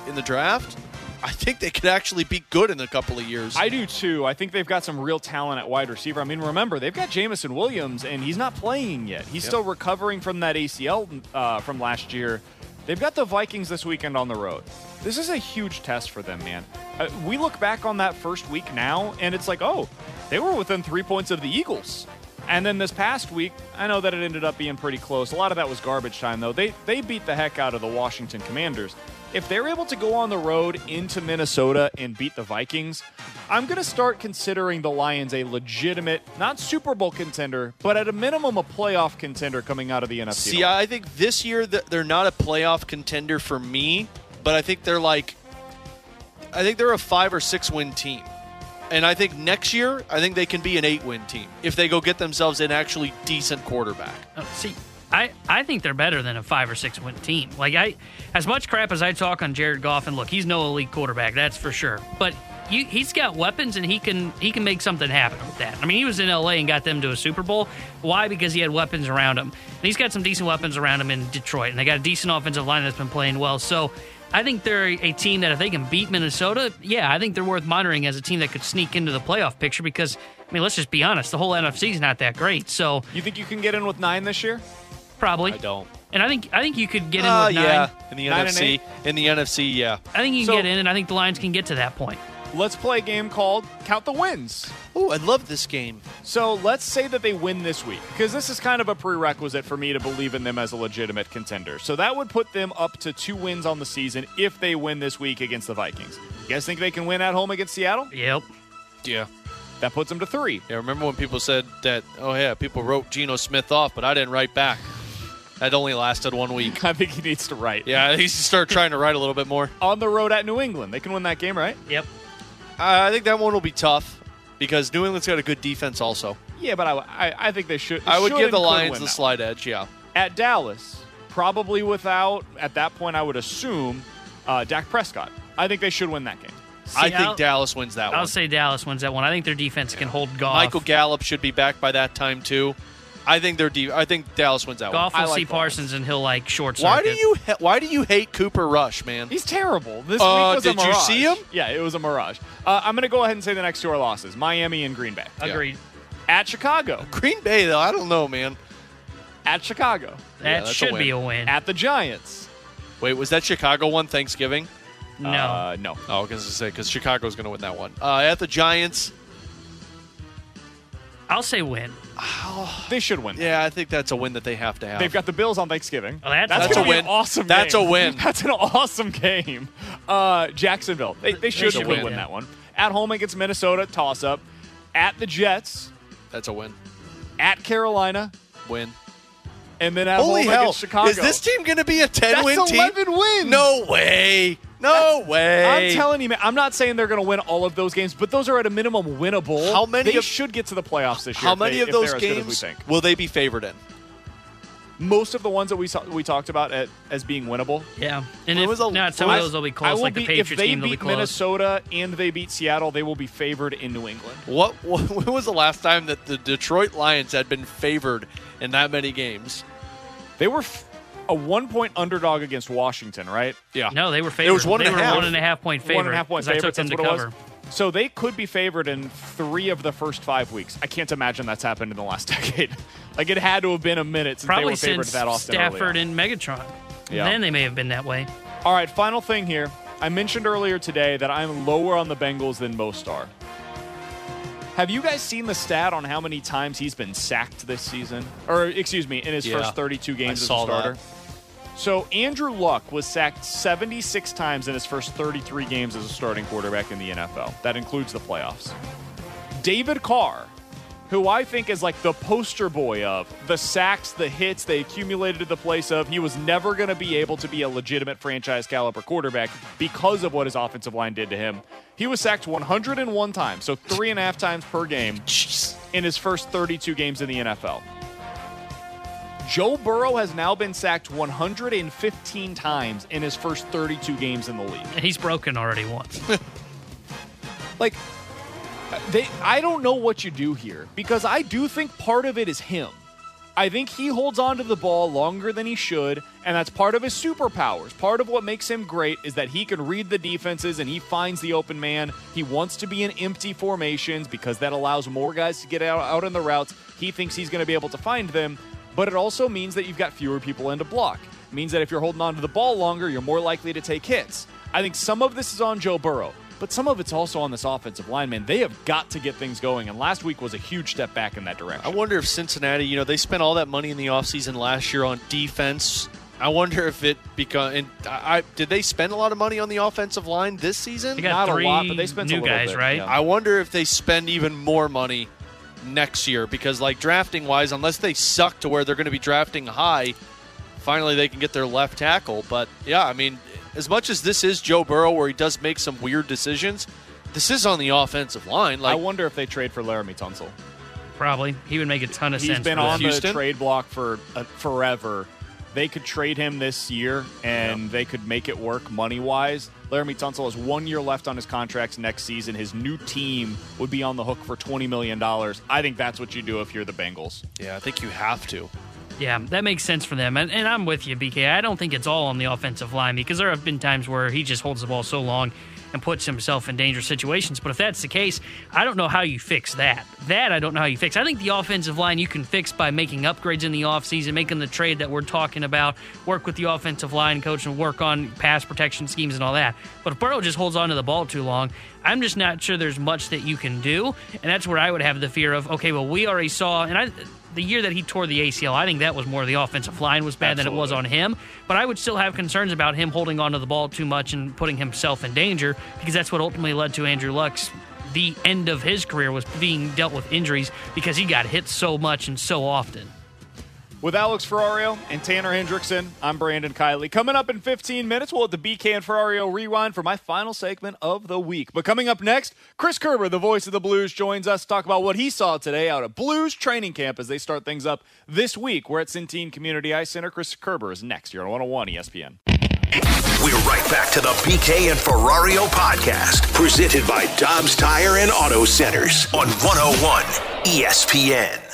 in the draft, I think they could actually be good in a couple of years. I do too. I think they've got some real talent at wide receiver. I mean, remember they've got Jameson Williams, and he's not playing yet. He's Yep. still recovering from that ACL uh, from last year. They've got the Vikings this weekend on the road. This is a huge test for them, man. Uh, we look back on that first week now, and it's like, oh, they were within three points of the Eagles. And then this past week, I know that it ended up being pretty close. A lot of that was garbage time, though. They they beat the heck out of the Washington Commanders. If they're able to go on the road into Minnesota and beat the Vikings, I'm going to start considering the Lions a legitimate, not Super Bowl contender, but at a minimum a playoff contender coming out of the NFC. See, I think this year that they're not a playoff contender for me, but I think they're like, I think they're a five or six win team. And I think next year, I think they can be an eight win team if they go get themselves an actually decent quarterback. Oh, see, I, I think they're better than a five or six win team. Like I, as much crap as I talk on Jared Goff, and look, he's no elite quarterback, that's for sure. But you, he's got weapons, and he can he can make something happen with that. I mean, he was in L.A. and got them to a Super Bowl. Why? Because he had weapons around him, and he's got some decent weapons around him in Detroit, and they got a decent offensive line that's been playing well. So. I think they're a team that if they can beat Minnesota, yeah, I think they're worth monitoring as a team that could sneak into the playoff picture because, I mean, let's just be honest, the whole NFC is not that great. So You think you can get in with nine this year? Probably. I don't. And I think I think you could get in Uh, with nine. yeah, in the Nine NFC. In the NFC, yeah. I think you can So- get in, and I think the Lions can get to that point. Let's play a game called Count the Wins. Oh, I love this game. So let's say that they win this week, because this is kind of a prerequisite for me to believe in them as a legitimate contender. So that would put them up to two wins on the season if they win this week against the Vikings. You guys think they can win at home against Seattle? Yep. Yeah. That puts them to three. Yeah, remember when people said that, oh, yeah, people wrote Geno Smith off, but I didn't write back. That only lasted one week. I think he needs to write. Yeah, he needs to start trying to write a little bit more. On the road at New England. They can win that game, right? Yep. I think that one will be tough because New England's got a good defense also. Yeah, but I, I, I think they should. I would should give the Lions win the slight edge, yeah. At Dallas, probably without, at that point, I would assume, uh, Dak Prescott. I think they should win that game. I See, I'll- think Dallas wins that one. I'll say Dallas wins that one. I think their defense can hold Goff. Michael Gallup should be back by that time too. I think they're de- I think Dallas wins that Goff one. will I like see the Parsons, and he'll like short circuit. Why do you ha- Why do you hate Cooper Rush, man? He's terrible. This Uh, week was a did you see him? Yeah, it was a mirage. Uh, I'm going to go ahead and say the next two are losses: Miami and Green Bay. Agreed. At Chicago. Green Bay though, I don't know, man. At Chicago. That that's a should be a win. win. At the Giants. Wait, was that Chicago one Thanksgiving? no. Uh, no. Oh, I was going to say because Chicago's going to win that one. Uh, at the Giants, I'll say win. They should win. yeah, I think that's a win that they have to have. They've got the Bills on Thanksgiving. Oh, that's That's, a gonna win. Be an awesome. That's game. a win. That's an awesome game. Uh, Jacksonville. They, they should should win, win, yeah. that one. At home against Minnesota, toss up. At the Jets. that's a win. At Carolina. Win. And then at Holy home hell! against Chicago. Is this team going to be a ten That's win team? 11 wins. No way. No way. I'm telling you, man. I'm not saying they're going to win all of those games, but those are at a minimum winnable. How many They of- should get to the playoffs this year. How if they- many of those they're as good as we games think. will they be favored in? Most of the ones that we saw, we talked about at, as being winnable. Yeah. And When if was the- not, some when of those will be I close. will Like be, the Patriots if they game will be beat close. Minnesota and they beat Seattle, they will be favored in New England. What? When was the last time that the Detroit Lions had been favored in that many games? They were f- a one point underdog against Washington, right? Yeah. No, they were favored. It was one they and a were half. one and a half point favorite. One and a half point 'cause I took them That's to what it cover. was. So they could be favored in three of the first five weeks. I can't imagine that's happened in the last decade. like it had to have been a minute since they Probably were favored since that often. early Stafford and Megatron. Yeah. Then they may have been that way. All right, final thing here. I mentioned earlier today that I'm lower on the Bengals than most are. Have you guys seen the stat on how many times he's been sacked this season? Or, excuse me, in his Yeah. first 32 games as a saw that. starter? So, Andrew Luck was sacked 76 times in his first 33 games as a starting quarterback in the NFL. That includes the playoffs. David Carr, who I think is like the poster boy of the sacks, the hits they accumulated to the place of, he was never going to be able to be a legitimate franchise caliber quarterback because of what his offensive line did to him. He was sacked 101 times, so three and a half times per game in his first 32 games in the NFL. Joe Burrow has now been sacked 115 times in his first 32 games in the league. He's broken already once. like they I don't know what you do here because I do think part of it is him. I think he holds on to the ball longer than he should, and that's part of his superpowers. Part of what makes him great is that he can read the defenses and he finds the open man. He wants to be in empty formations because that allows more guys to get out, out in the routes. He thinks he's going to be able to find them, but it also means that you've got fewer people in to block. It means that if you're holding on to the ball longer, you're more likely to take hits. I think some of this is on Joe Burrow. But some of it's also on this offensive line, man. They have got to get things going, and last week was a huge step back in that direction. I wonder if Cincinnati, you know, they spent all that money in the offseason last year on defense. I wonder if it because and I, I did they spend a lot of money on the offensive line this season? They got Not three a lot, but they spent a new little guys, bit, right? yeah. I wonder if they spend even more money next year because like drafting wise, unless they suck to where they're going to be drafting high, finally they can get their left tackle. But yeah, I mean, as much as this is Joe Burrow, where he does make some weird decisions, this is on the offensive line. I wonder if they trade for Laremy Tunsil. Probably. He would make a ton of He's sense. He's been on them. the trade block for uh, forever. They could trade him this year, and they could make it work money wise. Laremy Tunsil has one year left on his contract next season. His new team would be on the hook for twenty million dollars. I think that's what you do if you're the Bengals. yeah, I think you have to. Yeah, that makes sense for them. And, and I'm with you, BK. I don't think it's all on the offensive line because there have been times where he just holds the ball so long and puts himself in dangerous situations. But if that's the case, I don't know how you fix that. That I don't know how you fix. I think the offensive line you can fix by making upgrades in the offseason, making the trade that we're talking about, work with the offensive line coach and work on pass protection schemes and all that. But if Burrow just holds on to the ball too long, I'm just not sure there's much that you can do. And that's where I would have the fear of, okay, well, we already saw, and I the year that he tore the ACL, I think that was more the offensive line was bad Absolutely. than it was on him. But I would still have concerns about him holding onto the ball too much and putting himself in danger because that's what ultimately led to Andrew Luck's the end of his career was being dealt with injuries because he got hit so much and so often. With Alex Ferrario and Tanner Hendrickson, I'm Brandon Kiley. Coming up in 15 minutes, we'll have the BK and Ferrario rewind for my final segment of the week. But coming up next, Chris Kerber, the voice of the Blues, joins us to talk about what he saw today out at Blues training camp as they start things up this week. We're at Centene Community Ice Center. Chris Kerber is next here on 101 ESPN. We're right back to the BK and Ferrario podcast, presented by Dobbs Tire and Auto Centers on 101 ESPN.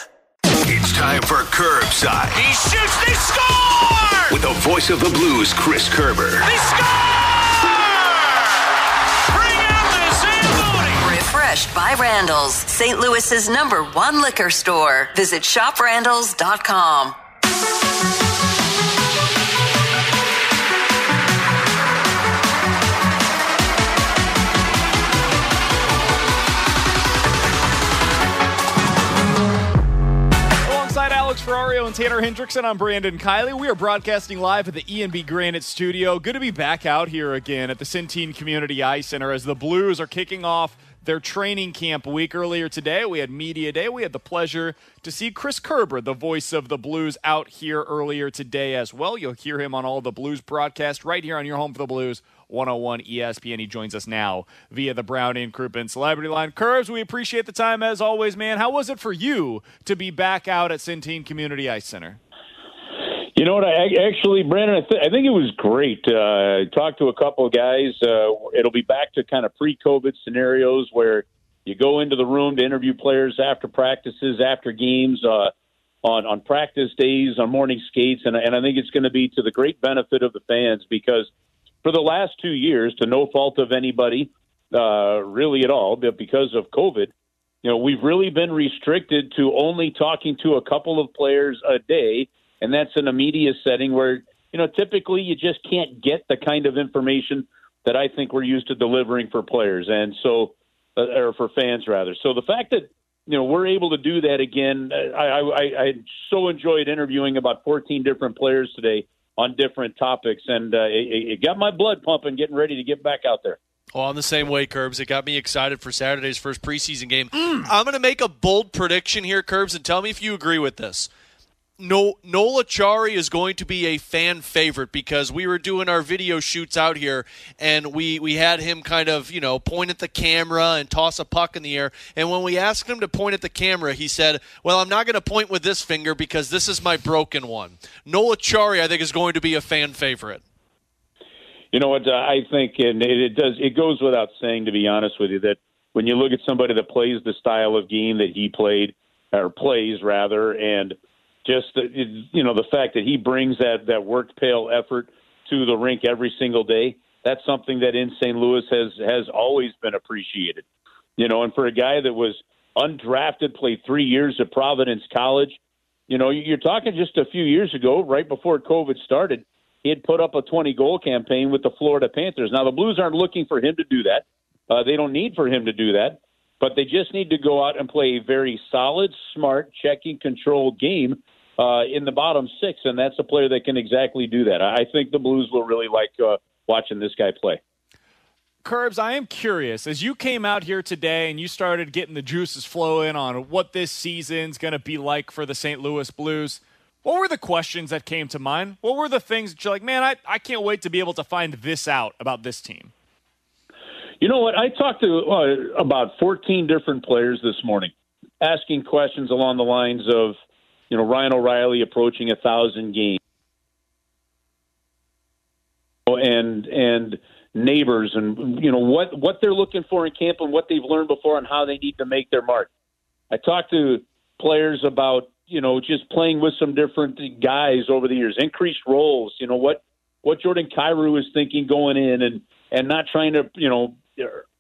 It's time for Curbside. He shoots, they score! With the voice of the Blues, Chris Kerber. They score! Bring out the Zamboni! Refreshed by Randall's, St. Louis's number one liquor store. Visit shoprandalls.com. Ferrario and Tanner Hendrickson. I'm Brandon Kiley. We are broadcasting live at the E&B Granite Studio. Good to be back out here again at the Centene Community Ice Center as the Blues are kicking off their training camp week earlier today. We had Media Day. We had the pleasure to see Chris Kerber, the voice of the Blues, out here earlier today as well. You'll hear him on all the Blues broadcasts right here on your home for the Blues 101 ESPN. He joins us now via the Brown and Crouppen Celebrity Line. Curbs, we appreciate the time as always, man. How was it for you to be back out at Centene Community Ice Center? You know what? I actually, Brandon, I, th- I think it was great. Uh, I talked to a couple of guys. Uh, it'll be back to kind of pre-COVID scenarios where you go into the room to interview players after practices, after games, uh, on on practice days, on morning skates, and, and I think it's going to be to the great benefit of the fans because for the last two years, to no fault of anybody, uh, really at all, but because of COVID, you know, we've really been restricted to only talking to a couple of players a day, and that's in a media setting where, you know, typically you just can't get the kind of information that I think we're used to delivering for players, and so, uh, or for fans rather. So the fact that you know we're able to do that again, I, I, I so enjoyed interviewing about 14 different players today on different topics, and uh, it, it got my blood pumping, getting ready to get back out there. Well, on the same way, Curbs, it got me excited for Saturday's first preseason game. Mm. I'm going to make a bold prediction here, Curbs, and tell me if you agree with this no, Noel Acciari is going to be a fan favorite because we were doing our video shoots out here and we, we had him kind of, you know, point at the camera and toss a puck in the air. And when we asked him to point at the camera, he said, Well, I'm not going to point with this finger because this is my broken one. Noel Acciari, I think, is going to be a fan favorite. You know what? Uh, I think, and it, it does, it goes without saying, to be honest with you, that when you look at somebody that plays the style of game that he played, or plays rather, and just the, you know the fact that he brings that that work pail effort to the rink every single day. That's something that in St. Louis has has always been appreciated. You know, and for a guy that was undrafted, played three years at Providence College. You know, you're talking just a few years ago, right before COVID started, he had put up a 20 goal campaign with the Florida Panthers. Now the Blues aren't looking for him to do that. Uh, they don't need for him to do that, but they just need to go out and play a very solid, smart, checking, controlled game uh, in the bottom six, and that's a player that can exactly do that. I think the Blues will really like uh, watching this guy play. Curbs, I am curious. As you came out here today and you started getting the juices flowing on what this season's going to be like for the St. Louis Blues, what were the questions that came to mind? What were the things that you're like, man, I, I can't wait to be able to find this out about this team? You know what? I talked to uh, about 14 different players this morning, asking questions along the lines of, you know, Ryan O'Reilly approaching a thousand games, and and Neighbours, and you know what what they're looking for in camp and what they've learned before and how they need to make their mark. I talked to players about you know, just playing with some different guys over the years, increased roles. You know what what Jordan Kyrou is thinking going in, and and not trying to you know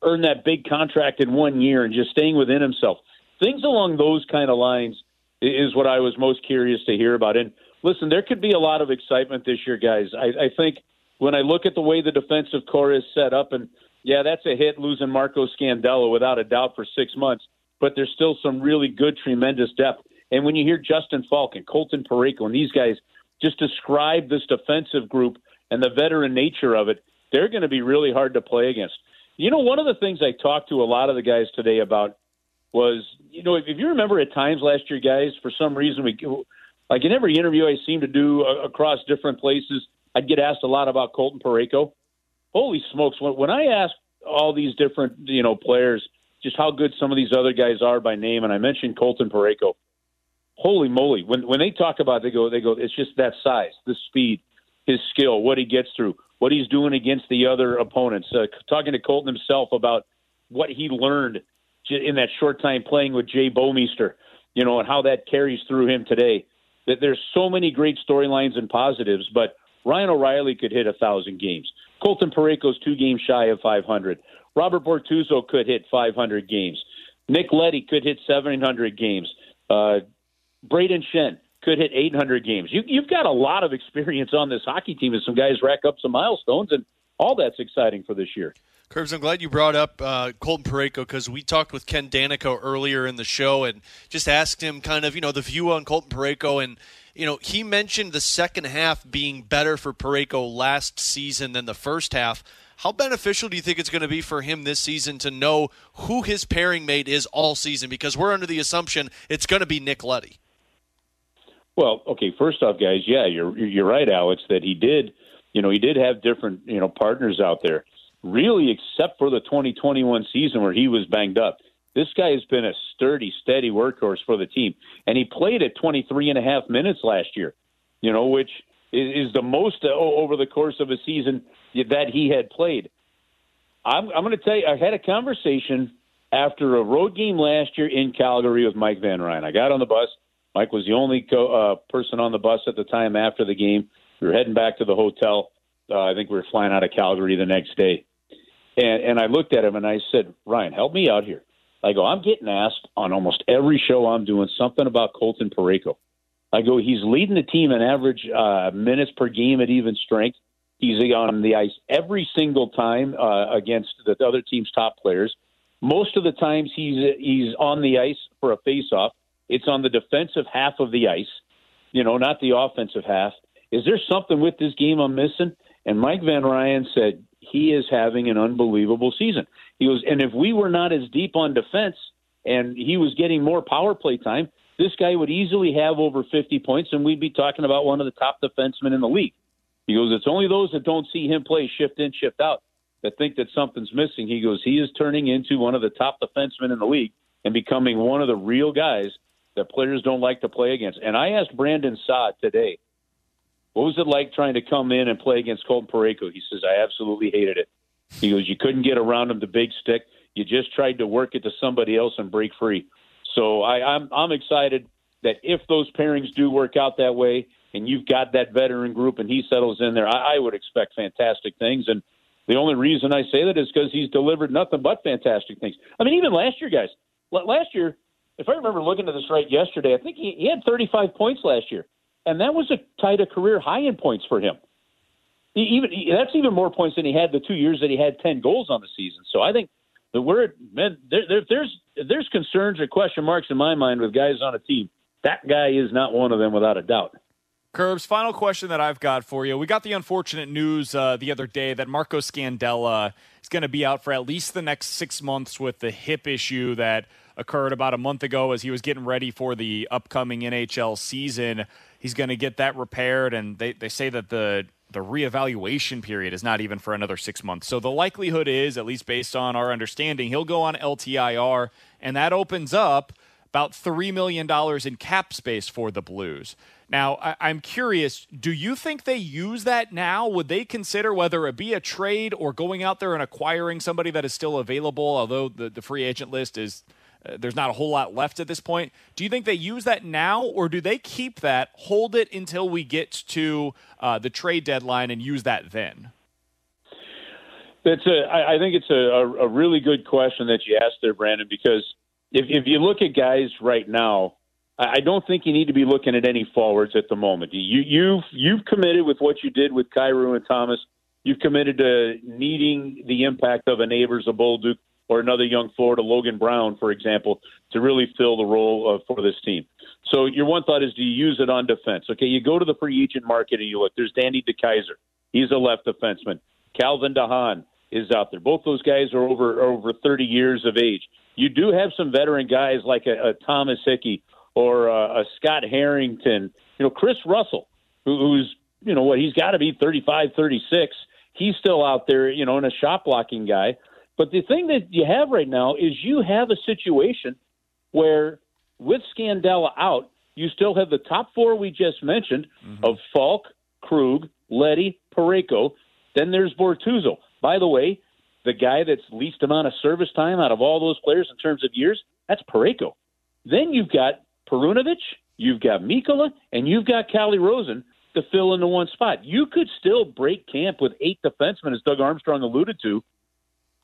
earn that big contract in one year and just staying within himself. Things along those kind of lines is what I was most curious to hear about. And listen, there could be a lot of excitement this year, guys. I, I think when I look at the way the defensive core is set up, and yeah, that's a hit losing Marco Scandella without a doubt for six months, but there's still some really good, tremendous depth. And when you hear Justin Faulk and Colton Parayko and these guys just describe this defensive group and the veteran nature of it, they're going to be really hard to play against. You know, one of the things I talked to a lot of the guys today about was, you know, if, if you remember at times last year, guys, for some reason we, like in every interview I seem to do uh, across different places, I'd get asked a lot about Colton Parayko. Holy smokes! When, when I ask all these different, you know, players just how good some of these other guys are by name, and I mentioned Colton Parayko. Holy moly! When when they talk about, it, they go, they go. It's just that size, the speed, his skill, what he gets through, what he's doing against the other opponents. Uh, talking to Colton himself about what he learned in that short time playing with Jay Bouwmeester, you know, and how that carries through him today. That there's so many great storylines and positives, but Ryan O'Reilly could hit a thousand games. Colton Parayko's two games shy of 500. Robert Bortuzzo could hit 500 games. Nick Leddy could hit 700 games. Uh, Brayden Schenn could hit 800 games. You, you've got a lot of experience on this hockey team, and some guys rack up some milestones, and all that's exciting for this year. Curbs, I'm glad you brought up uh, Colton Parayko because we talked with Ken Daneyko earlier in the show and just asked him kind of, you know, the view on Colton Parayko. And, you know, he mentioned the second half being better for Parayko last season than the first half. How beneficial do you think it's going to be for him this season to know who his pairing mate is all season? Because we're under the assumption it's going to be Nick Leddy. Well, okay. First off, guys, yeah, you're you're right, Alex. That he did, you know, he did have different, you know, partners out there. Really, except for the 2021 season where he was banged up, this guy has been a sturdy, steady workhorse for the team, and he played at 23 and a half minutes last year. You know, which is, the most uh, over the course of a season that he had played. I'm, I'm going to tell you, I had a conversation after a road game last year in Calgary with Mike Van Ryn. I got on the bus. Mike was the only co- uh, person on the bus at the time after the game. We were heading back to the hotel. Uh, I think we were flying out of Calgary the next day. And, and I looked at him and I said, Ryan, help me out here. I go, I'm getting asked on almost every show I'm doing something about Colton Parayko. I go, he's leading the team in average uh, minutes per game at even strength. He's on the ice every single time uh, against the other team's top players. Most of the times he's he's on the ice for a face-off. It's on the defensive half of the ice, you know, not the offensive half. Is there something with this game I'm missing? And Mike Van Ryn said he is having an unbelievable season. He goes, and if we were not as deep on defense and he was getting more power play time, this guy would easily have over 50 points, and we'd be talking about one of the top defensemen in the league. He goes, it's only those that don't see him play shift in, shift out that think that something's missing. He goes, he is turning into one of the top defensemen in the league and becoming one of the real guys that players don't like to play against. And I asked Brandon Saad today, what was it like trying to come in and play against Colton Parayko? He says, I absolutely hated it. He goes, you couldn't get around him the big stick. You just tried to work it to somebody else and break free. So I, I'm I'm excited that if those pairings do work out that way, and you've got that veteran group, and he settles in there, I, I would expect fantastic things. And the only reason I say that is because he's delivered nothing but fantastic things. I mean, even last year, guys. Last year, if I remember looking at this right yesterday, I think he, he had 35 points last year and that was a tied a career high in points for him. He even he, that's even more points than he had the two years that he had ten goals on the season. So I think the word man, there, there, there's there's concerns or question marks in my mind with guys on a team. That guy is not one of them without a doubt. Curbs, final question that I've got for you. We got the unfortunate news uh, the other day that Marco Scandella is going to be out for at least the next six months with the hip issue that occurred about a month ago as he was getting ready for the upcoming NHL season. He's going to get that repaired, and they, they say that the the reevaluation period is not even for another six months. So the likelihood is, at least based on our understanding, he'll go on LTIR, and that opens up about $3 million in cap space for the Blues. Now, I- am curious, do you think they use that now? Would they consider whether it be a trade or going out there and acquiring somebody that is still available, although the, the free agent list is uh, there's not a whole lot left at this point. Do you think they use that now, or do they keep that, hold it until we get to uh, the trade deadline and use that then? That's a. I I think it's a, a really good question that you asked there, Brandon. Because if if you look at guys right now, I don't think you need to be looking at any forwards at the moment. You you've you've committed with what you did with Kyrou and Thomas. You've committed to needing the impact of a Neighbours, a Bolduc, or another young Florida, Logan Brown, for example, to really fill the role of, for this team. So your one thought is, do you use it on defense? Okay, you go to the free agent market and you look. There's Danny DeKeyser. He's a left defenseman. Calvin DeHaan is out there. Both those guys are over over 30 years of age. You do have some veteran guys like a, a Thomas Hickey or a, a Scott Harrington. You know, Chris Russell, who, who's you know what he's got to be 35, 36. He's still out there, you know, and a shot blocking guy. But the thing that you have right now is you have a situation where with Scandella out, you still have the top four we just mentioned mm-hmm. of Faulk, Krug, Leddy, Parayko. Then there's Bortuzzo. By the way, the guy that's least amount of service time out of all those players in terms of years, that's Parayko. Then you've got Perunovich, you've got Mikkola, and you've got Calle Rosen to fill in the one spot. You could still break camp with eight defensemen, as Doug Armstrong alluded to,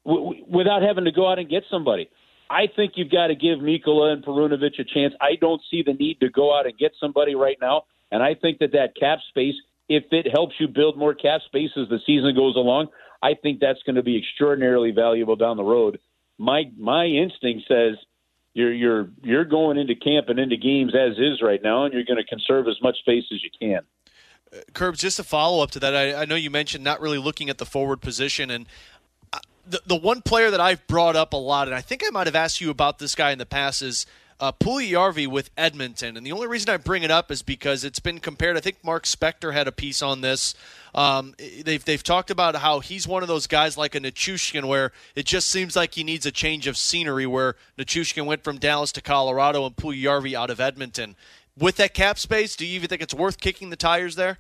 w- without having to go out and get somebody. I think you've got to give Mikkola and Perunovich a chance. I don't see the need to go out and get somebody right now, and I think that that cap space, if it helps you build more cap space as the season goes along, I think that's going to be extraordinarily valuable down the road. My my instinct says you're you're you're going into camp and into games as is right now, and you're going to conserve as much space as you can. Curbs, just a follow up to that. I, I know you mentioned not really looking at the forward position, and uh, the the one player that I've brought up a lot, and I think I might have asked you about this guy in the past, is uh, Puljujärvi with Edmonton. And the only reason I bring it up is because it's been compared. I think Mark Spector had a piece on this. Um, they've they've talked about how he's one of those guys like a Nichushkin, where it just seems like he needs a change of scenery. Where Nichushkin went from Dallas to Colorado and Puljujärvi out of Edmonton. With that cap space, do you even think it's worth kicking the tires there?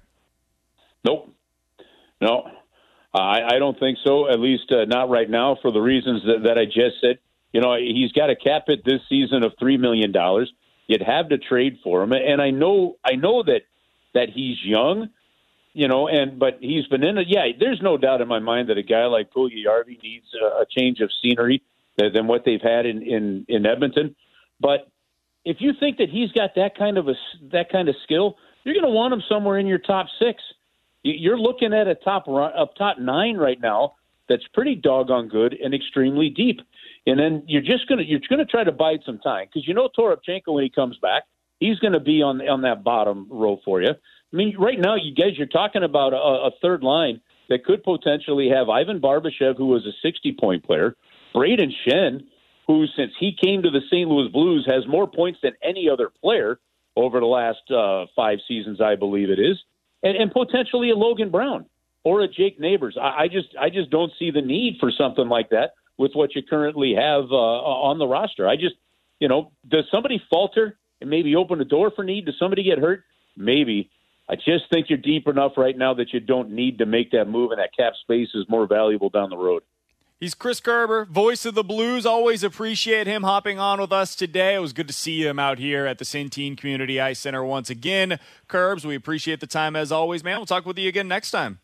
Nope. No, I, I don't think so. At least uh, not right now, for the reasons that, that I just said. You know, he's got a cap hit this season of three million dollars. You'd have to trade for him, and I know, I know that that he's young. You know, and but he's been in it. Yeah, there's no doubt in my mind that a guy like Puljujärvi needs a, a change of scenery than, than what they've had in, in in Edmonton. But if you think that he's got that kind of a that kind of skill, you're going to want him somewhere in your top six. You're looking at a top up top nine right now that's pretty doggone good and extremely deep. And then you're just gonna you're gonna try to bide some time because you know Toropchenko when he comes back, he's to be on on that bottom row for you. I mean, right now, you guys, you're talking about a, a third line that could potentially have Ivan Barbashev, who was a 60 point player, Brayden Schenn, who since he came to the St. Louis Blues has more points than any other player over the last uh, five seasons, I believe it is, and, and potentially a Logan Brown or a Jake Neighbors. I, I just I just don't see the need for something like that with what you currently have uh, on the roster. I just you know does somebody falter and maybe open a door for need? Does somebody get hurt? Maybe. I just think you're deep enough right now that you don't need to make that move, and that cap space is more valuable down the road. He's Chris Kerber, voice of the Blues. Always appreciate him hopping on with us today. It was good to see him out here at the Centene Community Ice Center once again. Curbs, we appreciate the time as always, man. We'll talk with you again next time.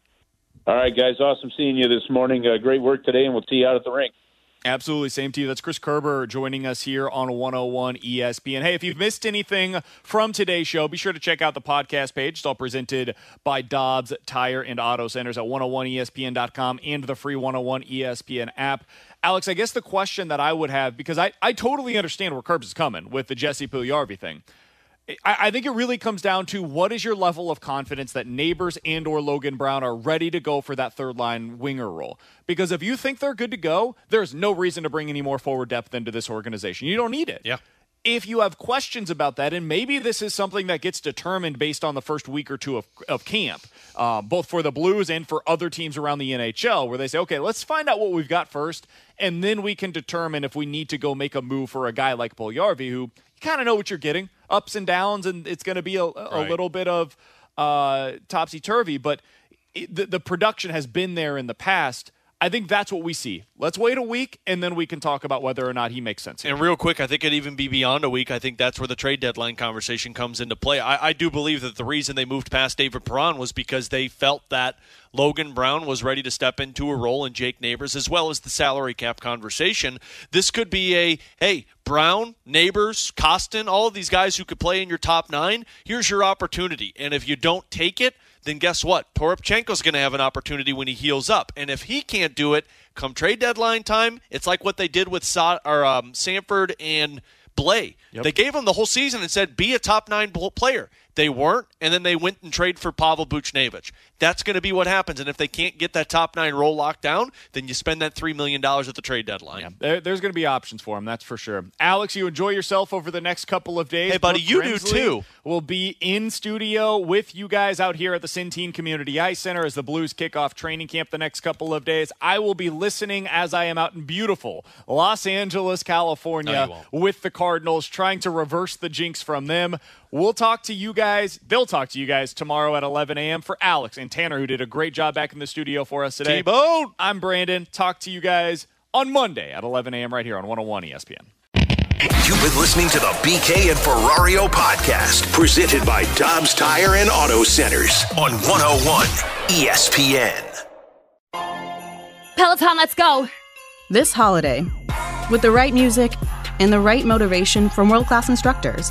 All right, guys. Awesome seeing you this morning. Uh, great work today, and we'll see you out at the rink. Absolutely. Same to you. That's Chris Kerber joining us here on 101 ESPN. Hey, if you've missed anything from today's show, be sure to check out the podcast page. It's all presented by Dobbs Tire and Auto Centers at 101ESPN.com and the free 101 ESPN app. Alex, I guess the question that I would have, because I, I totally understand where Curbs is coming with the Jesse Puljujärvi thing. I, I think it really comes down to what is your level of confidence that Neighbors and or Logan Brown are ready to go for that third line winger role. Because if you think they're good to go, there's no reason to bring any more forward depth into this organization. You don't need it. Yeah. If you have questions about that, and maybe this is something that gets determined based on the first week or two of, of camp, uh, both for the Blues and for other teams around the NHL, where they say, okay, let's find out what we've got first, and then we can determine if we need to go make a move for a guy like Paul Puljujärvi, who kind of know what you're getting ups and downs, and it's going to be a, a Right. little bit of uh, topsy turvy. But it, the, the production has been there in the past. I think that's what we see. Let's wait a week, and then we can talk about whether or not he makes sense. And real quick, I think it'd even be beyond a week. I think that's where the trade deadline conversation comes into play. I, I do believe that the reason they moved past David Perron was because they felt that Logan Brown was ready to step into a role in Jake Neighbors as well as the salary cap conversation. This could be a hey, Brown, Neighbors, Kostin, all of these guys who could play in your top nine. Here's your opportunity. And if you don't take it, then guess what? Toropchenko's going to have an opportunity when he heals up. And if he can't do it, come trade deadline time, it's like what they did with or, um, Sanford and Blais. Yep. They gave him the whole season and said, be a top nine player. They weren't, and then they went and trade for Pavel Buchnevich. That's going to be what happens. And if they can't get that top nine role locked down, then you spend that $3 million at the trade deadline. There, there's going to be options for him, that's for sure. Alex, you enjoy yourself over the next couple of days. Hey, buddy, Brooke you do too. Will be in studio with you guys out here at the Centene Community Ice Center as the Blues kick off training camp the next couple of days. I will be listening as I am out in beautiful Los Angeles, California, No, with the Cardinals, trying to reverse the jinx from them. We'll talk to you guys. They'll talk to you guys tomorrow at 11 a.m. for Alex and Tanner, who did a great job back in the studio for us today. T-Bone. I'm Brandon. Talk to you guys on Monday at 11 a.m. right here on 101 ESPN. You've been listening to the BK and Ferrario podcast, presented by Dobbs Tire and Auto Centers on 101 ESPN. Peloton, let's go. This holiday, with the right music and the right motivation from world class instructors,